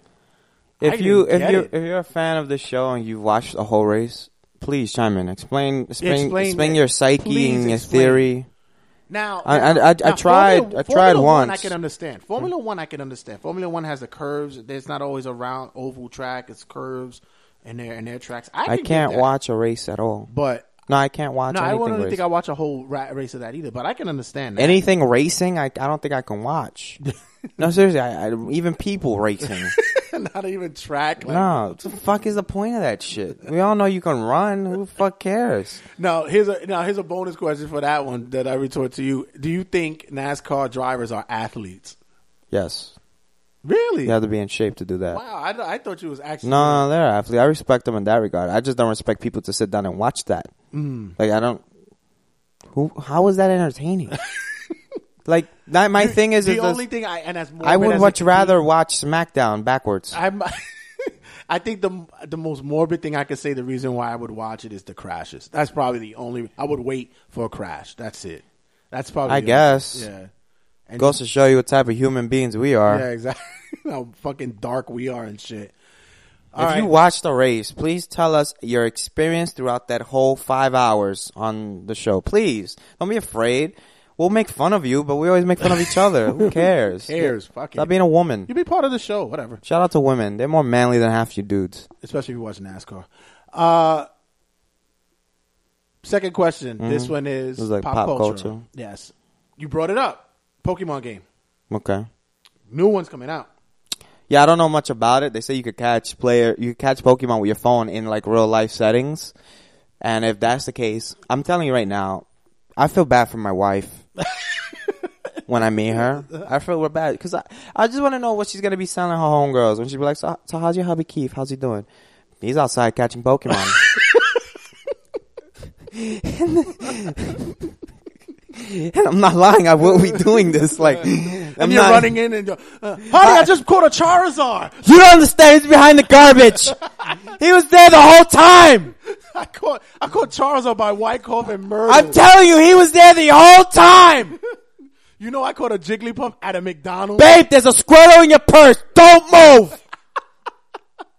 If you if you if you're a fan of the show and you've watched the whole race, please chime in. Explain explain Explain explain, your psyche and your explain. theory. Now, I- now- I- I- I tried- Formula, I tried Formula One, I can understand. Formula One, I can understand. Formula One has the curves. There's not always a round oval track. It's curves and their and their tracks. I, can can't watch a race at all. But no, I can't watch no, I race. think I watch a whole ra- race of that either. But I can understand that. anything racing. I I don't think I can watch. (laughs) no, seriously, I, I, even people racing. (laughs) not even track. Like, no, what the fuck is the point of that shit? We all know you can run. Who the fuck cares? No, here's a now here's a bonus question for that one that I retort to you. Do you think NASCAR drivers are athletes? Yes, Really? you have to be in shape to do that. Wow, I, I thought you was actually No, no, they're athletes. I respect them in that regard. I just don't respect people to sit down and watch that. Mm. Like I don't. Who? How is that entertaining? (laughs) like that. My thing is, the is this- only thing I and as I would as much rather watch SmackDown backwards. I'm, (laughs) I think the the most morbid thing I could say the reason why I would watch it is the crashes. That's probably the only. I would wait for a crash. That's it. That's probably. I guess. Yeah. And Goes to show you what type of human beings we are. yeah, exactly. (laughs) How fucking dark we are and shit. if All you right. watched the race, please tell us your experience throughout that whole five hours on the show. Please don't be afraid. We'll make fun of you, but we always make fun of each other. Who (laughs) cares? Who cares? Fuck Stop being a woman. You be part of the show, whatever. Shout out to women. They're more manly than half you dudes. Especially if you watch NASCAR. Uh, second question. This Mhm. one is, This is like pop, pop culture. culture. Yes, you brought it up. Pokemon game. Okay. New one's coming out. Yeah, I don't know much about it. They say you could catch player, you could catch Pokemon with your phone in like real life settings. And if that's the case, I'm telling you right now, I feel bad for my wife (laughs) when I meet her. I feel real bad because I, I just want to know what she's gonna be selling her homegirls when she be like, so, so how's your hubby Keith? How's he doing? He's outside catching Pokemon. (laughs) (laughs) and (laughs) I'm not lying. I will be (laughs) doing this. Like, I'm you're not- running in and you're, uh, (laughs) honey, I just caught a Charizard. You don't understand. He's behind the garbage. he was there the whole time. I caught I caught Charizard by Wyckoff and Myrtle. I'm telling you, he was there the whole time. you know I caught a Jigglypuff at a McDonald's. Babe, there's a Squirtle in your purse. Don't move.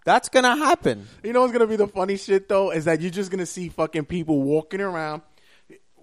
That's gonna happen. You know what's gonna be the funny shit though is that you're just gonna see fucking people walking around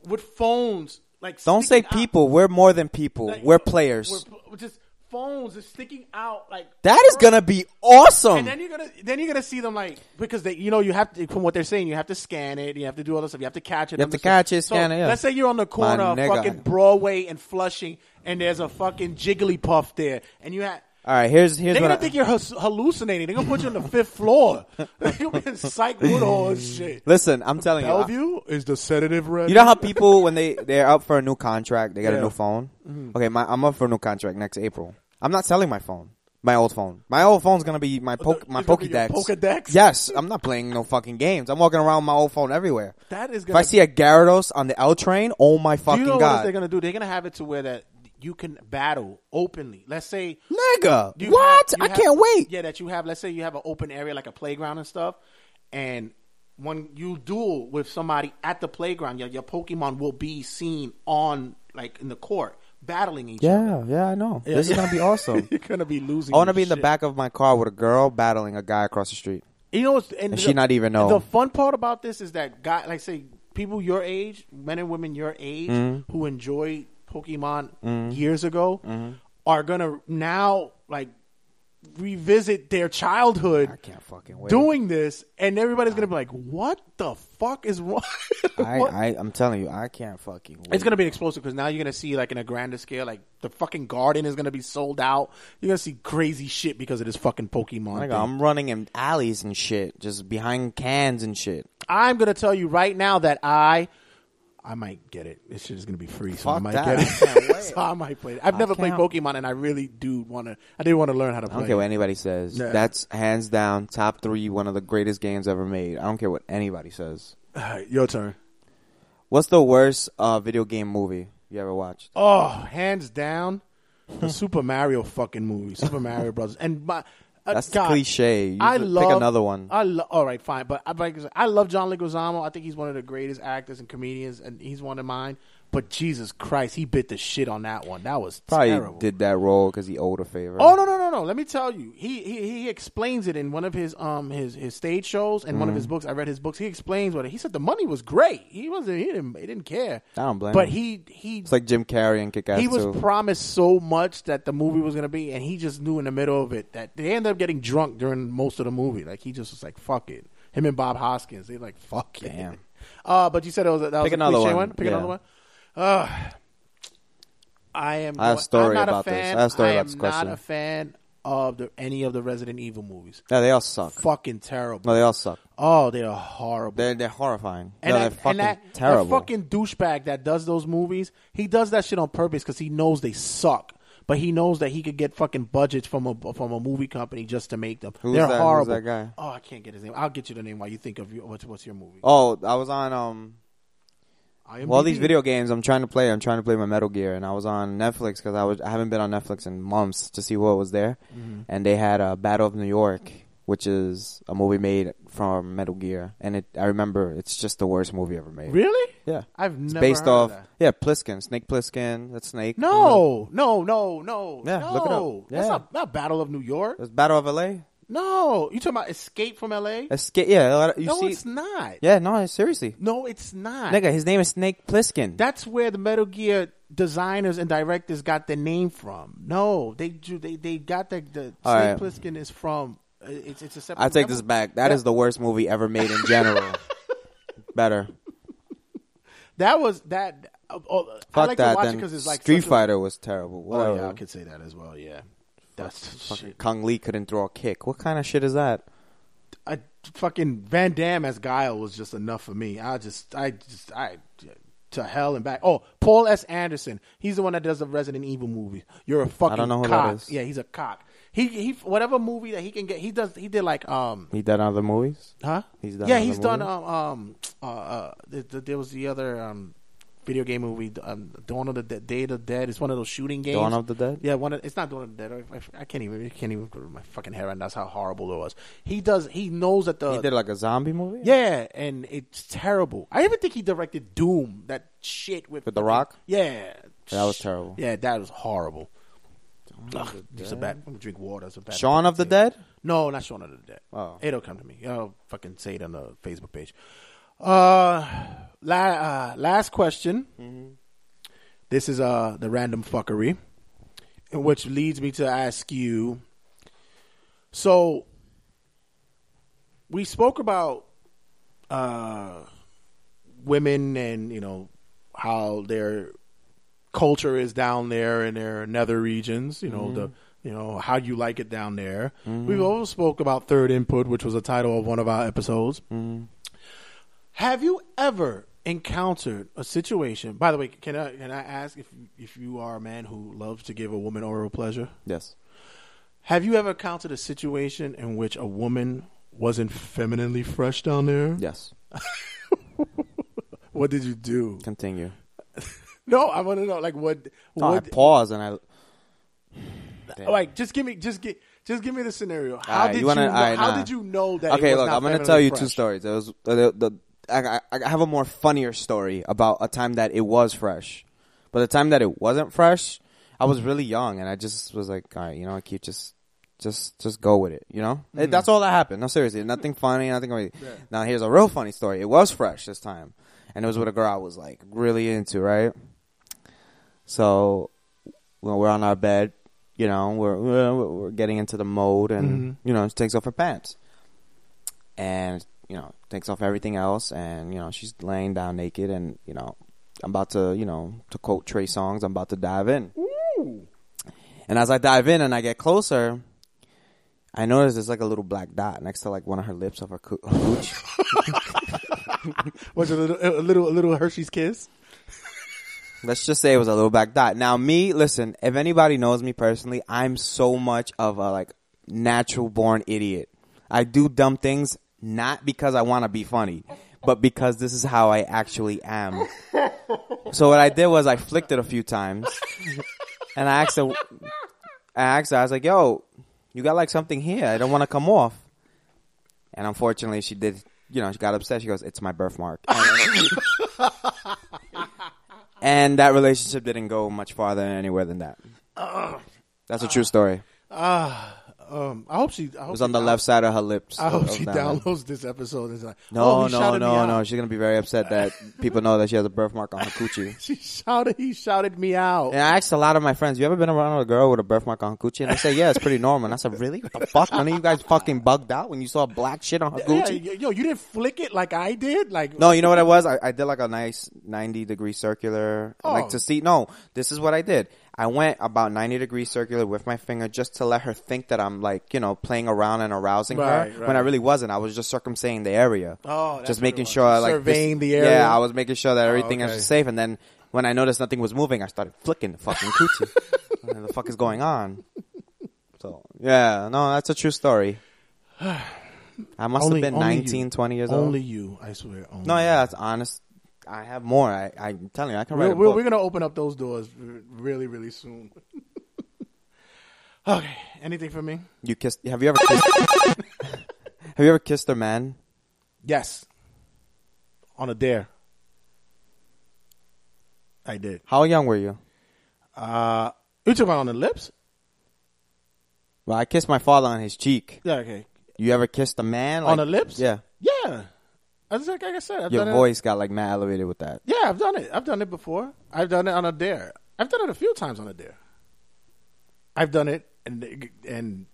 with phones like Don't say out. people. We're more than people. Like, We're players. We're, just phones are sticking out like that is gonna be awesome. And then you're gonna then you're gonna see them like because they you know you have to from what they're saying you have to scan it you have to do all this stuff you have to catch it You have to stuff. catch it, So, it, yeah. Let's say you're on the corner My of nigga. fucking Broadway and Flushing and there's a fucking Jigglypuff there and you have. All right, here's here's They're gonna I- think you're halluc- hallucinating. They're gonna put you on the fifth floor. (laughs) You'll be in Psych Woodhall and shit. Listen, I'm telling you. I- Bellevue is the sedative ready. You know how people when they they're up for a new contract, they get Yeah. a new phone. Mhm. Okay, my, I'm up for a new contract next April. I'm not selling my phone. My old phone. My old phone's gonna be my poke, my it's gonna be your Pokédex. Pokédex? Yes, I'm not playing no fucking games. I'm walking around with my old phone everywhere. That is If gonna If I see a Gyarados on the L train, oh my Do fucking you know what god, they're gonna do? They're gonna have it to where that you can battle openly. Let's say, nigga, what? have- I have- can't wait. Yeah, that you have. Let's say you have an open area like a playground and stuff, and when you duel with somebody at the playground, your, your Pokemon will be seen on like in the court battling each other. Yeah, yeah, I know. Yeah, this yeah. is gonna be awesome. (laughs) You're gonna be losing. I want to be in the back of my car with a girl battling a guy across the street. You know, and, And the- she not even know. The fun part about this is that guy, like say, people your age, men and women your age, Mhm. who enjoy Pokemon Mhm. years ago, Mhm. are gonna now like revisit their childhood. I can't fucking wait. doing this, and everybody's gonna be like, "What the fuck is wrong?" (laughs) I, What? I, I'm telling you, I can't fucking. Wait. It's gonna be explosive because now you're gonna see like in a grander scale, like the fucking garden is gonna be sold out. You're gonna see crazy shit because of this fucking Pokemon. Thing. I'm running in alleys and shit, just behind cans and shit. I'm gonna tell you right now that I, I might get it. This shit is gonna be free, so I might that. get it. (laughs) so I might play it. I've I never played can't- Pokemon, and I really do want to. I did want to learn how to I play. don't care what anybody says. Yeah. That's hands down top three, one of the greatest games ever made. I don't care what anybody says. Alright, your turn. What's the worst uh, video game movie you ever watched? Oh, hands down, the (laughs) Super Mario fucking movie, Super Mario Brothers, and my. Uh, That's God, cliche. You I love, pick another one. I lo- all right, fine, but I, like I love John Leguizamo. I think he's one of the greatest actors and comedians, and he's one of mine. But Jesus Christ, he bit the shit on that one. That was Probably terrible. did that role because he owed a favor. Oh no no no no! Let me tell you, he he he explains it in one of his um his his stage shows and one of his books. I read his books. He explains what it, he said. The money was great. He wasn't. He didn't. He didn't care. I don't blame But him. he he It's like Jim Carrey and Kick Ass he was too. promised so much that the movie was gonna be, and he just knew in the middle of it that they ended up getting drunk during most of the movie. Like he just was like, "Fuck it." Him and Bob Hoskins, they like, "Fuck it." Damn. Uh, but you said it was that was Pick a another cliche one. Pick Yeah. another one. Uh, I am. I have a story I'm not about a this. I have a story I about am this not a fan of the any of the Resident Evil movies. Yeah, they all suck. Fucking terrible. No, they all suck. Oh, they are horrible. They're they're horrifying. And, they're that, fucking and that, terrible. that fucking douchebag that does those movies, he does that shit on purpose because he knows they suck. But he knows that he could get fucking budgets from a from a movie company just to make them. Who's They're that- who's horrible. that guy? Oh, I can't get his name. I'll get you the name while you think of your, what's what's your movie. oh, I was on um. IMDb. Well, these video games I'm trying to play. I'm trying to play my Metal Gear, and I was on Netflix because I was I haven't been on Netflix in months to see what was there, Mhm. and they had a Battle of New York, which is a movie made from Metal Gear, and it I remember it's just the worst movie ever made. Really? Yeah, I've it's never based heard of off that. yeah Plissken, Snake Plissken, that's Snake. No, no, no, no. Yeah, no. look it up. That's Yeah. not, not Battle of New York. It's Battle of L.A. No, you talking about Escape from L.A.? Escape. Yeah, a lot of- you no, see. it's not. Yeah, no, seriously. No, it's not. Nigga, his name is Snake Plissken. That's where the Metal Gear designers and directors got the name from. No, they they they got the the Snake right. Plissken is from. uh, It's it's a separate. I take this back. That is the worst movie ever made in general. (laughs) Better. That was that. Uh, oh, I Fuck like to that. watch it Then because it's like Street such a- Fighter was terrible. Oh yeah, I could say that as well. Yeah, that's Fucking shit. Chun-Li couldn't throw a kick. What kind of shit is that? I fucking Van Damme as Guile was just enough for me. I just I just I to hell and back. Oh, Paul S. Anderson. He's the one that does the Resident Evil movie. You're a fucking I don't know who that cock. is. Yeah, he's a cock. He he whatever movie that he can get. He does. He did like um. He done other movies? Huh? He's done yeah, he's done um um uh, uh th- th- there was the other um video game movie um, Dawn of the Dead, Day of the Dead. It's one of those shooting games. Dawn of the Dead? Yeah, one. Of, it's not Dawn of the Dead. I, I- I can't even. I can't even to my fucking hair, and that's how horrible it was. He does. He knows that the he did like a zombie movie? yeah, and it's terrible. I even think he directed Doom. That shit with With The Rock? Yeah, That was terrible. Yeah, that was horrible. Ugh, it's a bad. I'm gonna drink water. It's a bad. Shaun of the Dead? No, not Shaun of the Dead. Oh. It'll come to me. I'll fucking say it on the Facebook page. Uh, la- uh last question. Mm-hmm. This is uh the random fuckery, which leads me to ask you. So, we spoke about uh women and you know how their culture is down there in their nether regions. You know the you know how you like it down there. We've also spoke about third input, which was the title of one of our episodes. Have you ever encountered a situation? By the way, can I can I ask if if you are a man who loves to give a woman oral pleasure? Yes. Have you ever encountered a situation in which a woman wasn't femininely fresh down there? Yes. (laughs) What did you do? Continue. (laughs) No, I want to know like what No, I pause and I. Damn. like just give me just get just give me the scenario. How Alright, did you wanna- you know, alright, how nah. did you know that? Okay, look, I'm gonna tell you fresh? two stories. It was the, the I, I have a more funnier story about a time that it was fresh, but the time that it wasn't fresh, I was really young and I just was like, all right, you know, I keep just. Just, just go with it. You know, Mm. It- that's all that happened. No, seriously, nothing funny, nothing. Really. Now, here's a real funny story. It was fresh this time, and it was with a girl I was like really into. Right. So, when we're on our bed, you know, we're we're, we're getting into the mode, and Mhm. you know, she takes off her pants, and you know, takes off everything else, and you know, she's laying down naked, and you know, I'm about to, you know, to quote Trey Songz, I'm about to dive in, and as I dive in and I get closer. I notice there's like a little black dot next to like one of her lips of her, coo- her cooch. (laughs) Was it a little a little a little Hershey's kiss? Let's just say it was a little black dot. Now, me, listen, if anybody knows me personally, I'm so much of a like natural born idiot. I do dumb things not because I want to be funny, but because this is how I actually am. So what I did was I flicked it a few times, and I asked her, I asked her, I was like, "Yo, you got like something here? I don't want to come off." And unfortunately, she did. You know, she got upset. She goes, "It's my birthmark." (laughs) And, that relationship didn't go much farther anywhere than that. That's a true story. Ah, um, I hope she. I hope It was on the left side of her lips. I hope she one. downloads this episode. And is like, No, oh, no, no, no. She's gonna be very upset that people know that she has a birthmark on her coochie. (laughs) She shouted. He shouted me out. And I asked a lot of my friends, "You ever been around a girl with a birthmark on her coochie?" And they say, "Yeah, it's pretty normal." And I said, "Really? What the fuck? None of you guys fucking bugged out when you saw black shit on her coochie?" yo, yo, you didn't flick it like I did. Like No, you know what it was? I, I did like a nice 90 degree circular, Oh. like to see. No, this is what I did. I went about 90 degrees circular with my finger just to let her think that I'm like, you know, playing around and arousing Right, her right. when I really wasn't. I was just circumcising the area. Oh, just making was. sure, like, Surveying this- the area? Yeah, I was making sure that Oh, everything okay. was safe. And then when I noticed nothing was moving, I started flicking the fucking coochie. (laughs) what the fuck is going on? So, yeah, no, that's a true story. (sighs) I must Only- have been only 19, you. 20 years old. Only you, I swear. Only No, yeah, that's honest. I have more. I, I'm telling you, I can write We're, a we're, we're gonna open up those doors really, really soon. (laughs) okay. Anything for me? You kissed? Have you ever kissed? (laughs) have you ever kissed a man? Yes. On a dare. I did. How young were you? Uh, you talking about on the lips? Well, I kissed my father on his cheek. Yeah. Okay. You ever kissed a man on the lips? Yeah. Yeah. Like, I said. I've Your voice got like mad elevated with that. Yeah, I've done it. I've done it before. I've done it on a dare. I've done it a few times on a dare. I've done it and and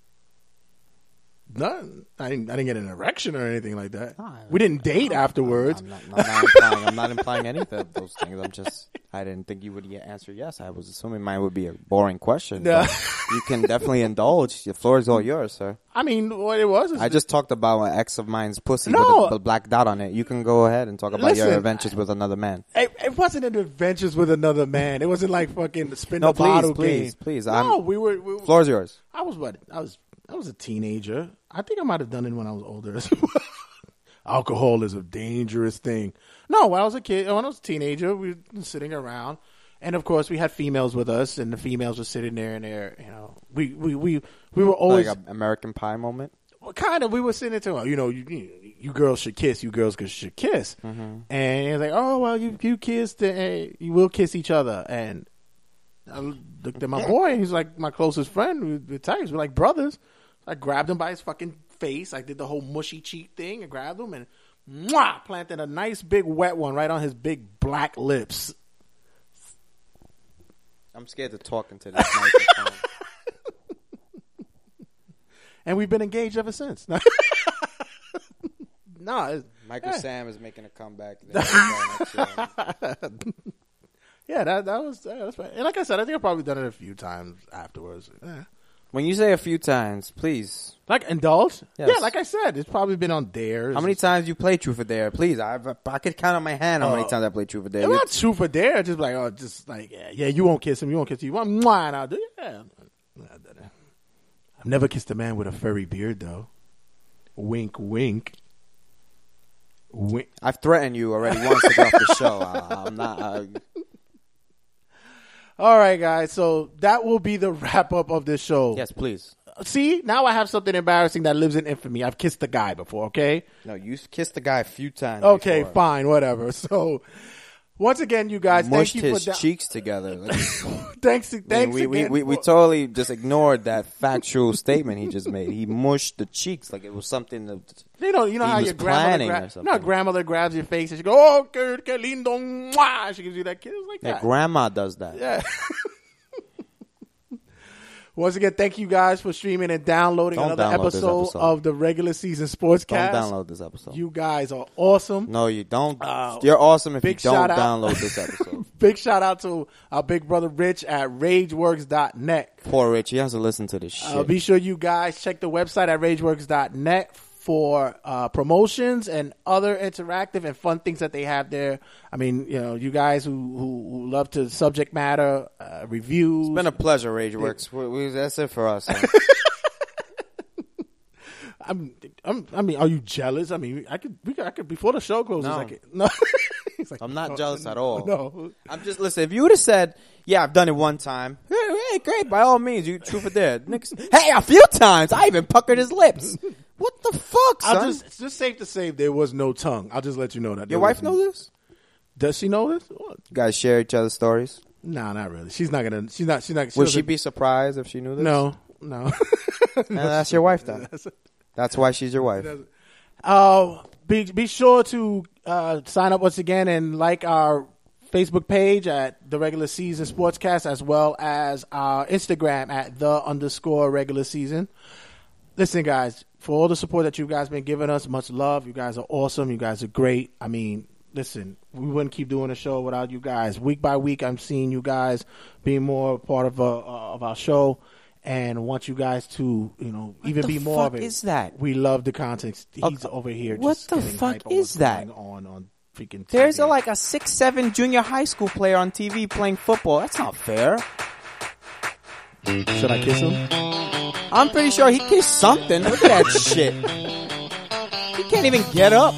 none. I didn't, I didn't get an erection or anything like that. we didn't date afterwards. I'm not, I'm not implying. I'm not implying any of those things. I'm just. I didn't think you would answer yes. I was assuming mine would be a boring question. No. you can definitely indulge. The floor is all yours, sir. I mean, what it was. Is I just talked about an ex of mine's pussy No. with a, a black dot on it. You can go ahead and talk about Listen, your adventures with another man. It, it wasn't an adventures with another man. It wasn't like fucking spin No, the bottle please, game. please, please. No, I'm- we were. We were Floor's yours. I was what? I was. I was a teenager. I think I might have done it when I was older. (laughs) Alcohol is a dangerous thing. No, when I was a kid, when I was a teenager, we were sitting around, and of course, we had females with us, and the females were sitting there, and there, you know, we we we we were always like an American Pie moment. well, kind of. We were sitting there talking, you know, you, you, girls should kiss, you girls should kiss, Mm-hmm. and it's like, oh well, you you kissed, uh, you will kiss each other, and I looked at my (laughs) boy, and he's like my closest friend. We, we're tight. We're like brothers. I grabbed him by his fucking face. I did the whole mushy cheek thing and grabbed him and mwah, planted a nice big wet one right on his big black lips. I'm scared to talk into this (laughs) microphone. And we've been engaged ever since. (laughs) no, it's- Michael yeah. Sam is making a comeback. (laughs) yeah, that that was yeah, that's right. And like I said, I think I've probably done it a few times afterwards. Yeah. When you say a few times, please. Like indulge? Yes. Yeah, like I said, it's probably been on dares. How many times you play Truth or Dare? Please, I I could count on my hand how many Oh. times I play Truth or Dare. It's not true for dare. Just like oh, just like yeah, yeah, you won't kiss him. You won't kiss him. You want mwah, and I'll do yeah. I've never kissed a man with a furry beard though. Wink, wink. Wink. I've threatened you already once to get off the show. I, (laughs) uh, I'm not. I, All right, guys. So that will be the (laughs) wrap up of this show. yes, please. See, now I have something embarrassing that lives in infamy. I've kissed the guy before. Okay. No, you kissed the guy a few times. Okay, before. fine, whatever. (laughs) So, once again, you guys, Mushed thank you his for da- cheeks together. (laughs) Like, thanks, we, thanks we, we, we, we for- totally just ignored that factual statement he just made. He mushed the cheeks like it was something that you know, you know how your grandmother, gra- you know, grandmother grabs your face and she goes, "Oh, que, que lindo," mwah! she gives you that kiss like that that. grandma does that. yeah. (laughs) Once again, thank you guys for streaming and downloading Don't another download this episode, episode. of the regular season Don't sportscast. download this episode. You guys are awesome. no, you don't. Uh, You're awesome if you big don't shout out. download (laughs) this episode. Big shout out to our big brother Rich at RageWorks.net. Poor Rich, he has to listen to this shit. Uh, be sure you guys check the website at rageworks.net for uh, promotions and other interactive and fun things that they have there. I mean, you know, you guys who, who, who love to subject matter, uh, reviews. it's been a pleasure, RageWorks. We, we, that's it for us. huh? (laughs) I'm, I'm, I mean, are you jealous? I mean, I could, we could, I could before the show closes. No. I could, no. (laughs) He's like, I'm not no, jealous at all. No, I'm just listen. If you would have said, "Yeah, I've done it one time," hey, hey, great, by all means, you truth or dare. Hey, a few times, I even puckered his lips. What the fuck, son? I'll just, it's just safe to say there was no tongue. I'll just let you know that. Your there wife was- know this? Does she know this? What? You guys share each other's stories. Nah, not really. She's not gonna. She's not. She's not. Would she doesn't- be surprised if she knew this? No, no. (laughs) And that's your wife then. (laughs) That's why she's your wife. Uh, be be sure to uh, sign up once again and like our Facebook page at the regular season sportscast as well as our Instagram at the underscore regular season. Listen, guys, for all the support that you guys been giving us, much love. You guys are awesome. You guys are great. I mean, listen, we wouldn't keep doing the show without you guys. Week by week, I'm seeing you guys being more part of uh, of our show. And want you guys to, you know, even be more of fuck it. is that? We love the content. He's Okay. over here. What just the fuck is that? going On on freaking. There's a, like a six seven junior high school player on TV playing football. That's not fair. Should I kiss him? I'm pretty sure he kissed something. Look at that shit. He can't even get up.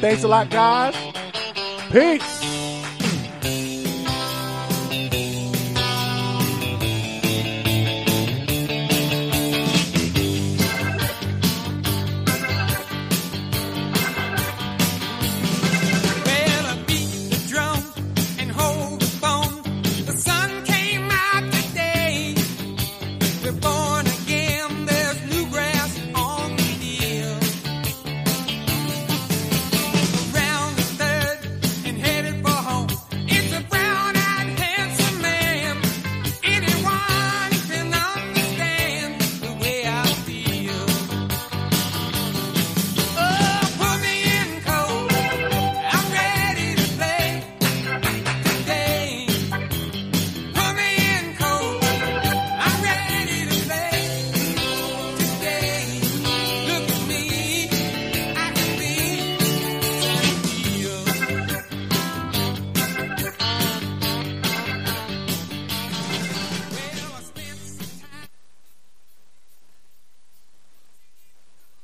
Thanks a lot, guys. Peace.